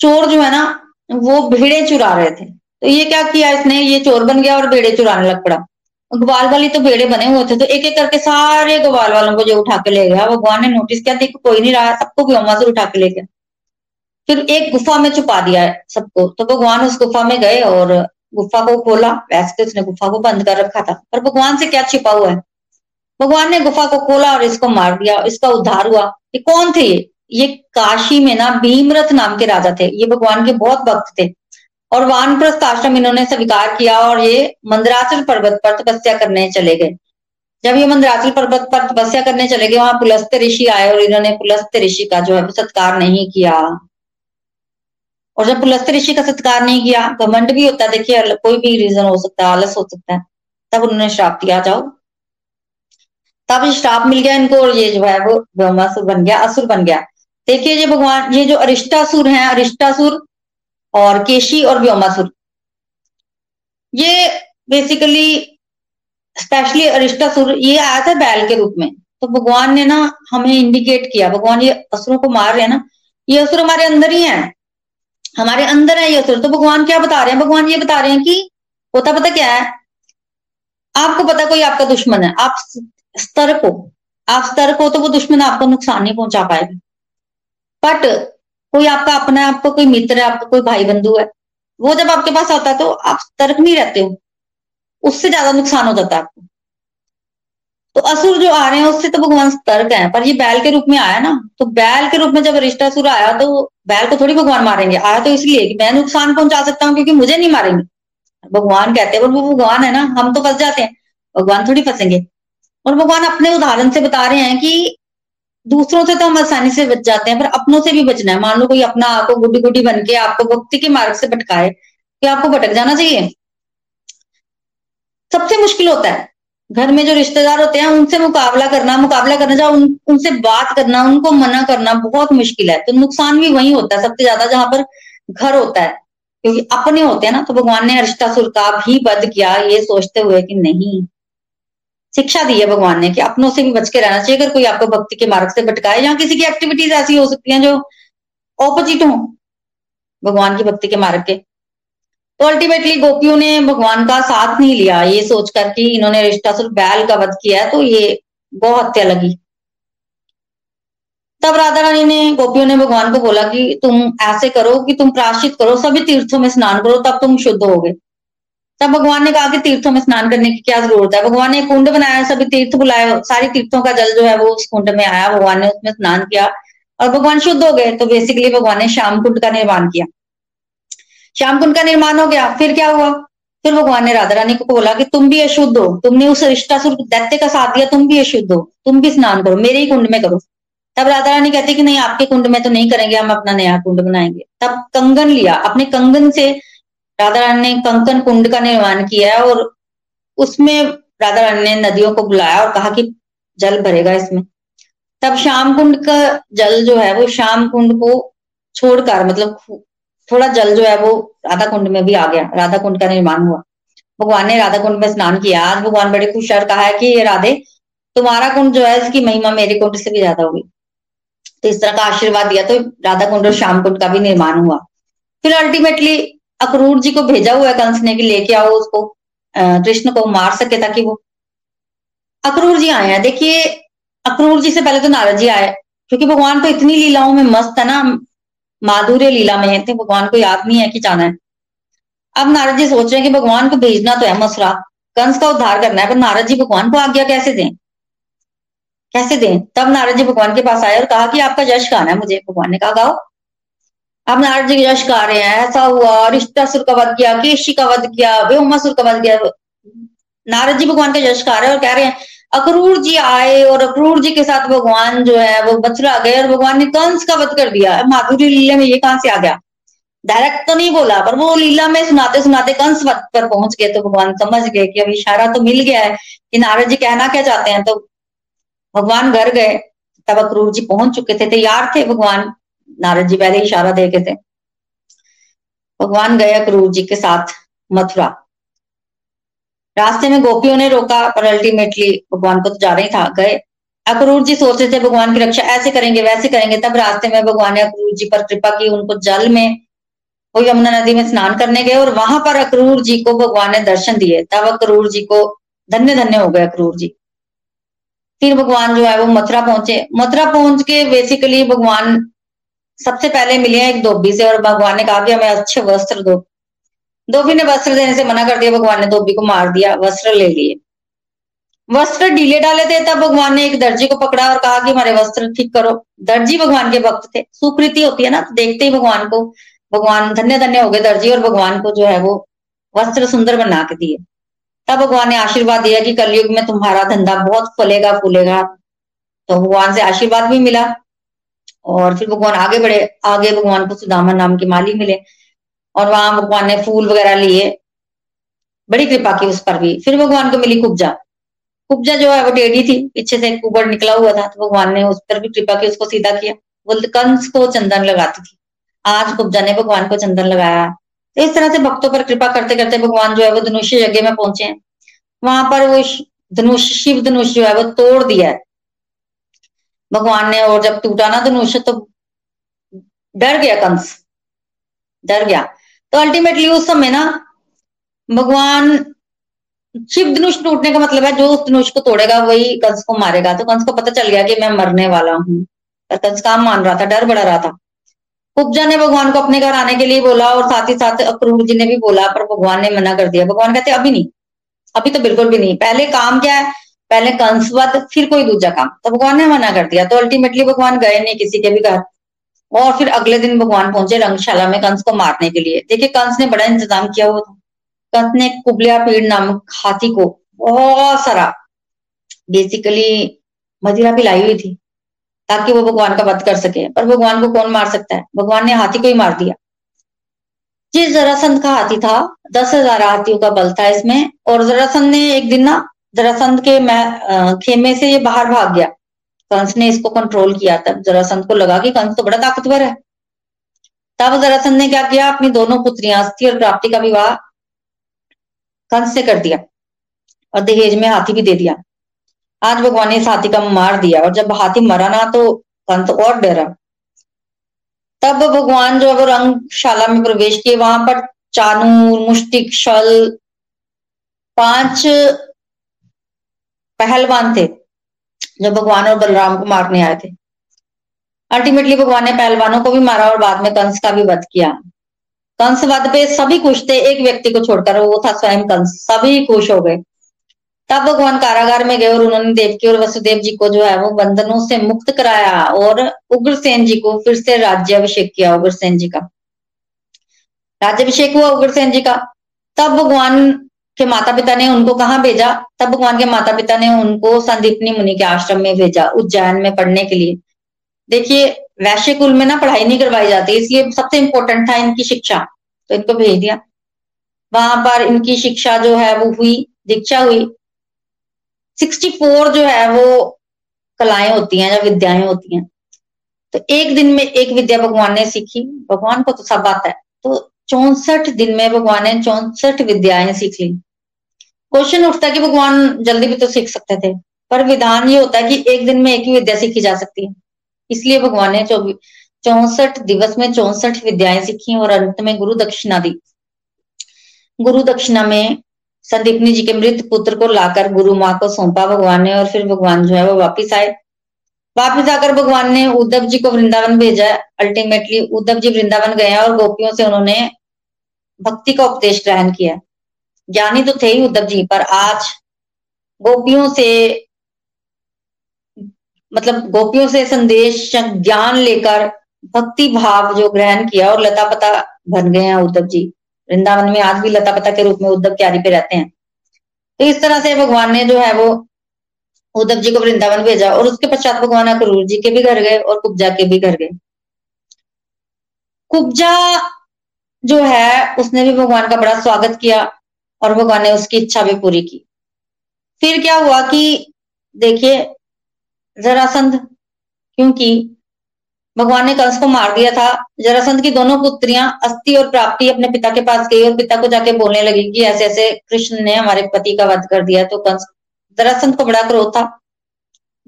चोर जो है ना, वो भेड़े चुरा रहे थे। तो ये क्या किया इसने? ये चोर बन गया और भेड़े चुराने लग पड़ा। ग्वाल वाली तो भेड़े बने हुए थे तो एक एक करके सारे ग्वाल वालों को जो उठा के ले गया भगवान ने नोटिस किया देखो कोई नहीं रहा सबको व्योमा से उठा के ले गया फिर एक गुफा में छुपा दिया सबको तो भगवान उस गुफा में गए और गुफा को खोला वैसे तो उसने गुफा को बंद कर रखा था पर भगवान से क्या छिपा हुआ है भगवान ने गुफा को खोला और इसको मार दिया इसका उद्धार हुआ ये कौन थे ये ये काशी में ना भीमरथ नाम के राजा थे ये भगवान के बहुत भक्त थे और वानप्रस्थ आश्रम इन्होंने स्वीकार किया और ये मंदराचल पर्वत पर तपस्या करने चले गए। जब ये मंदराचल पर्वत पर तपस्या करने चले गए, वहाँ पुलस्त ऋषि आए और इन्होंने पुलस्त ऋषि का जो है सत्कार नहीं किया। और जब पुलस्त ऋषि का सत्कार नहीं किया, घमंड भी होता है, देखिए कोई भी रीजन हो सकता है, आलस हो सकता है, तब उन्होंने श्राप दिया, जाओ। तब ये श्राप मिल गया इनको और ये जो है वो ब्रह्मासुर बन गया, असुर बन गया। देखिए, ये भगवान, ये जो अरिष्टासुर हैं, अरिष्टासुर और केशी और व्योमासुर। ये बेसिकली स्पेशली अरिष्टासुर, ये आया था बैल के रूप में। तो भगवान ने ना हमें इंडिकेट किया। भगवान ये असुरों को मार रहे हैं ना। ये असुर हमारे अंदर ही है। हमारे अंदर है ये असुर। तो भगवान क्या बता रहे हैं? भगवान ये बता रहे हैं कि होता पता क्या है? आपको पता कोई आपका दुश्मन है। आप सतर्क हो। आप सतर्क हो तो वो दुश्मन आपको नुकसान नहीं पहुँचा पाएगा। बट कोई आपका अपना, आपका कोई मित्र है, आपका कोई भाई बंधु है, वो जब आपके पास आता है तो आप तर्क नहीं रहते हो। उससे ज़्यादा नुकसान हो जाता है आपको। तो असुर जो आ रहे हैं, उससे तो भगवान सतर्क है, पर ये बैल के रूप में आया ना तो बैल के रूप में जब रिष्टासुर आया तो बैल को थोड़ी भगवान मारेंगे। आया तो इसलिए कि मैं नुकसान पहुँचा सकता हूँ, क्योंकि मुझे नहीं मारेंगे। भगवान कहते हैं वो भगवान है ना, हम तो फंस जाते हैं। भगवान थोड़ी फंसेंगे। और भगवान अपने उदाहरण से बता रहे हैं कि दूसरों से तो हम आसानी से बच जाते हैं पर अपनों से भी बचना है। मान लो कोई अपना आपको गुड्डी गुड्डी बन के आपको भक्ति के मार्ग से भटकाए कि आपको भटक जाना चाहिए। सबसे मुश्किल होता है। घर में जो रिश्तेदार होते हैं उनसे मुकाबला करना मुकाबला करना चाहे उन, उनसे बात करना उनको मना करना बहुत मुश्किल है। तो नुकसान भी वही होता है सबसे ज़्यादा जहाँ पर घर होता है। क्योंकि अपने होते हैं ना तो भगवान ने अरिष्टासुर का भी वध किया ये सोचते हुए कि नहीं शिक्षा दी है भगवान ने कि अपनों से भी बच के रहना चाहिए। अगर कोई आपको भक्ति के मार्ग से भटकाए या किसी की एक्टिविटीज़ ऐसी हो सकती हैं जो ऑपोजिट हो भगवान की भक्ति के मार्ग के। तो अल्टीमेटली गोपियों ने भगवान का साथ नहीं लिया। ये सोचकर कि इन्होंने रिश्तासुर बैल का वध किया है तो ये गौ हत्या लगी। तब राधा रानी ने गोपियों ने भगवान को बोला कि तुम ऐसे करो कि तुम प्राश्चित करो, सभी तीर्थों में स्नान करो, तब तुम शुद्ध होगे। तब भगवान ने कहा कि तीर्थों में स्नान करने की क्या ज़रूरत है? भगवान ने कुंड बनाया, सभी तीर्थ बुलाए, सारी तीर्थों का जल जो है वो उस कुंड में आया, भगवान ने उसमें स्नान किया और भगवान शुद्ध हो गए तो बेसिकली भगवान ने श्याम कुंड का निर्माण किया। श्याम कुंड का निर्माण हो गया, फिर क्या हुआ? फिर भगवान ने राधा रानी को बोला कि तुम भी अशुद्ध हो, तुमने उस रिश्तासुर दैत्य का साथ दिया, तुम भी अशुद्ध हो, तुम भी स्नान करो, मेरे ही कुंड में करो। तब राधा रानी कहती कि नहीं, आपके कुंड में तो नहीं करेंगे, हम अपना नया कुंड बनाएँगे। तब कंगन लिया, अपने कंगन से राधा रानी ने कंकन कुंड का निर्माण किया है और उसमें राधा रानी ने नदियों को बुलाया और कहा कि जल भरेगा इसमें। तब श्याम कुंड का जल जो है वो श्याम कुंड को छोड़कर मतलब थोड़ा जल जो है वो राधा कुंड में भी आ गया, राधा कुंड का निर्माण हुआ। भगवान ने राधा कुंड में स्नान किया। आज भगवान बड़े खुश और कहा है कि ये राधे, तुम्हारा कुंड जो है इसकी महिमा मेरे कुंड से भी ज़्यादा होगी। तो इस तरह का आशीर्वाद दिया तो राधा कुंड और श्याम कुंड का भी निर्माण हुआ। फिर अल्टीमेटली अक्रूर जी को भेजा हुआ है कंस ने कि लेके आओ उसको कृष्ण को मार सके ताकि वो। अक्रूर जी आए हैं। देखिए, अक्रूर जी से पहले तो नारद जी आए, क्योंकि भगवान तो इतनी लीलाओं में मस्त है ना, माधुर्य लीला में है तो भगवान को याद नहीं है कि जाना है। अब नारद जी सोच रहे हैं कि भगवान को भेजना तो है मसरा कंस का उद्धार करना है, पर नारद जी भगवान को आज्ञा कैसे दें? कैसे दें? तब नारद जी भगवान के पास आए और कहा कि आपका यश गाना है मुझे। भगवान ने कहा, गाओ। नारद जी यश गा रहे हैं, ऐसा हुआ रिश्ता सुर का वध किया केशी का वध किया व्योमासुर का वध किया नारद जी भगवान का यश गा रहे हैं और कह रहे हैं, अक्रूर जी आए और अक्रूर जी के साथ भगवान जो है, वो बचरा गए और भगवान ने कंस का वध कर दिया। माधुरी लीला में ये कहाँ से आ गया? डायरेक्ट तो नहीं बोला, पर वो लीला में सुनाते सुनाते कंस वध पर पहुँच गए तो भगवान समझ गए कि अब इशारा तो मिल गया है कि नारद जी कहना क्या चाहते हैं तो भगवान घर गए, तब अक्रूर जी पहुँच चुके थे, तैयार थे भगवान। नारद जी पहले इशारा दे के थे। भगवान गए अक्रूर जी के साथ मथुरा। रास्ते में गोपियों ने रोका, पर अल्टीमेटली भगवान को तो जा रही था, गए। अक्रूर जी सोच रहे थे, भगवान की रक्षा ऐसे करेंगे, वैसे करेंगे, तब रास्ते में भगवान ने अक्रूर जी पर कृपा की, उनको जल में, वो यमुना नदी में स्नान करने गए, और वहाँ पर अक्रूर जी को भगवान ने दर्शन दिए। तब अक्रूर जी को धन्य धन्य हो गए अक्रूर जी। फिर भगवान जो है, वो मथुरा पहुँचे। मथुरा पहुँच के बेसिकली भगवान सबसे पहले मिले एक धोबी से और भगवान ने कहा कि हमें अच्छे वस्त्र दो। धोबी ने वस्त्र देने से मना कर दिया, भगवान ने धोबी को मार दिया, वस्त्र ले लिए। वस्त्र ढीले डाले थे, तब भगवान ने एक दर्जी को पकड़ा और कहा कि हमारे वस्त्र ठीक करो। दर्जी भगवान के भक्त थे। सुकृति होती है ना तो देखते ही भगवान को, भगवान धन्य धन्य हो गए दर्जी और भगवान को जो है वो वस्त्र सुंदर बना के दिए। तब भगवान ने आशीर्वाद दिया कि कलयुग में तुम्हारा धंधा बहुत फलेगा, फूलेगा। तो भगवान से आशीर्वाद भी मिला। और फिर भगवान आगे बढ़े, आगे भगवान को सुदामा नाम के माली मिले और वहाँ भगवान ने फूल वगैरह लिए। बड़ी कृपा की उस पर भी। फिर भगवान को मिली कुब्जा। कुब्जा जो है, वो टेढ़ी थी, पीछे से कुबड़ निकला हुआ था तो भगवान ने उस पर भी कृपा की, उसको सीधा किया। वो कंस को चंदन लगाती थी। आज कुब्जा ने भगवान को चंदन लगाया। तो इस तरह से भक्तों पर कृपा करते करते भगवान जो है, वो धनुष यज्ञ में पहुँचे हैं। वहाँ पर वो धनुष शिव धनुष जो है, वो तोड़ दिया है। भगवान ने, और जब टूटा ना धनुष तो डर गया कंस। डर गया। तो अल्टीमेटली उस समय ना, भगवान शिव धनुष टूटने का मतलब है, जो उस धनुष को तोड़ेगा, वही कंस को मारेगा। तो कंस को पता चल गया कि मैं मरने वाला हूँ। पर कंस काम मान रहा था, डर बढ़ा रहा था। कुब्जा ने भगवान को अपने घर आने के लिए बोला, और साथ ही साथ अक्रूर जी ने भी बोला, पर भगवान ने मना कर दिया। भगवान कहते, अभी नहीं। अभी तो बिल्कुल भी नहीं। पहले काम क्या है? पहले कंसवध फिर कोई दूसरा काम। तो भगवान ने मना कर दिया। तो अल्टीमेटली भगवान गए नहीं किसी के भी घर। और फिर अगले दिन भगवान पहुँचे रंगशाला में कंस को मारने के लिए। देखिए कंस ने बड़ा इंतज़ाम किया हुआ था। कंस ने कुबलिया पीड़ नामक हाथी को बहुत सारा बेसिकली मदिरा पिलाई हुई थी, ताकि वो भगवान का वध कर सके। पर भगवान को कौन मार सकता है? भगवान ने हाथी को ही मार दिया। जिस जरासंध का हाथी था। दस हज़ार हाथियों का बल था इसमें। और जरासंध ने एक दिन ना जरासंध के मैं खेमे से ये बाहर भाग गया। कंस ने इसको कंट्रोल किया तब जरासंध को लगा कि कंस तो बड़ा ताकतवर है। तब जरासंध ने क्या किया? अपनी दोनों पुत्रियाँ, अस्थि और प्राप्ति का विवाह कंस से कर दिया और दहेज में हाथी भी दे दिया। आज भगवान ने इस हाथी का मार दिया और जब हाथी मरा ना तो कंस और डरा। तब भगवान जो वो रंगशाला में प्रवेश किए, वहाँ पर चानूर मुष्टिक शल पाँच पहलवान थे, जो भगवान और बलराम को मारने आए थे। अल्टीमेटली भगवान ने पहलवानों को भी मारा और बाद में कंस का भी वध किया। कंस वध पे सभी खुश थे, एक व्यक्ति को छोड़कर, वो था स्वयं कंस। सभी खुश हो गए। तब भगवान कारागार में गए और उन्होंने देवकी और वसुदेव जी को जो है, वो बंधनों से मुक्त कराया और उग्रसेन जी को फिर से राज्याभिषेक किया उग्रसेन जी का। राज्याभिषेक हुआ उग्रसेन जी का। तब भगवान के माता पिता ने उनको कहाँ भेजा? तब भगवान के माता पिता ने उनको संदीपनी मुनि के आश्रम में भेजा, उज्जैन में पढ़ने के लिए। देखिए, वैश्य कुल में ना पढ़ाई नहीं करवाई जाती, इसलिए सबसे इंपॉर्टेंट था इनकी शिक्षा तो इनको भेज दिया। वहाँ पर इनकी शिक्षा जो है, वो हुई, दीक्षा हुई। सिक्सटी फोर जो है, वो कलाएँ होती हैं या विद्याएँ होती हैं। तो एक दिन में एक विद्या भगवान ने सीखी। भगवान को तो सब आता है। तो चौसठ दिन में भगवान ने चौसठ विद्याएँ सीख ली। क्वेश्चन उठता है कि भगवान जल्दी भी तो सीख सकते थे, पर विधान ये होता है कि एक दिन में एक ही विद्या सीखी जा सकती है। इसलिए भगवान ने चौसठ दिवस में चौसठ विद्याएँ सीखी और अंत में गुरु दक्षिणा दी। गुरु दक्षिणा में संदीपनी जी के मृत पुत्र को लाकर गुरु माँ को सौंपा भगवान ने और फिर भगवान जो है वो वापिस आए। वापिस आकर भगवान ने उद्धव जी को वृंदावन भेजा। अल्टीमेटली उद्धव जी वृंदावन गए और गोपियों से उन्होंने भक्ति का उपदेश ग्रहण किया। ज्ञानी तो थे ही उद्धव जी, पर आज गोपियों से मतलब गोपियों से संदेश ज्ञान लेकर भक्ति भाव जो ग्रहण किया और लता पता बन गए हैं उद्धव जी। वृंदावन में आज भी लता पता के रूप में उद्धव क्यारी पे रहते हैं। तो इस तरह से भगवान ने जो है वो उद्धव जी को वृंदावन भेजा और उसके पश्चात भगवान अक्रूर जी के भी घर गए और कुब्जा के भी घर गए। कुब्जा जो है, उसने भी भगवान का बड़ा स्वागत किया। और भगवान ने उसकी इच्छा भी पूरी की। फिर क्या हुआ कि देखिए, जरासंध, क्योंकि भगवान ने कंस को मार दिया था, जरासंध की दोनों पुत्रियाँ अस्थि और प्राप्ति अपने पिता के पास गई और पिता को जाके बोलने लगी कि ऐसे ऐसे कृष्ण ने हमारे पति का वध कर दिया तो कंस, जरासंध को बड़ा क्रोध था।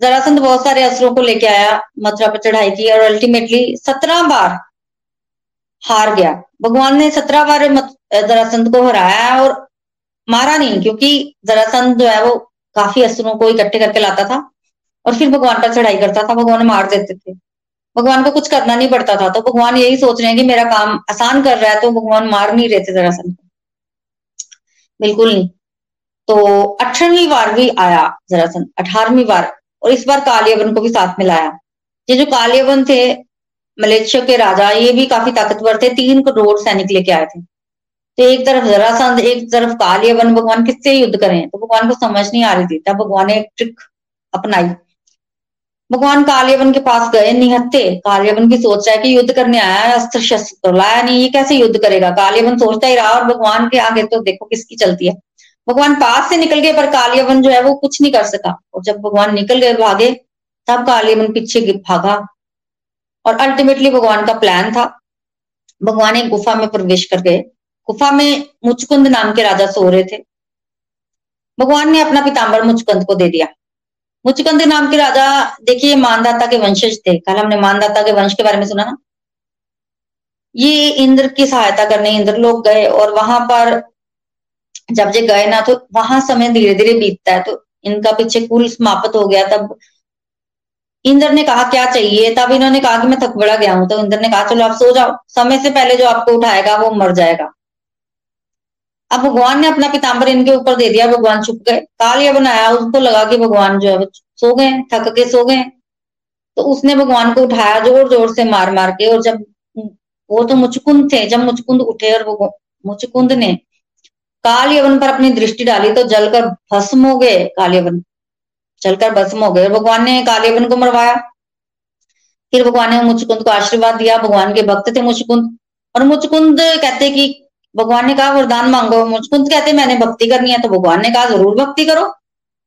जरासंध बहुत सारे असुरों को लेके आया, मथुरा पर चढ़ाई की और अल्टीमेटली सत्रह बार हार गया। भगवान ने सत्रह बार जरासंध को हराया और मारा नहीं, क्योंकि जरासंध जो है वो काफ़ी असुरों को इकट्ठे करके लाता था और फिर भगवान पर चढ़ाई करता था, भगवान मार देते थे। भगवान को कुछ करना नहीं पड़ता था तो भगवान यही सोच रहे हैं कि मेरा काम आसान कर रहा है तो भगवान मार नहीं रहे थे दरअसल बिल्कुल नहीं। तो अठारहवीं बार भी आया जरासन अठारहवीं बार, और इस बार कालियावन को भी साथ में लाया। ये जो कालियावन थे, मलेशिया के राजा, ये भी काफ़ी ताकतवर थे, तीन करोड़ सैनिक लेके आए थे। तो एक तरफ़ जरासंध एक तरफ़ कालियावन भगवान किससे युद्ध करें? तो भगवान को समझ नहीं आ रही थी। तब भगवान ने एक ट्रिक अपनाई। भगवान कालियावन के पास गए निहत्ते कालियावन की सोच रहा है कि युद्ध करने आया है, अस्त्र शस्त्र तो लाया नहीं, ये कैसे युद्ध करेगा? कालियावन सोचता ही रहा और भगवान के आगे तो देखो किसकी चलती है। भगवान पास से निकल गए, पर कालियावन जो है वो कुछ नहीं कर सका। और जब भगवान निकल गए भागे, तब कालियावन पीछे भागा। और अल्टीमेटली भगवान का प्लान था। भगवान एक गुफा में प्रवेश कर गए। गुफा में मुचकुंद नाम के राजा सो रहे थे। भगवान ने अपना पिताम्बर मुचकुंद को दे दिया। मुचकुंद नाम के राजा, देखिए, मानदाता के वंशज थे। कल हमने मानदाता के वंश के बारे में सुना ना? ये इंद्र की सहायता करने इंद्र लोग गए और वहाँ पर जब ये गए ना तो वहाँ समय धीरे धीरे बीतता है तो इनका पीछे कुल समाप्त हो गया। तब इंद्र ने कहा, क्या चाहिए? तब इन्होंने कहा कि मैं थक बड़ा गया हूँ। तो इंद्र ने कहा, चलो, आप सो जाओ। समय से पहले जो आपको उठाएगा, वो मर जाएगा। अब भगवान ने अपना पिताम्बर इनके ऊपर दे दिया, भगवान छुप गए। कालिया बनाया, उसको लगा कि भगवान जो है सो गए, थक के सो गए। तो उसने भगवान को उठाया ज़ोर ज़ोर से मार मार के और जब वो तो मुचकुंद थे, जब मुचकुंद उठे और वो मुचकुंद ने काल यवन पर अपनी दृष्टि डाली तो जलकर भस्म हो गए कालियवन जलकर भस्म हो गए भगवान ने कालियवन को मरवाया। फिर भगवान ने मुचकुंद को आशीर्वाद दिया, भगवान के भक्त थे मुचकुंद। और मुचकुंद कहते कि भगवान ने कहा, वरदान मांगो मुचकुंद कहते मैंने भक्ति करनी है तो भगवान ने कहा, ज़रूर भक्ति करो।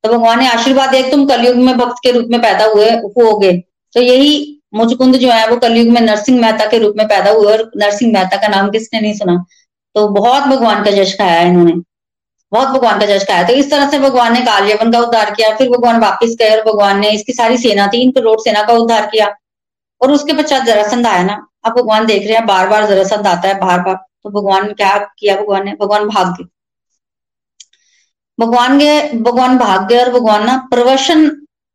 तो भगवान ने आशीर्वाद दिया तुम कलयुग में भक्त के रूप में पैदा हुए होगे तो यही मुचकुंद जो है, वो कलयुग में नरसिंह मेहता के रूप में पैदा हुए, और नरसिंह मेहता का नाम किसने नहीं सुना? तो बहुत भगवान का जश खाया इन्होंने। बहुत भगवान का जश खाया। तो इस तरह से भगवान ने कालयवन का उद्धार किया, फिर भगवान वापिस गए, और भगवान ने इसकी सारी सेना तीन करोड़ सेना का उद्धार किया। और उसके पश्चात जरासंध आया ना। अब भगवान देख रहे हैं बार बार जरासंध आता है बार बार तो भगवान ने क्या किया? भगवान ने, भगवान भाग गए भगवान गए भगवान भाग गए और भगवान ना प्रवशन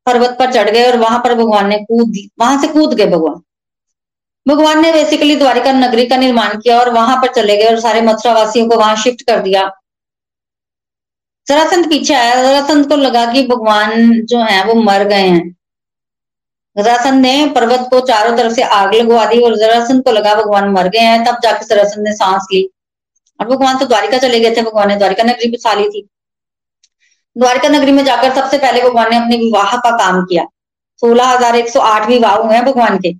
पर्वत पर चढ़ गए और वहाँ पर भगवान ने कूद, वहाँ से कूद गए भगवान। भगवान ने बेसिकली द्वारिका नगरी का निर्माण किया और वहाँ पर चले गए और सारे मथुरा वासियों को वहाँ शिफ्ट कर दिया। जरासंत पीछे आया जरासंत को लगा कि भगवान जो है वो मर गए हैं। जरासंध ने पर्वत को चारों तरफ़ से आग लगवा दी और जरासन को लगा भगवान मर गए हैं। तब जाके जरासंध ने सांस ली। और भगवान तो द्वारिका चले गए थे भगवान ने द्वारिका नगरी बसा ली थी। द्वारिका नगरी में जाकर सबसे पहले भगवान ने अपने विवाह का काम किया। सोलह हज़ार एक सौ आठ विवाह हुए हैं भगवान के।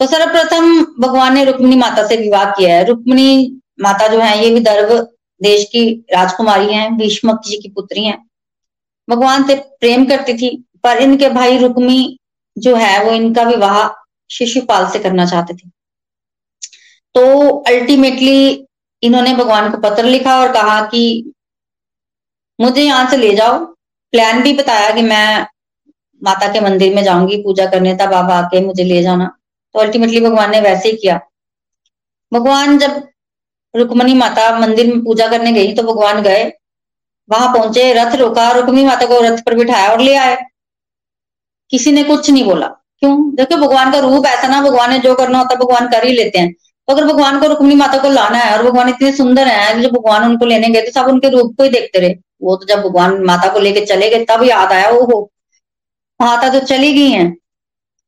तो सर्वप्रथम भगवान ने रुक्मणी माता से विवाह किया है। रुक्मिणी माता जो है, ये विदर्भ देश की राजकुमारी हैं भीष्मक जी की पुत्री हैं। भगवान से प्रेम करती थी, पर इनके भाई रुक्मी जो है वो इनका विवाह शिशुपाल से करना चाहते थे। तो अल्टीमेटली इन्होंने भगवान को पत्र लिखा और कहा कि मुझे यहाँ से ले जाओ। प्लान भी बताया कि मैं माता के मंदिर में जाऊँगी, पूजा करने, तब आप आके मुझे ले जाना। तो अल्टीमेटली भगवान ने वैसे ही किया। भगवान जब रुक्मणी माता मंदिर में पूजा करने गई तो भगवान गए, वहाँ पहुँचे, रथ रोका, रुक्मणी माता को रथ पर बिठाया और ले आए। किसी ने कुछ नहीं बोला। क्यों? देखो भगवान का रूप ऐसा ना, भगवान ने जो करना होता है, भगवान कर ही लेते हैं। तो अगर भगवान को रुक्मणी माता को लाना है और भगवान इतने सुंदर है, जब भगवान उनको लेने गए तो सब उनके रूप को ही देखते रहे। वो तो जब भगवान माता को लेके चले गए, तब याद आया वो हो। माता तो चली गई है।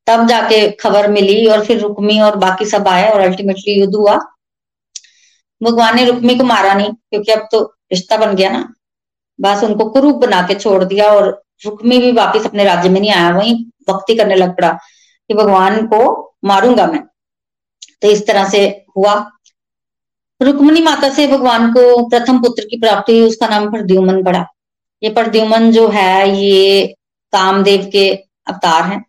तब जाके खबर मिली और फिर रुक्मी और बाकी सब आए और अल्टीमेटली युद्ध हुआ। भगवान ने रुक्मी को मारा नहीं, क्योंकि अब तो रिश्ता बन गया ना। बस उनको कुरूप बना के छोड़ दिया और रुक्मी भी वापिस अपने राज्य में नहीं आया, वही भक्ति करने लग पड़ा कि भगवान को मारूँगा मैं। तो इस तरह से हुआ। रुक्मणी माता से भगवान को प्रथम पुत्र की प्राप्ति हुई, उसका नाम प्रद्युमन पड़ा। ये प्रद्युमन जो है, ये कामदेव के अवतार हैं।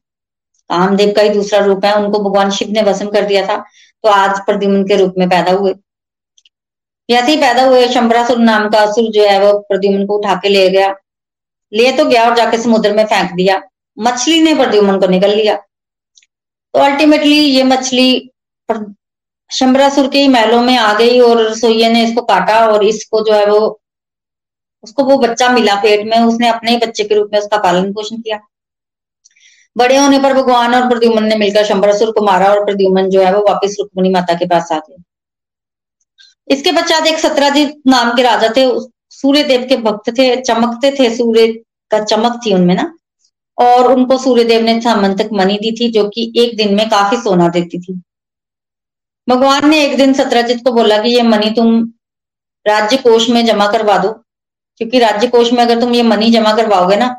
कामदेव का ही दूसरा रूप है, उनको भगवान शिव ने वसम कर दिया था तो आज प्रद्युमन के रूप में पैदा हुए। ऐसे ही पैदा हुए, शंबरासुर नाम का असुर जो है वो प्रद्युमन को उठा के ले गया। ले तो गया और जाके समुद्र में फेंक दिया। मछली ने प्रद्युमन को निकल लिया। तो अल्टीमेटली ये मछली शंबरासुर के ही महलों में आ गई और रसोइये ने इसको काटा और इसको जो है वो, उसको वो बच्चा मिला पेट में। उसने अपने ही बच्चे के रूप में उसका पालन पोषण किया। बड़े होने पर भगवान और प्रद्युमन ने मिलकर शंबरासुर को मारा और प्रद्युमन जो है वो वापस रुक्मणी माता के पास आ गए। इसके पश्चात एक सत्राजीत नाम के राजा थे। सूर्य देव के भक्त थे, चमकते थे, सूर्य का चमक थी उनमें ना। और उनको सूर्य देव ने सामंतक मनी दी थी, जो कि एक दिन में काफ़ी सोना देती थी। भगवान ने एक दिन सत्राजित को बोला कि ये मनी तुम राज्य कोष में जमा करवा दो, क्योंकि राज्य कोष में अगर तुम ये मनी जमा करवाओगे ना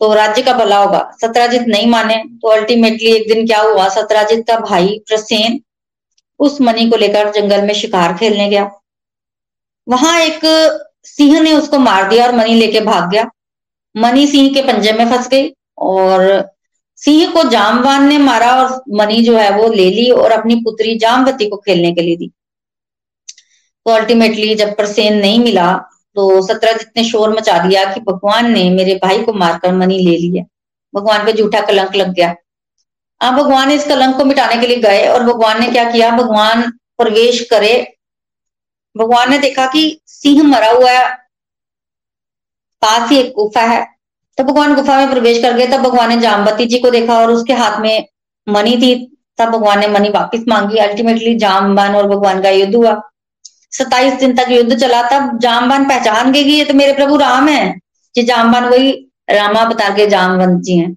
तो राज्य का भला होगा। सत्राजित नहीं माने तो अल्टीमेटली एक दिन क्या हुआ, सत्राजित का भाई प्रसेन उस मनी को लेकर जंगल में शिकार खेलने गया। वहाँ एक सिंह ने उसको मार दिया और मनी लेके भाग गया। मनी सिंह के पंजे में फंस गई और सिंह को जामवान ने मारा और मनी जो है वो ले ली और अपनी पुत्री जामवती को खेलने के लिए दी। तो अल्टीमेटली जब प्रसेन नहीं मिला तो सत्राजित ने शोर मचा दिया कि भगवान ने मेरे भाई को मारकर मनी ले लिया भगवान पे झूठा कलंक लग गया। अब भगवान इस कलंक को मिटाने के लिए गए और भगवान ने क्या किया? भगवान प्रवेश करे भगवान ने देखा कि सिंह मरा हुआ है, पास ही एक गुफा है। तो भगवान गुफा में प्रवेश कर गए, तब भगवान ने जामवती जी को देखा और उसके हाथ में मनी थी। तब भगवान ने मनी वापस मांगी। अल्टीमेटली जामबान और भगवान का युद्ध हुआ। सताइस दिन तक युद्ध चला, तब जामबान पहचान गई ये तो मेरे प्रभु राम है। जी जामबान वही रामा बता के जामवंत जी हैं।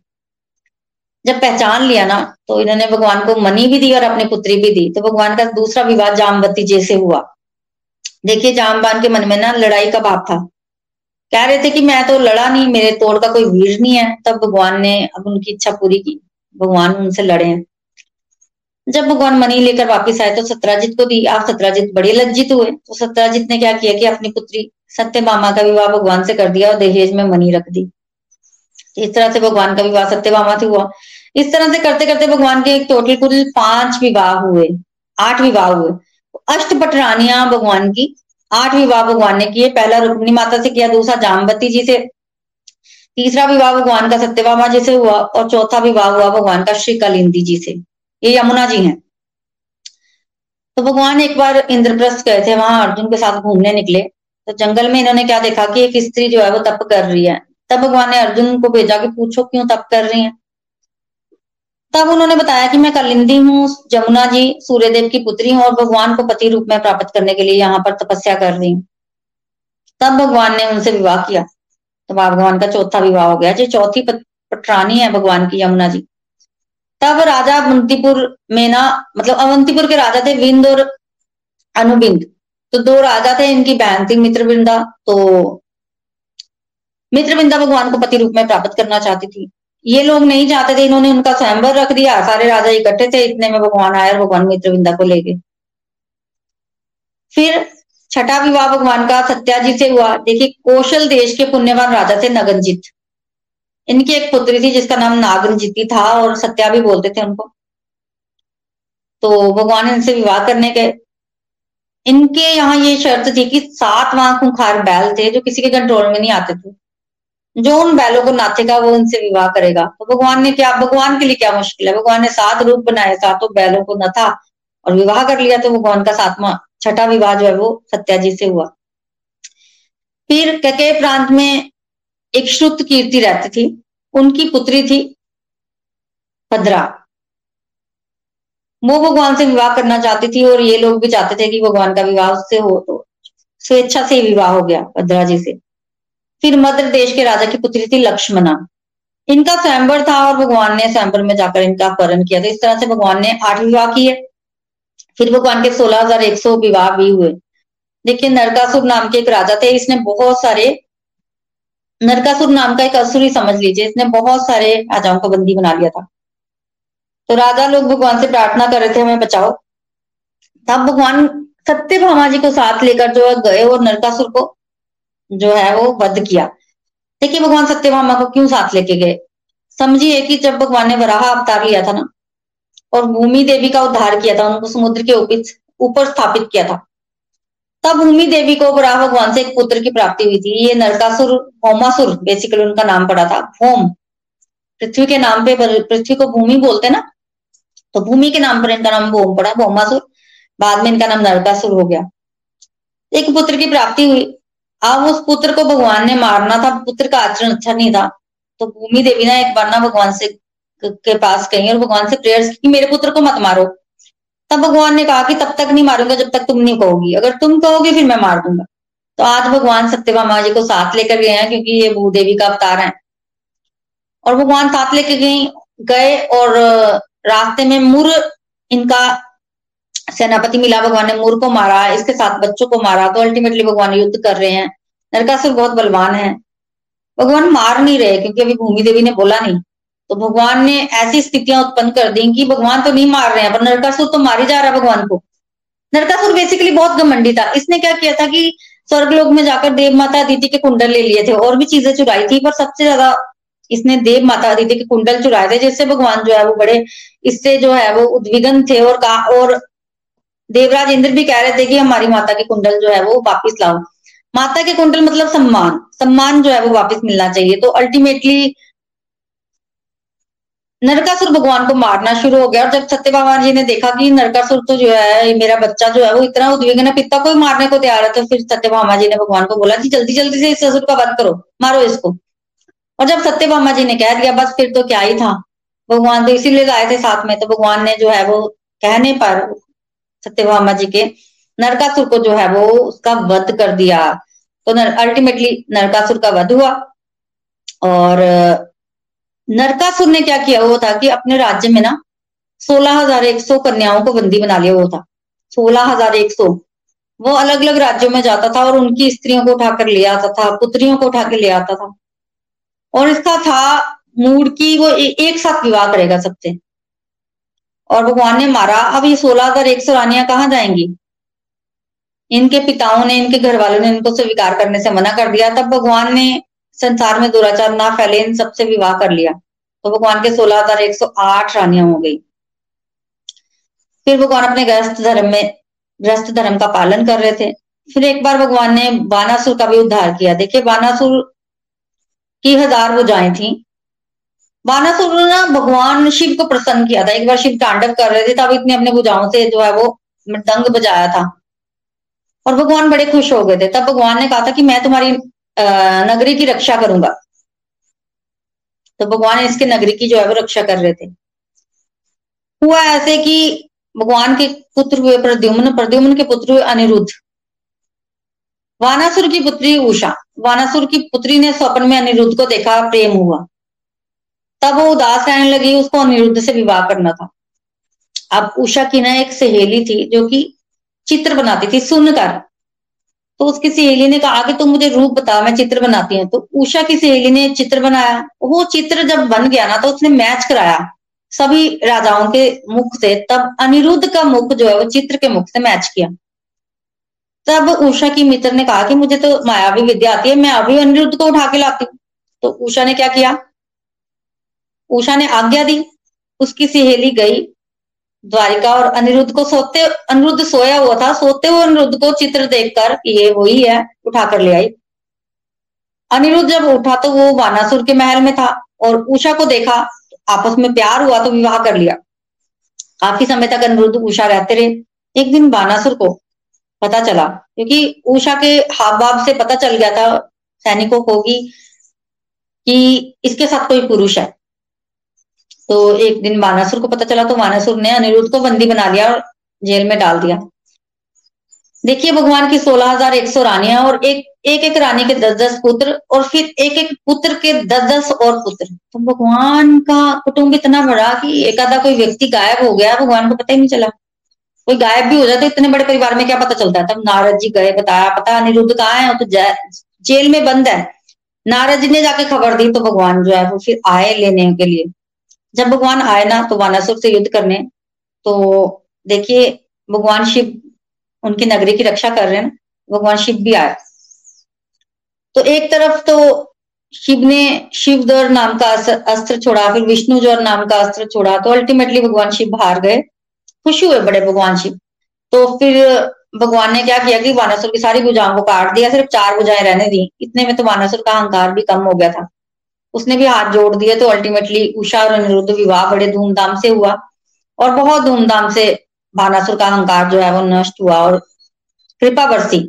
जब पहचान लिया ना तो इन्होंने भगवान को मनी भी दी और अपनी पुत्री भी दी। तो भगवान का दूसरा विवाह जामवती जी से हुआ। देखिए जामबान के मन में ना लड़ाई का भाव था। कह रहे थे कि मैं तो लड़ा नहीं, मेरे तोड़ का कोई वीर नहीं है। तब भगवान ने अब उनकी इच्छा पूरी की, भगवान उनसे लड़े हैं। जब भगवान मनी लेकर वापिस आए तो सत्राजित को दी आप सत्राजित बड़े लज्जित हुए। तो सत्राजित ने क्या किया कि अपनी पुत्री सत्य मामा का विवाह भगवान से कर दिया और दहेज में मनी रख दी। इस तरह से भगवान का विवाह सत्य मामा से हुआ। इस तरह से करते करते भगवान के टोटल कुल पाँच विवाह हुए, आठ विवाह हुए। अष्ट भगवान की, आठ विवाह भगवान ने किए। पहला रुक्मणी माता से किया, दूसरा जामवती जी से। तीसरा विवाह भगवान का सत्यभामा जी से हुआ और चौथा विवाह हुआ भगवान का श्री कलिंदी जी से। ये यमुना जी हैं। तो भगवान एक बार इंद्रप्रस्थ गए थे, वहाँ अर्जुन के साथ घूमने निकले। तो जंगल में इन्होंने क्या देखा कि एक स्त्री जो है वो तप कर रही है। तब भगवान ने अर्जुन को भेजा कि पूछो क्यों तप कर रही है? तब उन्होंने बताया कि मैं कलिंदी हूँ, जमुना जी, सूर्यदेव की पुत्री हूँ और भगवान को पति रूप में प्राप्त करने के लिए यहाँ पर तपस्या कर रही हूँ। तब भगवान ने उनसे विवाह किया। तब भगवान का चौथा विवाह हो गया। जो चौथी पटरानी है भगवान की, यमुना जी। तब राजा अवंतीपुर में ना मतलब अवंतीपुर के राजा थे विंद और अनुबिंद। तो दो राजा थे, इनकी बहन थी मित्रबिंदा। तो मित्रबिंदा भगवान को पति रूप में प्राप्त करना चाहती थी। ये लोग नहीं चाहते थे, इन्होंने उनका स्वयंवर रख दिया, सारे राजा इकट्ठे थे, इतने में भगवान और भगवान मित्रविंदा को ले गए। फिर छठा विवाह भगवान का सत्याजी से हुआ। देखिए, कौशल देश के पुण्यवान राजा थे नगनजीत। इनकी एक पुत्री थी, जिसका नाम नागनजिती था, और सत्या भी बोलते थे उनको। तो भगवान इनसे विवाह करने गए। इनके यहाँ ये शर्त थी कि सात वहाँ खुंखार बैल थे, जो किसी के कंट्रोल में नहीं आते थे। जो उन बैलों को नाचेगा वो उनसे विवाह करेगा। तो भगवान ने क्या, भगवान के लिए क्या मुश्किल है? भगवान ने सात रूप बनाए, सातों बैलों को न था और विवाह कर लिया तो भगवान का सातवां, छठा विवाह जो है वो सत्याजी से हुआ। फिर कके प्रांत में एक श्रुत कीर्ति रहती थी, उनकी पुत्री थी भद्रा वो भगवान से विवाह करना चाहती थी और ये लोग भी चाहते थे कि भगवान का विवाह उससे हो तो स्वेच्छा से विवाह हो गया भद्रा जी से। फिर मध्य देश के राजा की पुत्री थी लक्ष्मणा। इनका स्वयंवर था और भगवान ने स्वयंवर में जाकर इनका अपहरण किया। था इस तरह से भगवान ने आठ विवाह किए। फिर भगवान के सोलह हज़ार एक सौ विवाह भी हुए। देखिए, नरकासुर नाम के एक राजा थे। इसने बहुत सारे, नरकासुर नाम का एक असुरी समझ लीजिए। इसने बहुत सारे राजाओं को बंदी बना लिया था। तो राजा लोग भगवान से प्रार्थना कर रहे थे, हमें बचाओ। तब भगवान सत्य भामा जी को साथ लेकर जो गए और नरकासुर को जो है वो वध किया। देखिए भगवान सत्यभामा को क्यों साथ लेके गए? समझिए कि जब भगवान ने वराह अवतार लिया था ना, और भूमि देवी का उद्धार किया था, उनको समुद्र के ऊपर स्थापित किया था, तब भूमि देवी को वराह भगवान से एक पुत्र की प्राप्ति हुई थी। ये नरकासुर होमासुर बेसिकली उनका नाम पड़ा था, भूम। पृथ्वी के नाम पे पृथ्वी को भूमि बोलते ना तो भूमि के नाम पर इनका नाम भोम पड़ा, भोमासुर। बाद में इनका नाम नरकासुर हो गया। एक पुत्र की प्राप्ति हुई अब उस पुत्र को भगवान ने मारना था, पुत्र का आचरण अच्छा नहीं था। तो भूमि देवी ना एक बार ना भगवान से के पास गई और भगवान से प्रेयर्स की मेरे पुत्र को मत मारो। तब भगवान ने कहा कि तब तक नहीं मारूँगा जब तक तुम नहीं कहोगी। अगर तुम कहोगे फिर मैं मार दूँगा। तो आज भगवान सत्यभामा जी को साथ लेकर गए हैं क्योंकि ये भूदेवी का अवतार है। और भगवान साथ लेकर गए गए और, रास्ते में मुर इनका सेनापति मिला, भगवान ने मूर को मारा, इसके साथ बच्चों को मारा तो अल्टीमेटली भगवान युद्ध कर रहे हैं। नरकासुर बहुत बलवान है। भगवान मार नहीं रहे, क्योंकि अभी भूमि देवी ने बोला नहीं। तो भगवान ने ऐसी स्थितियाँ उत्पन्न कर दी कि भगवान तो नहीं मार रहे हैं, पर नरकासुर तो मारी जा रहा है भगवान को। नरकासुर बेसिकली बहुत घमंडी था। इसने क्या किया था कि स्वर्ग लोग में जाकर देव माता अदिति के कुंडल ले लिए थे, और भी चीज़ें चुराई थी, पर सबसे ज़्यादा इसने देव माता अदिति के कुंडल चुराए थे, जिससे भगवान जो है वो बड़े, इससे जो है वो उद्विग्न थे और का और देवराज इंद्र भी कह रहे थे कि हमारी माता के कुंडल जो है वो वापिस लाओ। माता के कुंडल मतलब सम्मान। सम्मान जो है वो वापिस मिलना चाहिए। तो अल्टीमेटली नरकासुर भगवान को मारना शुरू हो गया और जब सत्य भगवान जी ने देखा कि नरकासुर तो जो है मेरा बच्चा जो है वो इतना उद्विग्न पिता को ही मारने को तैयार है तो फिर सत्य भामा जी ने भगवान को बोला, जी, जल्दी जल्दी से इस ससुर का वध करो, मारो इसको। और जब सत्य भामा जी ने कह दिया, बस फिर तो क्या ही था, भगवान तो इसीलिए लाए थे साथ में तो भगवान ने जो है वो कहने पर सत्य भामा जी के नरकासुर को जो है वो उसका वध कर दिया। तो नर, अल्टीमेटली नरकासुर का वध हुआ। और नरकासुर ने क्या किया? वो था कि अपने राज्य में ना सोलह हज़ार एक सौ कन्याओं को बंदी बना लिया वो था। सोलह हज़ार एक सौ। वो अलग अलग राज्यों में जाता था और उनकी स्त्रियों को उठाकर ले आता था पुत्रियों को उठा के ले आता था। और इसका था मूड की वो ए, एक साथ विवाह करेगा सबसे। और भगवान ने मारा। अब ये सोलह हज़ार एक सौ रानियाँ कहाँ जाएँगी? इनके पिताओं ने, इनके घर वालों ने इनको स्वीकार करने से मना कर दिया। तब भगवान ने संसार में दुराचार ना फैले, इन सबसे विवाह कर लिया। तो भगवान के सोलह हज़ार एक सौ आठ रानियाँ हो गई। फिर भगवान अपने गृहस्थ धर्म में, गृहस्थ धर्म का पालन कर रहे थे। फिर एक बार भगवान ने बानासुर का भी उद्धार किया। देखिए, बानासुर की हज़ार बुझाएँ थी। बानासुर ने ना भगवान शिव को प्रसन्न किया था। एक बार शिव तांडव कर रहे थे, तब इतने अपने भुजाओं से जो है वो मृदंग बजाया था। और भगवान बड़े खुश हो गए थे। तब भगवान ने कहा था कि मैं तुम्हारी नगरी की रक्षा करूँगा। तो भगवान इसके नगरी की जो है वो रक्षा कर रहे थे। हुआ ऐसे कि भगवान के पुत्र हुए प्रद्युम्न। प्रद्युम्न के पुत्र हुए अनिरुद्ध। वानासुर की पुत्री उषा वानासुर की पुत्री ने स्वप्न में अनिरुद्ध को देखा, प्रेम हुआ। तब वो उदास रहने लगी, उसको अनिरुद्ध से विवाह करना था। अब उषा की ना एक सहेली थी जो कि चित्र बनाती थी, सुनकर। तो उसकी सहेली ने कहा कि तुम मुझे रूप बता मैं चित्र बनाती हूँ। तो उषा की सहेली ने चित्र बनाया। वो चित्र जब बन गया ना तो उसने मैच कराया सभी राजाओं के मुख से। तब अनिरुद्ध का मुख जो है, वो चित्र के मुख से मैच किया। तब उषा की मित्र ने कहा कि मुझे तो मायावी विद्या आती है, मैं अभी अनिरुद्ध को उठा के लाती हूँ। तो उषा ने क्या किया? उषा ने आज्ञा दी, उसकी सहेली गई द्वारिका और अनिरुद्ध को सोते, अनिरुद्ध सोया हुआ था, सोते हुए अनिरुद्ध को चित्र देखकर ये वही है, उठाकर ले आई। अनिरुद्ध जब उठा तो वो वानासुर के महल में था और उषा को देखा, आपस में प्यार हुआ तो विवाह कर लिया। काफ़ी समय तक अनिरुद्ध उषा रहते रहे। एक दिन बानासुर को पता चला, क्योंकि उषा के हाव भाव से पता चल गया था सैनिकों को कि इसके साथ कोई पुरुष है। तो एक दिन मानासुर को पता चला तो मानासुर ने अनिरुद्ध को बंदी बना लिया और जेल में डाल दिया। देखिए भगवान की सोलह हज़ार एक सौ रानियाँ और एक एक एक रानी के दस दस पुत्र और फिर एक एक पुत्र के दस दस और पुत्र। तो भगवान का कुटुंब इतना बड़ा कि एक आधा कोई व्यक्ति गायब हो गया, भगवान को पता ही नहीं चला। कोई गायब भी हो जाए तो इतने बड़े परिवार में क्या पता चलता है? तब नारद जी गए, बताया, पता अनिरुद्ध कहाँ है? तो जेल में बंद है। नारद जी ने जाके खबर दी तो भगवान जो है वो फिर आए लेने के लिए। जब भगवान आए ना तो वानासुर से युद्ध करने तो देखिए, भगवान शिव उनकी नगरी की रक्षा कर रहे हैं, भगवान शिव भी आए। तो एक तरफ़ तो शिव ने शिवदौर नाम का अस्त्र छोड़ा, फिर विष्णुजौर नाम का अस्त्र छोड़ा तो अल्टीमेटली भगवान शिव हार गए, खुशी हुए बड़े भगवान शिव। तो फिर भगवान ने क्या किया कि वानासुर की सारी भुजाओं को काट दिया, सिर्फ़ चार भुजाएँ रहने दी। इतने में तो वानासुर का अहंकार भी कम हो गया था। उसने भी हाथ जोड़ दिए तो अल्टीमेटली उषा और अनिरुद्ध विवाह बड़े धूमधाम से हुआ। और बहुत धूमधाम से भानासुर का अहंकार जो है वो नष्ट हुआ और कृपा बरसी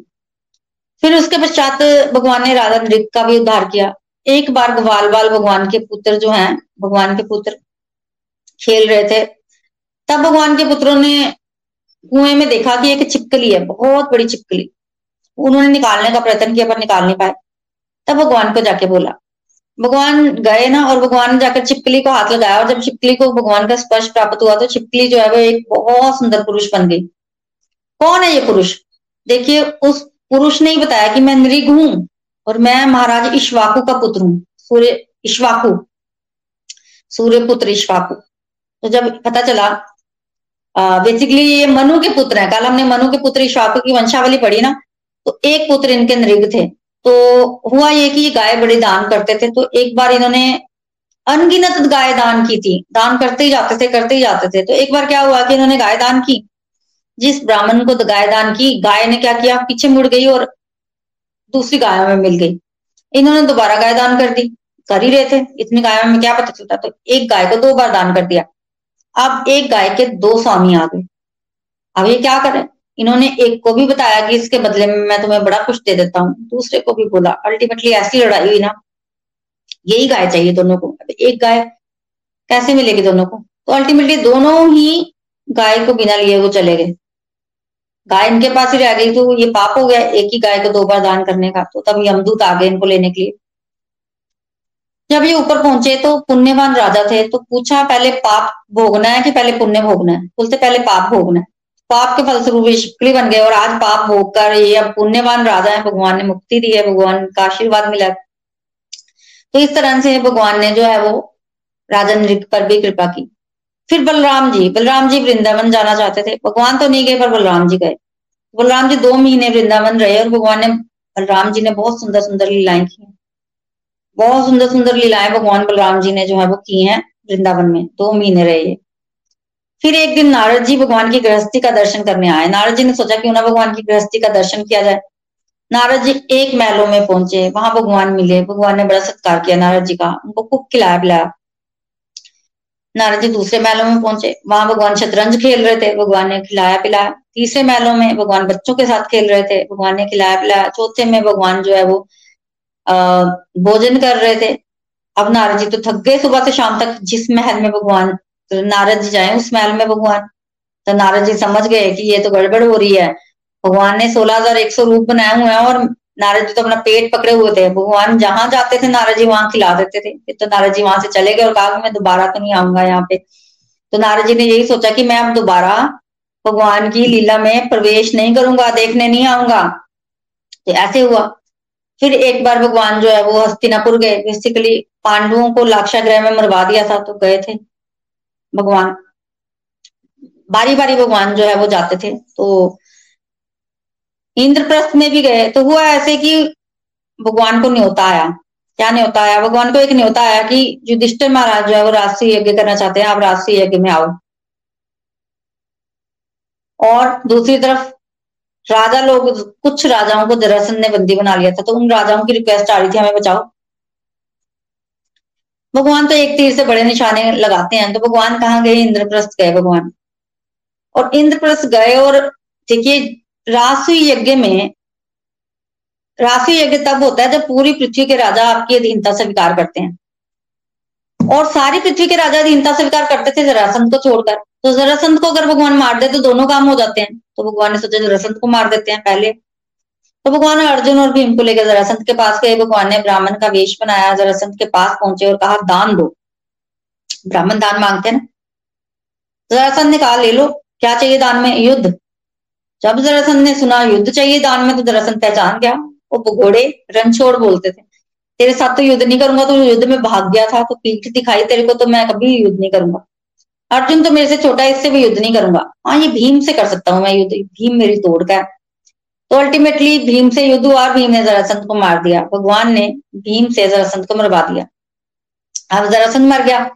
फिर उसके पश्चात भगवान ने राधा नृत्य का भी उद्धार किया। एक बार ग्वाल बाल भगवान के पुत्र जो हैं, भगवान के पुत्र खेल रहे थे, तब भगवान के पुत्रों ने कुएँ में देखा कि एक छिपकली है, बहुत बड़ी छिपकली। उन्होंने निकालने का प्रयत्न किया पर निकाल नहीं पाए। तब भगवान को जाके बोला भगवान गए ना और भगवान ने जाकर छिपकली को हाथ लगाया और जब छिपकली को भगवान का स्पर्श प्राप्त हुआ तो छिपकली जो है वो एक बहुत सुंदर पुरुष बन गई। कौन है ये पुरुष? देखिए, उस पुरुष ने ही बताया कि मैं नृग हूँ और मैं महाराज इश्वाकू का पुत्र हूँ, सूर्य इश्वाकू। सूर्य पुत्र इश्वाकू। तो जब पता चला बेसिकली ये मनु के पुत्र हैं। कल हमने मनु के पुत्र इश्वाकू की वंशावली पढ़ी ना तो एक पुत्र इनके नृग थे। तो हुआ ये कि ये गाय बड़े दान करते थे तो एक बार इन्होंने अनगिनत गाय दान की थी। दान करते ही जाते थे, करते ही जाते थे। तो एक बार क्या हुआ कि इन्होंने गाय दान की, जिस ब्राह्मण को गाय दान की, गाय ने क्या किया, पीछे मुड़ गई और दूसरी गायों में मिल गई। इन्होंने दोबारा गाय दान कर दी। कर ही रहे थे। इतनी गायों में क्या पता चलता। तो एक गाय को दो बार दान कर दिया। अब एक गाय के दो स्वामी आ गए। अब ये क्या करें? इन्होंने एक को भी बताया कि इसके बदले में मैं तुम्हें बड़ा कुछ दे देता हूँ। दूसरे को भी बोला अल्टीमेटली ऐसी लड़ाई हुई ना, यही गाय चाहिए दोनों को। अब एक गाय कैसे मिलेगी दोनों को? तो अल्टीमेटली दोनों ही गाय को बिना लिए वो चले गए। गाय इनके पास ही रह गई तो ये पाप हो गया एक ही गाय को दो बार दान करने का तो तब यमदूत आ गए इनको लेने के लिए। जब ये ऊपर पहुँचे तो पुण्यवान राजा थे तो पूछा पहले पाप भोगना है कि पहले पुण्य भोगना है? बोलते पहले पाप भोगना है। पाप के फलस्वरूप शिकली बन गए और आज पाप भोग कर ये अब पुण्यवान राजा है, भगवान ने मुक्ति दी है, भगवान का आशीर्वाद मिला तो इस तरह से भगवान ने जो है वो राजा पर भी कृपा की। फिर बलराम जी बलराम जी वृंदावन जाना चाहते थे। भगवान तो नहीं गए, पर बलराम जी गए। बलराम जी दो महीने वृंदावन रहे और भगवान ने, बलराम जी ने बहुत सुंदर सुंदर लीलाएँ की बहुत सुंदर सुंदर लीलाएँ भगवान बलराम जी ने जो है वो की हैं वृंदावन में। दो महीने रहे फिर एक दिन नारद जी भगवान की गृहस्थी का दर्शन करने आए। नारद जी ने सोचा क्यों ना भगवान की गृहस्थी का दर्शन किया जाए। नारद जी एक महलों में पहुँचे, वहाँ भगवान मिले। भगवान ने बड़ा सत्कार किया नारद जी का, उनको खूब खिलाया पिलाया। नारद जी दूसरे महलों में पहुँचे, वहाँ भगवान शतरंज खेल रहे थे। भगवान ने खिलाया पिलाया। तीसरे महलों में भगवान बच्चों के साथ खेल रहे थे। भगवान ने खिलाया पिलाया। चौथे में भगवान जो है वो भोजन कर रहे थे। अब नारद जी तो थक गए सुबह से शाम तक, जिस महल में भगवान तो नारद जी जाए उस महल में भगवान। तो नारद जी समझ गए कि ये तो गड़बड़ हो रही है। भगवान ने सोलह हज़ार एक सौ रूप बनाए हुए हैं और नारद जी तो अपना पेट पकड़े हुए थे। भगवान जहाँ जाते थे, नारद जी वहाँ खिला देते थे। तो नारद जी वहाँ से चले गए और कहा मैं दोबारा तो नहीं आऊँगा यहाँ पे। तो नारद जी ने यही सोचा कि मैं अब दोबारा भगवान की लीला में प्रवेश नहीं करूँगा, देखने नहीं आऊँगा। तो ऐसे हुआ। फिर एक बार भगवान जो है वो हस्तिनापुर गए। बेसिकली पांडवों को लाक्षा लाक्षाग्रह में मरवा दिया था तो गए थे। भगवान बारी बारी भगवान जो है वो जाते थे। तो इंद्रप्रस्थ में भी गए तो हुआ ऐसे कि भगवान को न्योता आया। क्या न्योता आया? भगवान को एक न्योता आया कि युधिष्ठिर महाराज जो है वो राष्ट्रीय यज्ञ करना चाहते हैं, आप राष्ट्रीय यज्ञ में आओ। और दूसरी तरफ़ राजा लोग, कुछ राजाओं को दरअसल ने बंदी बना लिया था तो उन राजाओं की रिक्वेस्ट आ रही थी, हमें बचाओ। भगवान तो एक तीर से बड़े निशाने लगाते हैं तो भगवान कहाँ गए? इंद्रप्रस्थ गए भगवान। और इंद्रप्रस्थ गए और देखिए राशि यज्ञ में राशि यज्ञ तब होता है जब पूरी पृथ्वी के राजा आपकी अधीनता स्वीकार करते हैं। और सारी पृथ्वी के राजा अधीनता स्वीकार करते थे जरासंध को छोड़कर। तो जरासंध को अगर भगवान मार दे तो दोनों काम हो जाते हैं। तो भगवान ने सोचा जरासंध को मार देते हैं पहले। तो भगवान अर्जुन और भीम को लेकर जरासंध के पास गए। भगवान ने ब्राह्मण का वेश बनाया जरासंध के पास पहुँचे और कहा, दान दो। ब्राह्मण दान मांगते हैं जरासंध ने कहा, ले लो, क्या चाहिए दान में? युद्ध। जब जरासंध ने सुना, युद्ध चाहिए दान में? तो जरासंध पहचान गया। वो भगोड़े रणछोड़ बोलते थे। तेरे साथ तो युद्ध नहीं करूँगा तो युद्ध में भाग गया था तो पीठ दिखाई तेरे को तो मैं कभी युद्ध नहीं करूँगा। अर्जुन तो मेरे से छोटा है, इससे भी युद्ध नहीं करूँगा। हाँ ये भीम से कर सकता हूँ मैं युद्ध, भीम मेरी तोड़ का है। तो अल्टीमेटली भीम से युद्ध हुआ, भीम ने जरासंत को मार दिया। भगवान ने भीम से जरासंत को मरवा दिया। अब जरासंत मर गया।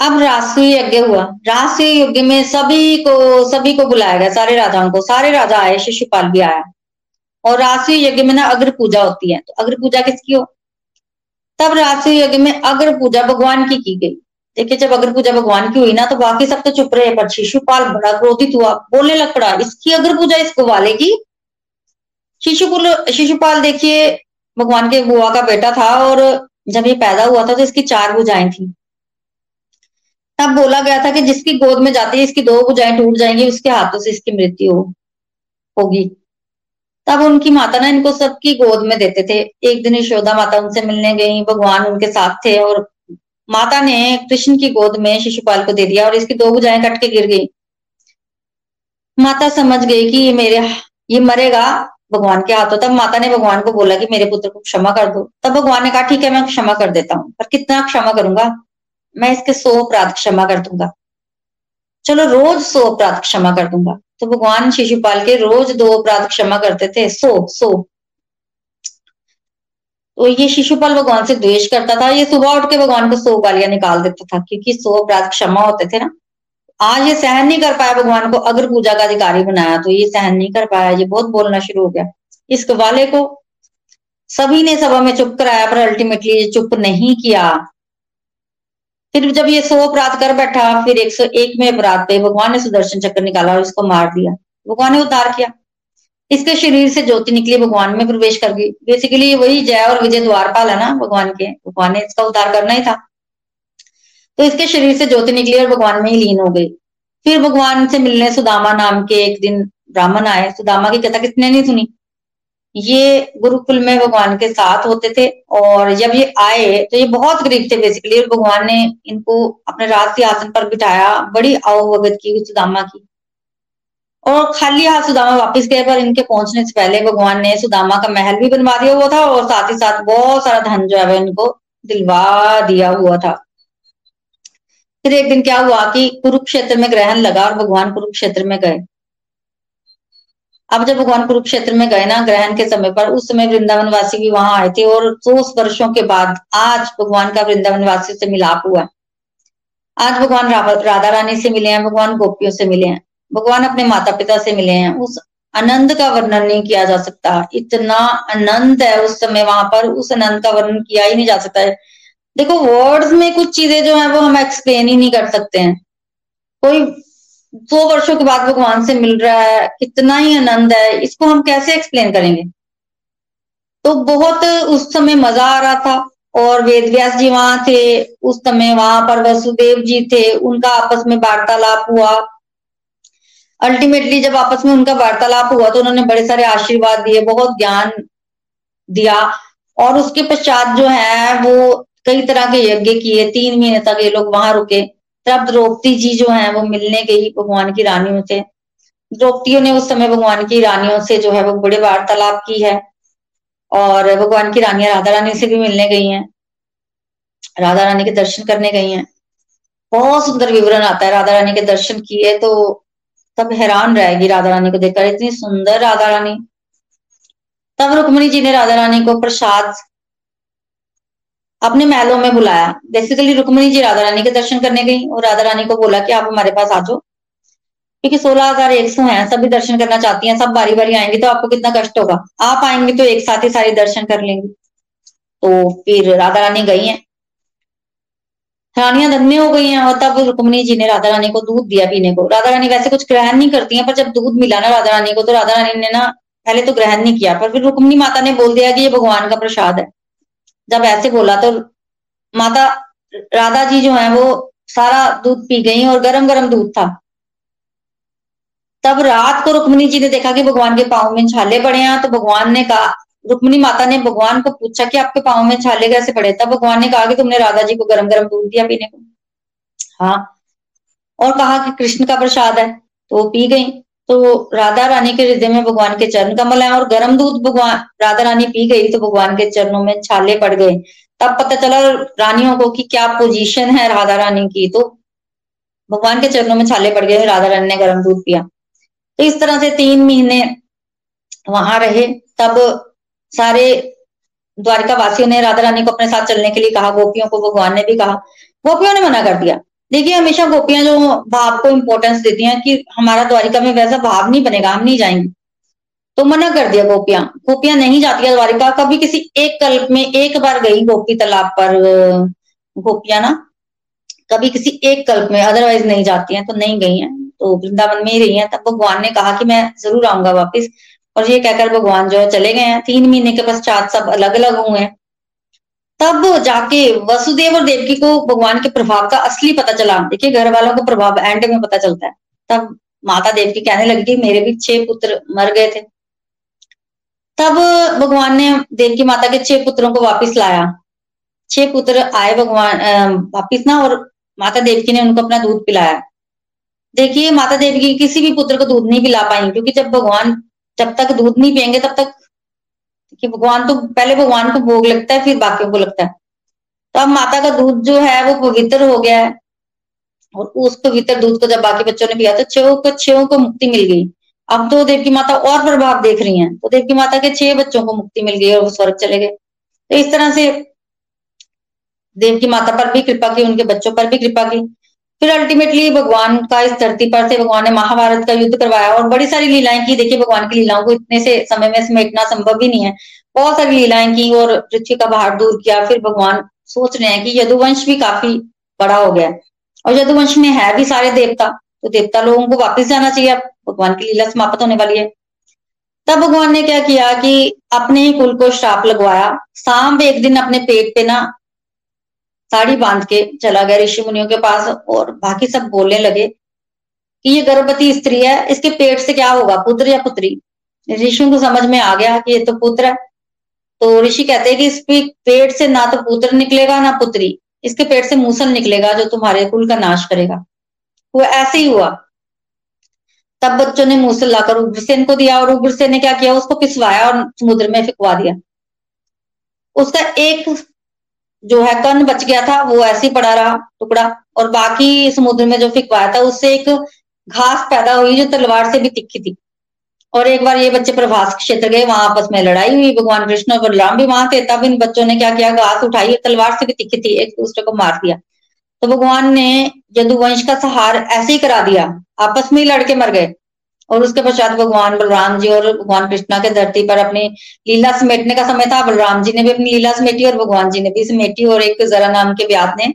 अब राष्ट्रीय यज्ञ हुआ। राष्ट्रीय यज्ञ में सभी को सभी को बुलाया गया, सारे राजाओं को। सारे राजा आए, शिशुपाल भी आया। और राष्ट्रीय यज्ञ में ना अग्र पूजा होती है। तो अग्र पूजा किसकी हो? तब राष्ट्रीय यज्ञ में अग्र पूजा भगवान की की गई। देखिए, जब अग्र पूजा भगवान की हुई ना तो बाकी सब तो चुप रहे, पर शिशुपाल बड़ा क्रोधित हुआ। बोलने लग पड़ा, इसकी अग्र पूजा इसको वाले की शिशुपाल शिशुपाल देखिए, भगवान के बुआ का बेटा था और जब ये पैदा हुआ था तो इसकी चार भुजाएँ थी। तब बोला गया था कि जिसकी गोद में जाती है, इसकी दो भुजाएँ टूट जाएँगी, उसके हाथों से इसकी मृत्यु होगी। तब उनकी माता ना इनको सबकी गोद में देते थे। एक दिन यशोदा माता उनसे मिलने गई, भगवान उनके साथ थे और माता ने कृष्ण की गोद में शिशुपाल को दे दिया और इसकी दो भुजाएँ कट के गिर गई। माता समझ गई कि ये मेरे, ये मरेगा भगवान के हाथों, तब माता ने भगवान को बोला कि मेरे पुत्र को क्षमा कर दो। तब भगवान ने कहा, ठीक है, मैं क्षमा कर देता हूँ। पर कितना क्षमा करूँगा? मैं इसके सौ अपराध क्षमा कर दूँगा। चलो, रोज सौ अपराध क्षमा कर दूँगा। तो भगवान शिशुपाल के रोज दो अपराध क्षमा करते थे, सो सो। तो ये शिशुपाल भगवान से द्वेष करता था। ये सुबह उठ के भगवान को सौ गालियाँ निकाल देता था, क्योंकि सौ अपराध क्षमा होते थे ना। आज ये सहन नहीं कर पाया भगवान को, अगर पूजा का अधिकारी बनाया तो ये सहन नहीं कर पाया, ये बहुत बोलना शुरू हो गया। इस वाले को सभी ने सभा में चुप कराया, पर अल्टीमेटली ये चुप नहीं किया। फिर जब ये सौ अपराध कर बैठा, फिर एक सौ एक में अपराध पे भगवान ने सुदर्शन चक्र निकाला और इसको मार दिया। भगवान ने उद्धार किया। इसके शरीर से ज्योति निकली, भगवान में प्रवेश कर गई। बेसिकली वही जय और विजय द्वारपाल है ना, भगवान के। भगवान ने इसका उद्धार करना ही था। तो इसके शरीर से ज्योति निकली और भगवान में ही लीन हो गई। फिर भगवान से मिलने सुदामा नाम के एक दिन ब्राह्मण आए। सुदामा की कथा कितने नहीं सुनी? ये गुरुकुल में भगवान के साथ होते थे और जब ये आए तो ये बहुत गरीब थे बेसिकली और भगवान ने इनको अपने राज आसन पर बिठाया, बड़ी अवगत की सुदामा की। और खाली हाथ सुदामा वापस गए, पर इनके पहुँचने से पहले भगवान ने सुदामा का महल भी बनवा दिया हुआ था और साथ ही साथ बहुत सारा धन जो है इनको दिलवा दिया हुआ था। फिर एक दिन क्या हुआ कि कुरुक्षेत्र में ग्रहण लगा और भगवान कुरुक्षेत्र में गए। अब जब भगवान कुरुक्षेत्र में गए ना, ग्रहण के समय पर, उस समय वृंदावन वासी भी वहाँ आए थे और सौ वर्षों के बाद आज भगवान का वृंदावन वासी से मिलाप हुआ। आज भगवान राधा रानी से मिले हैं, भगवान गोपियों से मिले हैं, भगवान अपने माता पिता से मिले हैं। उस आनंद का वर्णन नहीं किया जा सकता। इतना आनंद है उस समय वहाँ पर, उस आनंद का वर्णन किया ही नहीं जा सकता है। देखो वर्ड्स में कुछ चीज़ें जो है वो हम एक्सप्लेन ही नहीं कर सकते हैं। कोई सौ वर्षों के बाद भगवान से मिल रहा है, कितना ही आनंद है, इसको हम कैसे एक्सप्लेन करेंगे? तो बहुत उस समय मज़ा आ रहा था, और वेद व्यास जी वहाँ थे, उस समय वहाँ पर वसुदेव जी थे, उनका आपस में वार्तालाप हुआ। अल्टीमेटली जब आपस में उनका वार्तालाप हुआ तो उन्होंने बड़े सारे आशीर्वाद दिए, बहुत ज्ञान दिया, और उसके पश्चात जो है, वो कई तरह के यज्ञ किए, तीन महीने तक ये लोग वहाँ रुके। तब द्रौपदी जी जो है, वो मिलने गई भगवान की रानियों से। द्रौपदियों ने उस समय भगवान की रानियों से जो है, वो बड़े वार्तालाप की है। और भगवान की रानियाँ राधा रानी से भी मिलने गई हैं। राधा रानी के दर्शन करने गई हैं। बहुत सुंदर विवरण आता है, राधा रानी के दर्शन किए तो तब हैरान रहेगी राधा रानी को देखकर। इतनी सुंदर राधा रानी। तब रुक्मणी जी ने राधा रानी को प्रसाद अपने महलों में बुलाया। बेसिकली रुक्मणी जी राधा रानी के दर्शन करने गई और राधा रानी को बोला कि आप हमारे पास आ जाओ। क्योंकि सोलह हज़ार एक सौ है सभी दर्शन करना चाहती हैं, सब बारी बारी आएँगे तो आपको कितना कष्ट होगा। आप आएँगे तो एक साथ ही सारे दर्शन कर लेंगे। तो फिर राधा रानी गई हैं। रानियाँ धन्य हो गई हैं और तब रुक्मणी जी ने राधा रानी को दूध दिया पीने को। राधा रानी वैसे कुछ ग्रहण नहीं करती हैं, पर जब दूध मिला ना राधा रानी को तो राधा रानी ने ना, पहले तो ग्रहण नहीं किया, पर फिर रुक्मणी माता ने बोल दिया कि ये भगवान का प्रसाद है। जब ऐसे बोला तो माता, राधा जी जो है वो सारा दूध पी गई और गरम गरम दूध था। तब रात को रुक्मणी जी ने देखा कि भगवान के पाँव में छाले पड़े हैं तो भगवान ने कहा, रुक्मणी माता ने भगवान को पूछा कि आपके पाँव में छाले कैसे पड़े? तब भगवान ने कहा कि तुमने राधा जी को गरम गरम दूध दिया पीने को। हाँ। और कहा कि कृष्ण का प्रसाद है तो वो पी गई। तो राधा रानी के हृदय में भगवान के चरण कमल है और गर्म दूध भगवान, राधा रानी पी गई तो भगवान के चरणों में छाले पड़ गए। तब पता चला रानियों को कि क्या पोजीशन है राधा रानी की। तो भगवान के चरणों में छाले पड़ गए, राधा रानी ने गर्म दूध पिया। तो इस तरह से तीन महीने वहाँ रहे। तब सारे द्वारिका वासियों ने राधा रानी को अपने साथ चलने के लिए कहा, गोपियों को, भगवान ने भी कहा। गोपियों ने मना कर दिया। देखिए, हमेशा गोपियाँ जो भाव को इंपॉर्टेंस देती हैं कि हमारा द्वारिका में वैसा भाव नहीं बनेगा, हम नहीं जाएँगे। तो मना कर दिया गोपियाँ। गोपियाँ नहीं जाती है द्वारिका। कभी किसी एक कल्प में एक बार गई गोपी तालाब पर गोपियाँ ना? कभी किसी एक कल्प में अदरवाइज़ नहीं जाती हैं तो नहीं गई हैं। तो वृंदावन में ही रही हैं। तब भगवान ने कहा कि मैं ज़रूर आऊँगा वापिस। और ये कहकर भगवान जो है चले गए हैं। तीन महीने के पश्चात सब अलग अलग हुए हैं। तब जाके वसुदेव और देवकी को भगवान के प्रभाव का असली पता चला। देखिए घर वालों को प्रभाव एंड में पता चलता है। तब माता देवकी कहने लगी मेरे भी छह पुत्र मर गए थे। तब भगवान ने देवकी माता के छह पुत्रों को वापस लाया। छह पुत्र आए भगवान वापिस ना और माता देवकी ने उनको अपना दूध पिलाया। देखिए, माता देवकी किसी भी पुत्र को दूध नहीं पिला पाई, क्योंकि जब भगवान जब तक दूध नहीं पियेंगे, तब तक कि भगवान तो पहले भगवान को भोग लगता है, फिर बाकियों को लगता है। तो अब माता का दूध जो है, वो पवित्र हो गया है। और उस पवित्र दूध को जब बाकी बच्चों ने पिया तो छो को छो को मुक्ति मिल गई। अब तो देव की माता और प्रभाव देख रही हैं। तो देव की माता के छह बच्चों को मुक्ति मिल गई और वो स्वर्ग चले गए। तो इस तरह से देव की माता पर भी कृपा की, उनके बच्चों पर भी कृपा की। फिर अल्टीमेटली भगवान का इस धरती पर से भगवान ने महाभारत का युद्ध करवाया और बड़ी सारी लीलाएँ की। देखिए, भगवान की लीलाओं को इतने से समय में समेटना संभव ही नहीं है। बहुत सारी लीलाएँ की और पृथ्वी का भार दूर किया। फिर भगवान सोच रहे हैं कि यदुवंश भी काफ़ी बड़ा हो गया और यदुवंश में है भी सारे देवता तो देवता लोगों को वापस जाना चाहिए। अब भगवान की लीला समाप्त होने वाली है। तब भगवान ने क्या किया कि अपने ही कुल को श्राप लगवाया। सांब एक दिन अपने पेट पे ना साड़ी बाँध के चला गया ऋषि मुनियों के पास और बाकी सब बोलने लगे कि ये गर्भवती स्त्री है, इसके पेट से क्या होगा, पुत्र या पुत्री? ऋषियों को समझ में आ गया कि ये तो पुत्र है। तो ऋषि कहते हैं कि इसके पेट से ना तो पुत्र निकलेगा, ना पुत्री। इसके पेट से मूसल निकलेगा जो तुम्हारे कुल का नाश करेगा। वो ऐसे ही हुआ। तब बच्चों ने मूसल लाकर उग्रसेन को दिया और उग्रसेन ने क्या किया? उसको पिसवाया और समुद्र में फिकवा दिया। उसका एक जो है कर्ण बच गया था, वो ऐसे ही पड़ा रहा टुकड़ा। और बाकी समुद्र में जो फिकवाया था, उससे एक घास पैदा हुई जो तलवार से भी तिखी थी। और एक बार ये बच्चे प्रभास क्षेत्र गए, वहाँ आपस में लड़ाई हुई, भगवान कृष्ण और बलराम भी वहाँ थे। तब इन बच्चों ने क्या किया, घास उठाई और तलवार से भी तिखी थी, एक दूसरे को मार दिया। तो भगवान ने यदुवंश का सहार ऐसे ही करा दिया। आपस में ही लड़के मर गए। और उसके पश्चात भगवान बलराम जी और भगवान कृष्णा के धरती पर अपनी लीला समेटने का समय था। बलराम जी ने भी अपनी लीला समेटी और भगवान जी ने भी समेटी और एक जरा नाम के व्यास ने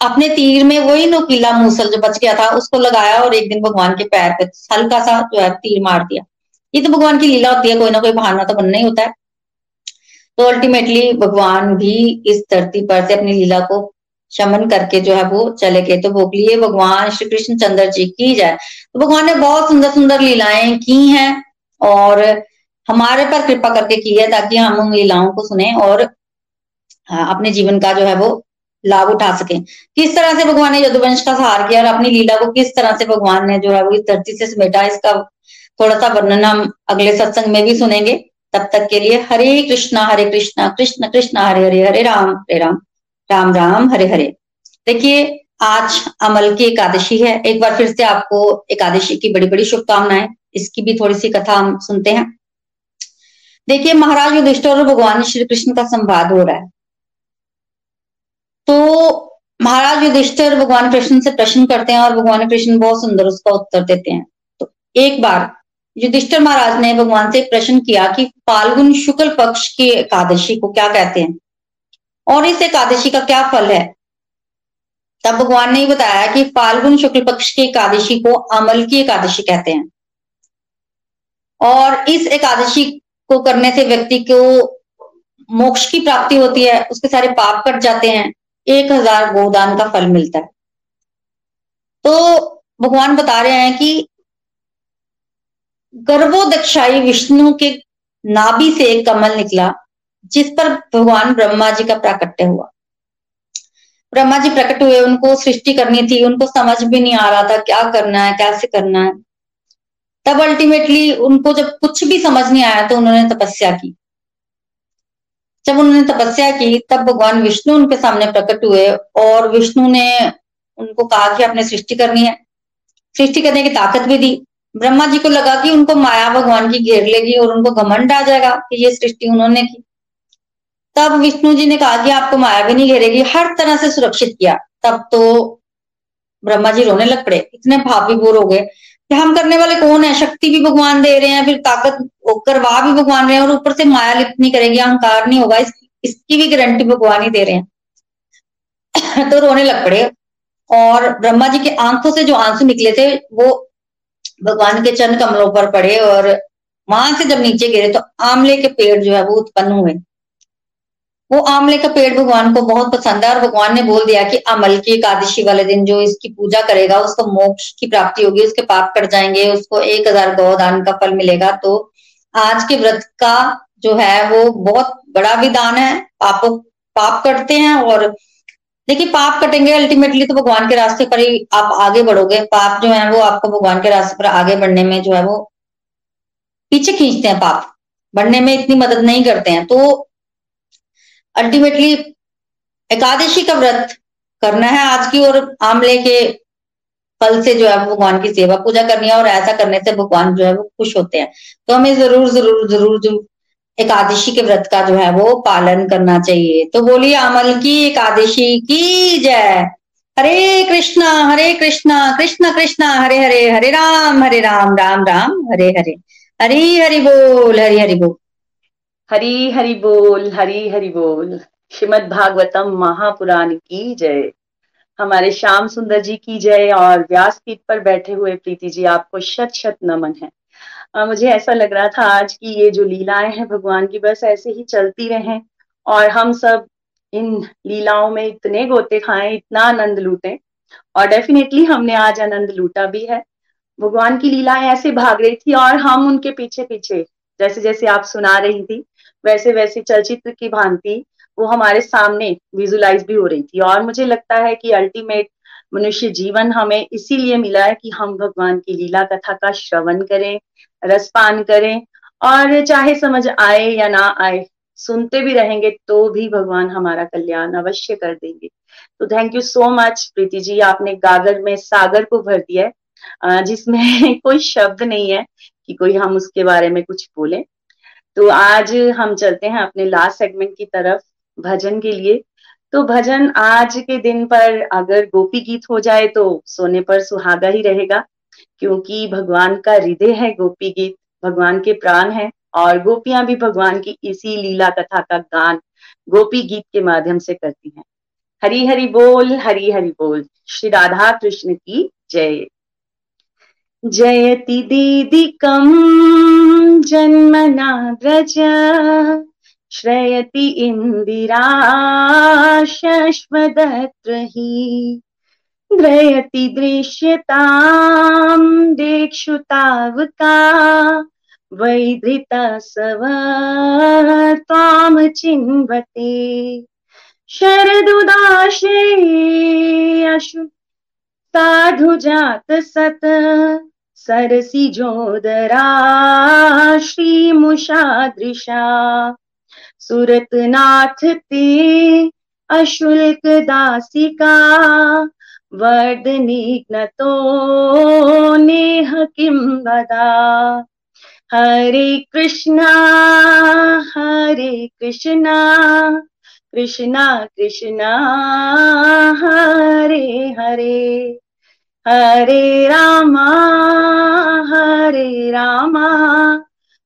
अपने तीर में वही नुकीला मूसल जो बच गया था, उसको लगाया और एक दिन भगवान के पैर पे हल्का सा जो है तीर मार दिया। ये तो भगवान की लीला होती है, कोई ना कोई बहाना तो बनना ही होता है। तो अल्टीमेटली भगवान भी इस धरती पर से अपनी लीला को शमन करके जो है वो चले गए। तो भोग लिए भगवान श्री कृष्ण चंद्र जी की जाए तो भगवान ने बहुत सुंदर सुंदर लीलाएँ की हैं और हमारे पर कृपा करके की है ताकि हम उन लीलाओं को सुने और अपने जीवन का जो है वो लाभ उठा सके। किस तरह से भगवान ने यदुवंश का सहार किया और अपनी लीला को किस तरह से भगवान ने जो है वो इस धरती से समेटा, इसका थोड़ा सा वर्णन हम अगले सत्संग में भी सुनेंगे। तब तक के लिए हरे कृष्णा हरे कृष्णा, कृष्ण कृष्ण, हरे हरे हरे राम हरे राम। राम राम, हरे हरे। देखिए, आज अमल की एकादशी है। एक बार फिर से आपको एकादशी की बड़ी बड़ी शुभकामनाएँ। इसकी भी थोड़ी सी कथा हम सुनते हैं। देखिए, महाराज युधिष्ठिर और भगवान श्री कृष्ण का संवाद हो रहा है। तो महाराज युधिष्ठिर भगवान कृष्ण से प्रश्न करते हैं और भगवान कृष्ण बहुत सुंदर उसका उत्तर देते हैं। तो एक बार युधिष्ठिर महाराज ने भगवान से प्रश्न किया कि फाल्गुन शुक्ल पक्ष की एकादशी को क्या कहते हैं? और इस एकादशी का क्या फल है? तब भगवान ने बताया कि फाल्गुन शुक्ल पक्ष की एकादशी को अमल की एकादशी कहते हैं। और इस एकादशी को करने से व्यक्ति को मोक्ष की प्राप्ति होती है, उसके सारे पाप कट जाते हैं, एक हज़ार गोदान का फल मिलता है। तो भगवान बता रहे हैं कि गर्भोदक्षाई विष्णु के नाभि से एक कमल निकला जिस पर भगवान ब्रह्मा जी का प्राकट्य हुआ। ब्रह्मा जी प्रकट हुए, उनको सृष्टि करनी थी, उनको समझ भी नहीं आ रहा था क्या करना है, कैसे करना है। तब अल्टीमेटली उनको जब कुछ भी समझ नहीं आया तो उन्होंने तपस्या की। जब उन्होंने तपस्या की, तब भगवान विष्णु उनके सामने प्रकट हुए और विष्णु ने उनको कहा कि आपने सृष्टि करनी है। सृष्टि करने की ताकत भी दी। ब्रह्मा जी को लगा कि उनको माया भगवान की घेर लेगी और उनको घमंड आ जाएगा कि ये सृष्टि उन्होंने की। तब विष्णु जी ने कहा कि आपको माया भी नहीं घेरेगी हर तरह से सुरक्षित किया। तब तो ब्रह्मा जी रोने लग पड़े। इतने भाव विभोर हो गए कि हम करने वाले कौन है? शक्ति भी भगवान दे रहे हैं फिर ताकत करवा भी भगवान रहे हैं और ऊपर से माया लिप्त नहीं करेगी अहंकार नहीं होगा। इस, इसकी भी गारंटी भगवान ही दे रहे हैं। तो रोने लग पड़े और ब्रह्मा जी के आँखों से जो आँसू निकले थे वो भगवान के चंद कमलों पर पड़े और वहाँ से जब नीचे गिरे तो आमले के पेड़ जो है वो उत्पन्न हुए। वो आमले का पेड़ भगवान को बहुत पसंद है और भगवान ने बोल दिया कि अमल की एकादशी वाले दिन जो इसकी पूजा करेगा, उसको मोक्ष की प्राप्ति होगी, उसके पाप कट जाएँगे, उसको एक हज़ार गौदान का फल मिलेगा। तो आज के व्रत का जो है वो बहुत बड़ा विधान है। पाप पाप कटते हैं और देखिए पाप कटेंगे अल्टीमेटली तो भगवान के रास्ते पर ही आप आगे बढ़ोगे। पाप जो है वो आपको भगवान के रास्ते पर आगे बढ़ने में जो है वो पीछे खींचते हैं पाप। बढ़ने में इतनी मदद नहीं करते हैं। तो अल्टीमेटली एकादशी का व्रत करना है आज की और आमले के फल से जो है भगवान की सेवा पूजा करनी है और ऐसा करने से भगवान जो है वो खुश होते हैं। तो हमें ज़रूर ज़रूर ज़रूर ज़रूर एकादशी के व्रत का जो है वो पालन करना चाहिए। तो बोलिए अमल की, एकादशी की जय। हरे कृष्णा हरे कृष्णा, कृष्ण, कृष्णा, हरे हरे हरे राम हरे राम राम राम, हरे हरे। हरी, हरि बोल, हरी, हरि बोल। हरी हरि बोल हरी हरि बोल। श्रीमद भागवतम महापुराण की जय। हमारे श्याम सुंदर जी की जय और व्यास पीठ पर बैठे हुए प्रीति जी आपको शत शत नमन है। आ, मुझे ऐसा लग रहा था आज की ये जो लीलाएँ हैं भगवान की बस ऐसे ही चलती रहें और हम सब इन लीलाओं में इतने गोते खाएँ इतना आनंद लूटें। और डेफिनेटली हमने आज आनंद लूटा भी है। भगवान की लीलाएँ ऐसे भाग रही थी और हम उनके पीछे पीछे जैसे जैसे आप सुना रही थी वैसे वैसे चलचित्र की भांति वो हमारे सामने विजुलाइज भी हो रही थी। और मुझे लगता है कि अल्टीमेट मनुष्य जीवन हमें इसीलिए मिला है कि हम भगवान की लीला कथा का श्रवण करें, रसपान करें और चाहे समझ आए या ना आए, सुनते भी रहेंगे तो भी भगवान हमारा कल्याण अवश्य कर देंगे। तो thank you so much Preeti ji. आपने गागर में सागर को भर दिया है जिसमें कोई शब्द नहीं है कि कोई हम उसके बारे में कुछ बोले। तो आज हम चलते हैं अपने लास्ट सेगमेंट की तरफ़, भजन के लिए। तो भजन आज के दिन पर अगर गोपी गीत हो जाए तो सोने पर सुहागा ही रहेगा, क्योंकि भगवान का हृदय है गोपी गीत, भगवान के प्राण है और गोपियाँ भी भगवान की इसी लीला कथा का गान गोपी गीत के माध्यम से करती हैं। हरी हरि बोल, हरी हरि बोल। श्री राधा कृष्ण की जय। जयति दीदी कम जन्मना व्रज। श्रयति इन्दिरा शश्वदत्र हि द्रयति दृश्यताम् देक्षुतावका वैधृतसव त्वां चिन्वते। शरदुदाशे अशु साधु जात सत, सरसि जोदरा श्रीमुषादृशा सुरतनाथ ते, अशुल्क दासिका वर्धनिघ्नतो नेह किं वदा हरे कृष्णा हरे कृष्णा कृष्णा कृष्णा, हरे हरे। हरे रामा हरे रामा।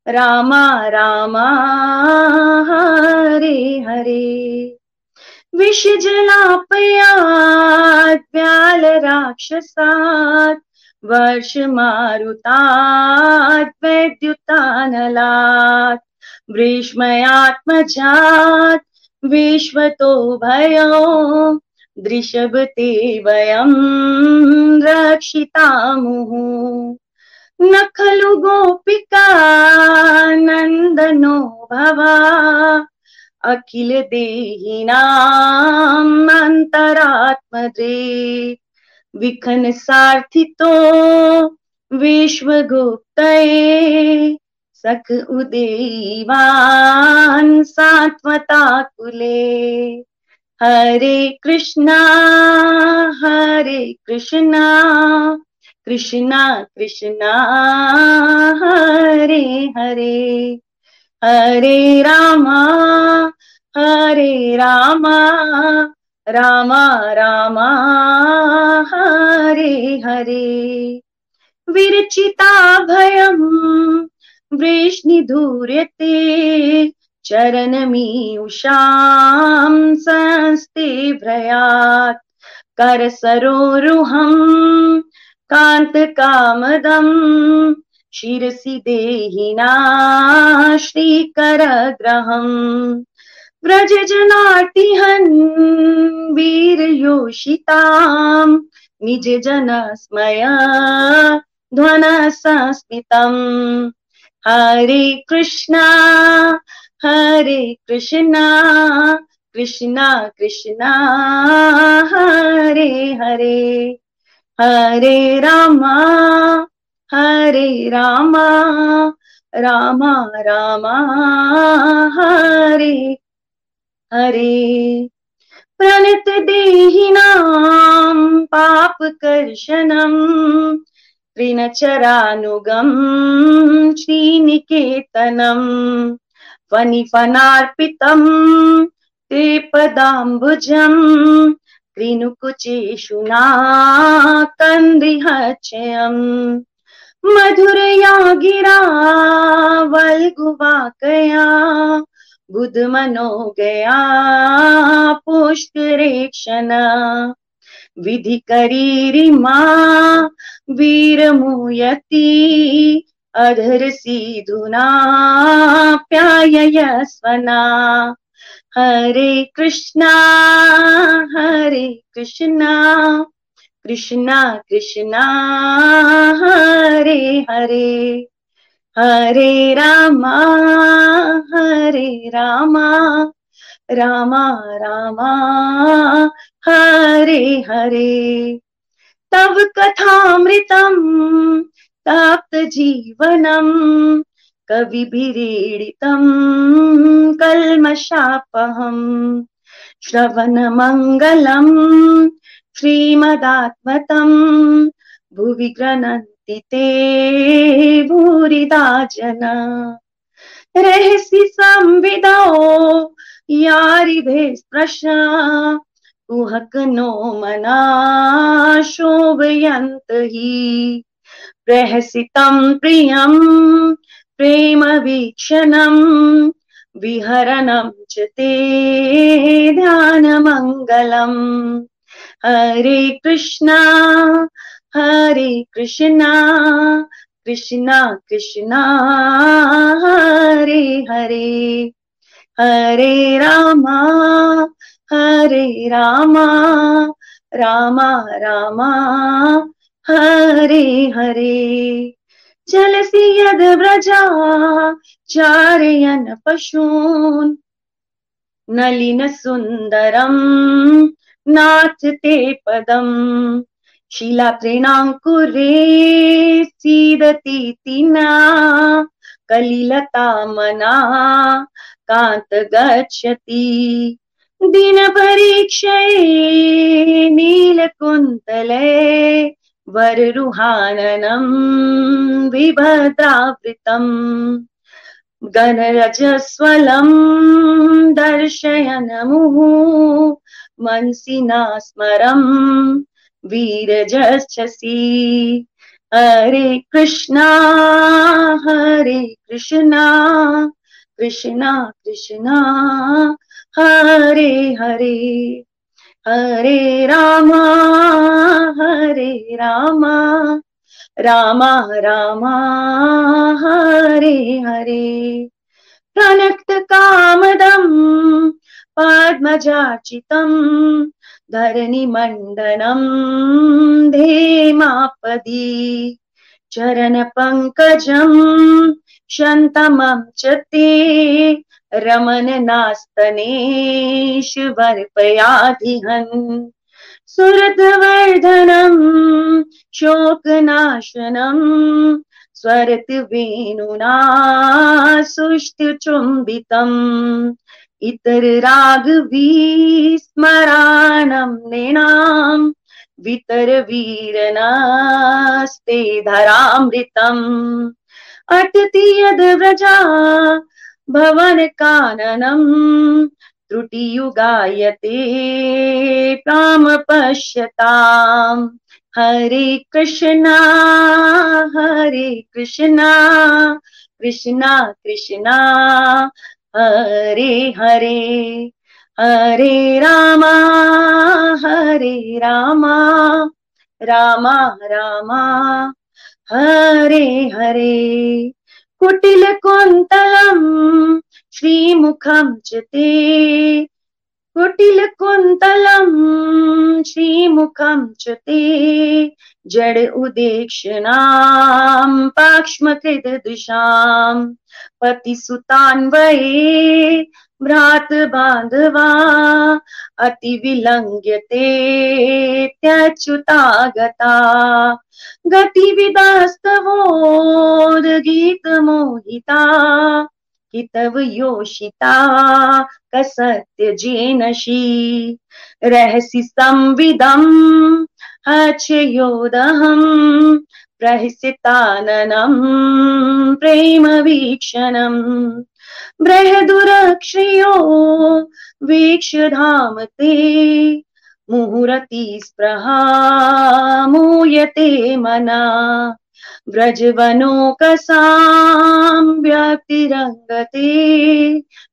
रामा रामा, हरे हरे। विष जलापयात् व्याल राक्षसात् वर्ष मारुतात् वैद्युतानलात् भ्रीष्मयात्मजात् विश्वतो भयो दृशभते वयं रक्षितामुः। न खलु गोपिका नन्दनो भवा, अखिल देहिनाम् अन्तरात्मदे। विखन सार्थितो विश्वगुप्तये सख उदेवान् सात्वताकुले हरे कृष्णा हरे कृष्णा कृष्णा कृष्णा, हरे हरे। हरे रामा हरे रामा रामा रामा, हरे हरे। विरचिता भयम् वृष्णिधूर्यते चरणमीयुषां संस्ते भ्रयात् करसरोरुहम् कान्तकामदम् शिरसि देहिना श्रीकरग्रहम् व्रजजनार्तिहन् वीरयोषिताम् निजजनस्मय ध्वनसंस्मितम्। हरे कृष्णा हरे कृष्णा कृष्णा कृष्णा, हरे हरे। हरे रामा हरे रामा रामा रामा, हरे हरे। प्रणत देहिनां पापकर्षणम् त्रिनचरानुगम् श्रीनिकेतनम् फनिफनार्पितम् ते पदाम्बुजम् त्रिनुकुचेषुना कन्दिहचयम् मधुरया गिरा वल्गुवाकया बुधमनो गया पुष्करेक्षण विधि करीरिमा वीरमुयति अधर सीधुना प्याययस्वना हरे कृष्णा हरे कृष्णा कृष्णा कृष्णा, हरे हरे। हरे रामा हरे रामा रामा रामा, हरे हरे। तव कथामृतम्, ताप्त जीवनम् कविभिरीडितम् कल्मषापहम् श्रवणमङ्गलम् श्रीमदात्मतम्, भुवि गृह्णन्ति ते भूरिदा जन रहसि संविदो यारिभे स्पृशा कुहक नो मना शोभयन्त हि। रहसितं प्रियं प्रेमवीक्षणम् विहरणं च ते ध्यानमङ्गलम् हरे कृष्णा हरे कृष्णा कृष्णा कृष्णा, हरे हरे। हरे रामा हरे रामा रामा रामा, हरे हरे। चलसि यद् व्रजा चारयन् पशून्। नलिनसुन्दरम् नाथ ते पदम्। शिलातृणाङ्कुरे सीदतीति न कलिलता मना कान्त गच्छति दिनपरीक्षये नीलकुन्तले वररुहाननम् विभद्रावृतम् गणरजस्वलम् दर्शयन मुहुः मनसिना वीरजस्यसि। हरे कृष्णा हरे कृष्णा कृष्णा कृष्णा, हरे हरे। हरे रामा हरे रामा रामा रामा, हरे हरे। प्रणक्त कामदम् पद्मजाचितम् धरणिमण्डनम् धेमापदी। चरणपङ्कजम् शन्तमं च ते रमणनास्तनेष्वर्पयाधिहन् सुरतवर्धनम् शोकनाशनम्। स्वरत वेणुना सुष्ठुचुम्बितम्। इतर रागवी स्मराणम् नृणाम् वितर वीरनास्ते धरामृतम्। अटति यद् व्रजा भवन काननम् त्रुटियुगायते प्राम पश्यताम्। हरे कृष्णा हरे कृष्णा कृष्णा कृष्णा। हरे हरे हरे रामा हरे रामा रामा रामा, हरे हरे। कुटिलकुन्तलम् श्रीमुखं च ते कुटिलकुन्तलम् श्रीमुखं च ते जड उदेक्षणाम् पाक्ष्मकृतदृशाम् पतिसुतान्वये भ्रात बान्धवा अतिविलङ्घ्यते त्यच्युतागता। गतिविदास्तवोदगीतमोहिता हितव योषिता कसत्यजेनशी रहसि संविदम् हचयोदहम् प्रहसिताननम् प्रेमवीक्षणम्। बृहदुरक्षयो वीक्ष्यधाम ते मुहुरतिस्पृहा मूयते मना। व्रजवनोकसां व्यक्तिरङ्गते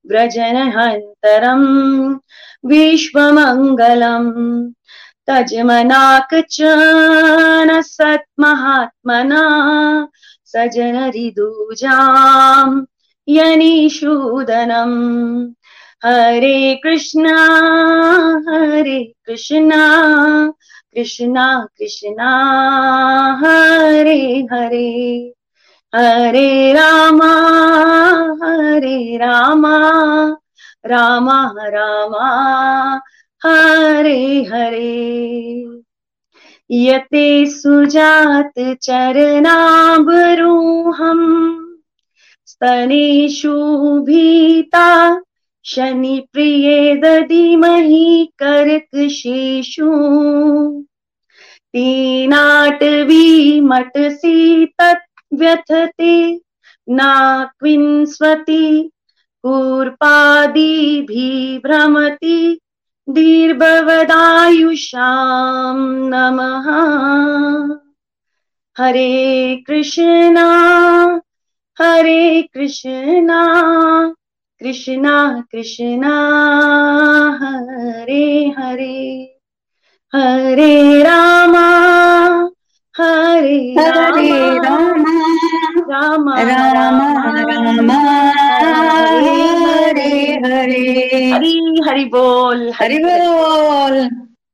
व्रजनहन्तरम् विश्वमङ्गलम्। तजमनाकचन सत्महात्मना सजनरिदूजाम् यनीशूदनम् हरे कृष्णा हरे कृष्णा कृष्णा कृष्णा, हरे हरे। हरे रामा हरे रामा रामा रामा हरे हरे। यते सुजात चरणाबरूहम्, स्तनेषु भीता शनिप्रिये दधिमहि कर्कशेषु तीनाटवी मटसि तत् व्यथते नाक्विन्स्वति कूर्पादिभिः भ्रमति। दीर्भवदायुषाम् नमः। हरे कृष्णा हरे कृष्णा कृष्णा कृष्णा हरे हरे। हरे रामा हरे हरे रामा। राम राम राम राम हरे। हरे हरि हरि बोल हरि बोल।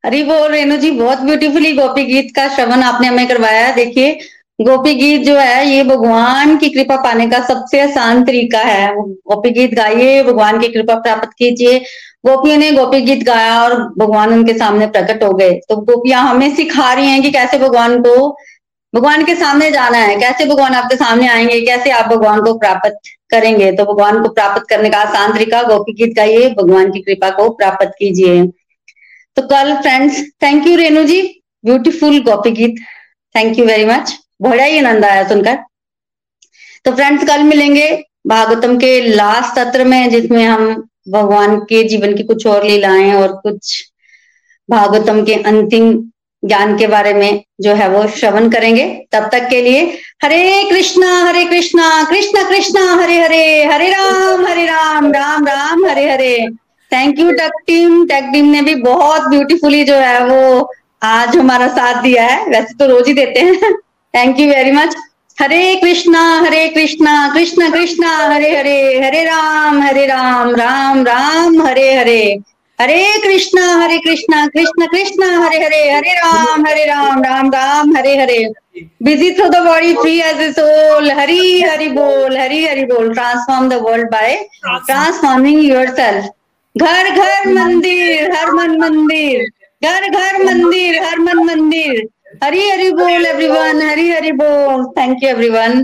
हरि बोल। रेणु जी बहुत ब्यूटीफुली गोपी गीत का श्रवण आपने हमें करवाया। देखिए गोपी गीत जो है ये भगवान की कृपा पाने का सबसे आसान तरीका है। गोपी गीत गाइए भगवान की कृपा प्राप्त कीजिए। गोपियों ने गोपी गीत गाया और भगवान उनके सामने प्रकट हो गए। तो गोपियाँ हमें सिखा रही हैं कि कैसे भगवान को भगवान के सामने जाना है। कैसे भगवान आपके सामने आएँगे? कैसे आप भगवान को प्राप्त करेंगे तो भगवान को प्राप्त करने का आसान तरीका गोपी गीत गाइए भगवान की कृपा को प्राप्त कीजिए। तो कल friends thank you Renu ji beautiful Gopi Geet thank you very much बड़ा ही आनंद आया सुनकर। तो फ्रेंड्स कल मिलेंगे भागवतम के लास्ट सत्र में, जिसमें हम भगवान के जीवन की कुछ और लीलाएँ और कुछ भागवतम के अंतिम ज्ञान के बारे में जो है वो श्रवण करेंगे। तब तक के लिए Hare Krishna Hare Krishna, Krishna, Krishna, Hare Hare Hare Ram Hare Ram Ram Ram, Hare Hare. Thank you tech team tech team ने भी बहुत ब्यूटीफुली जो है वो आज हमारा साथ दिया है। वैसे तो रोज ही देते हैं। Thank you very much Hare Krishna Hare Krishna, Krishna, Krishna, Hare Hare Hare Ram Hare Ram Ram Ram, Hare Hare. Hare Krishna Hare Krishna, Krishna Krishna, Hare Hare Hare Ram Hare Ram Ram Ram, Hare Hare. Busy through the body free as a soul Hari Hari बोल, हरि हरि बोल। Transform the world by transforming yourself घर घर, मंदिर हर मन मंदिर। घर घर, मंदिर हर मन मंदिर। हरी हरि बोल एवरीवन हरि हरि बोल। Thank you everyone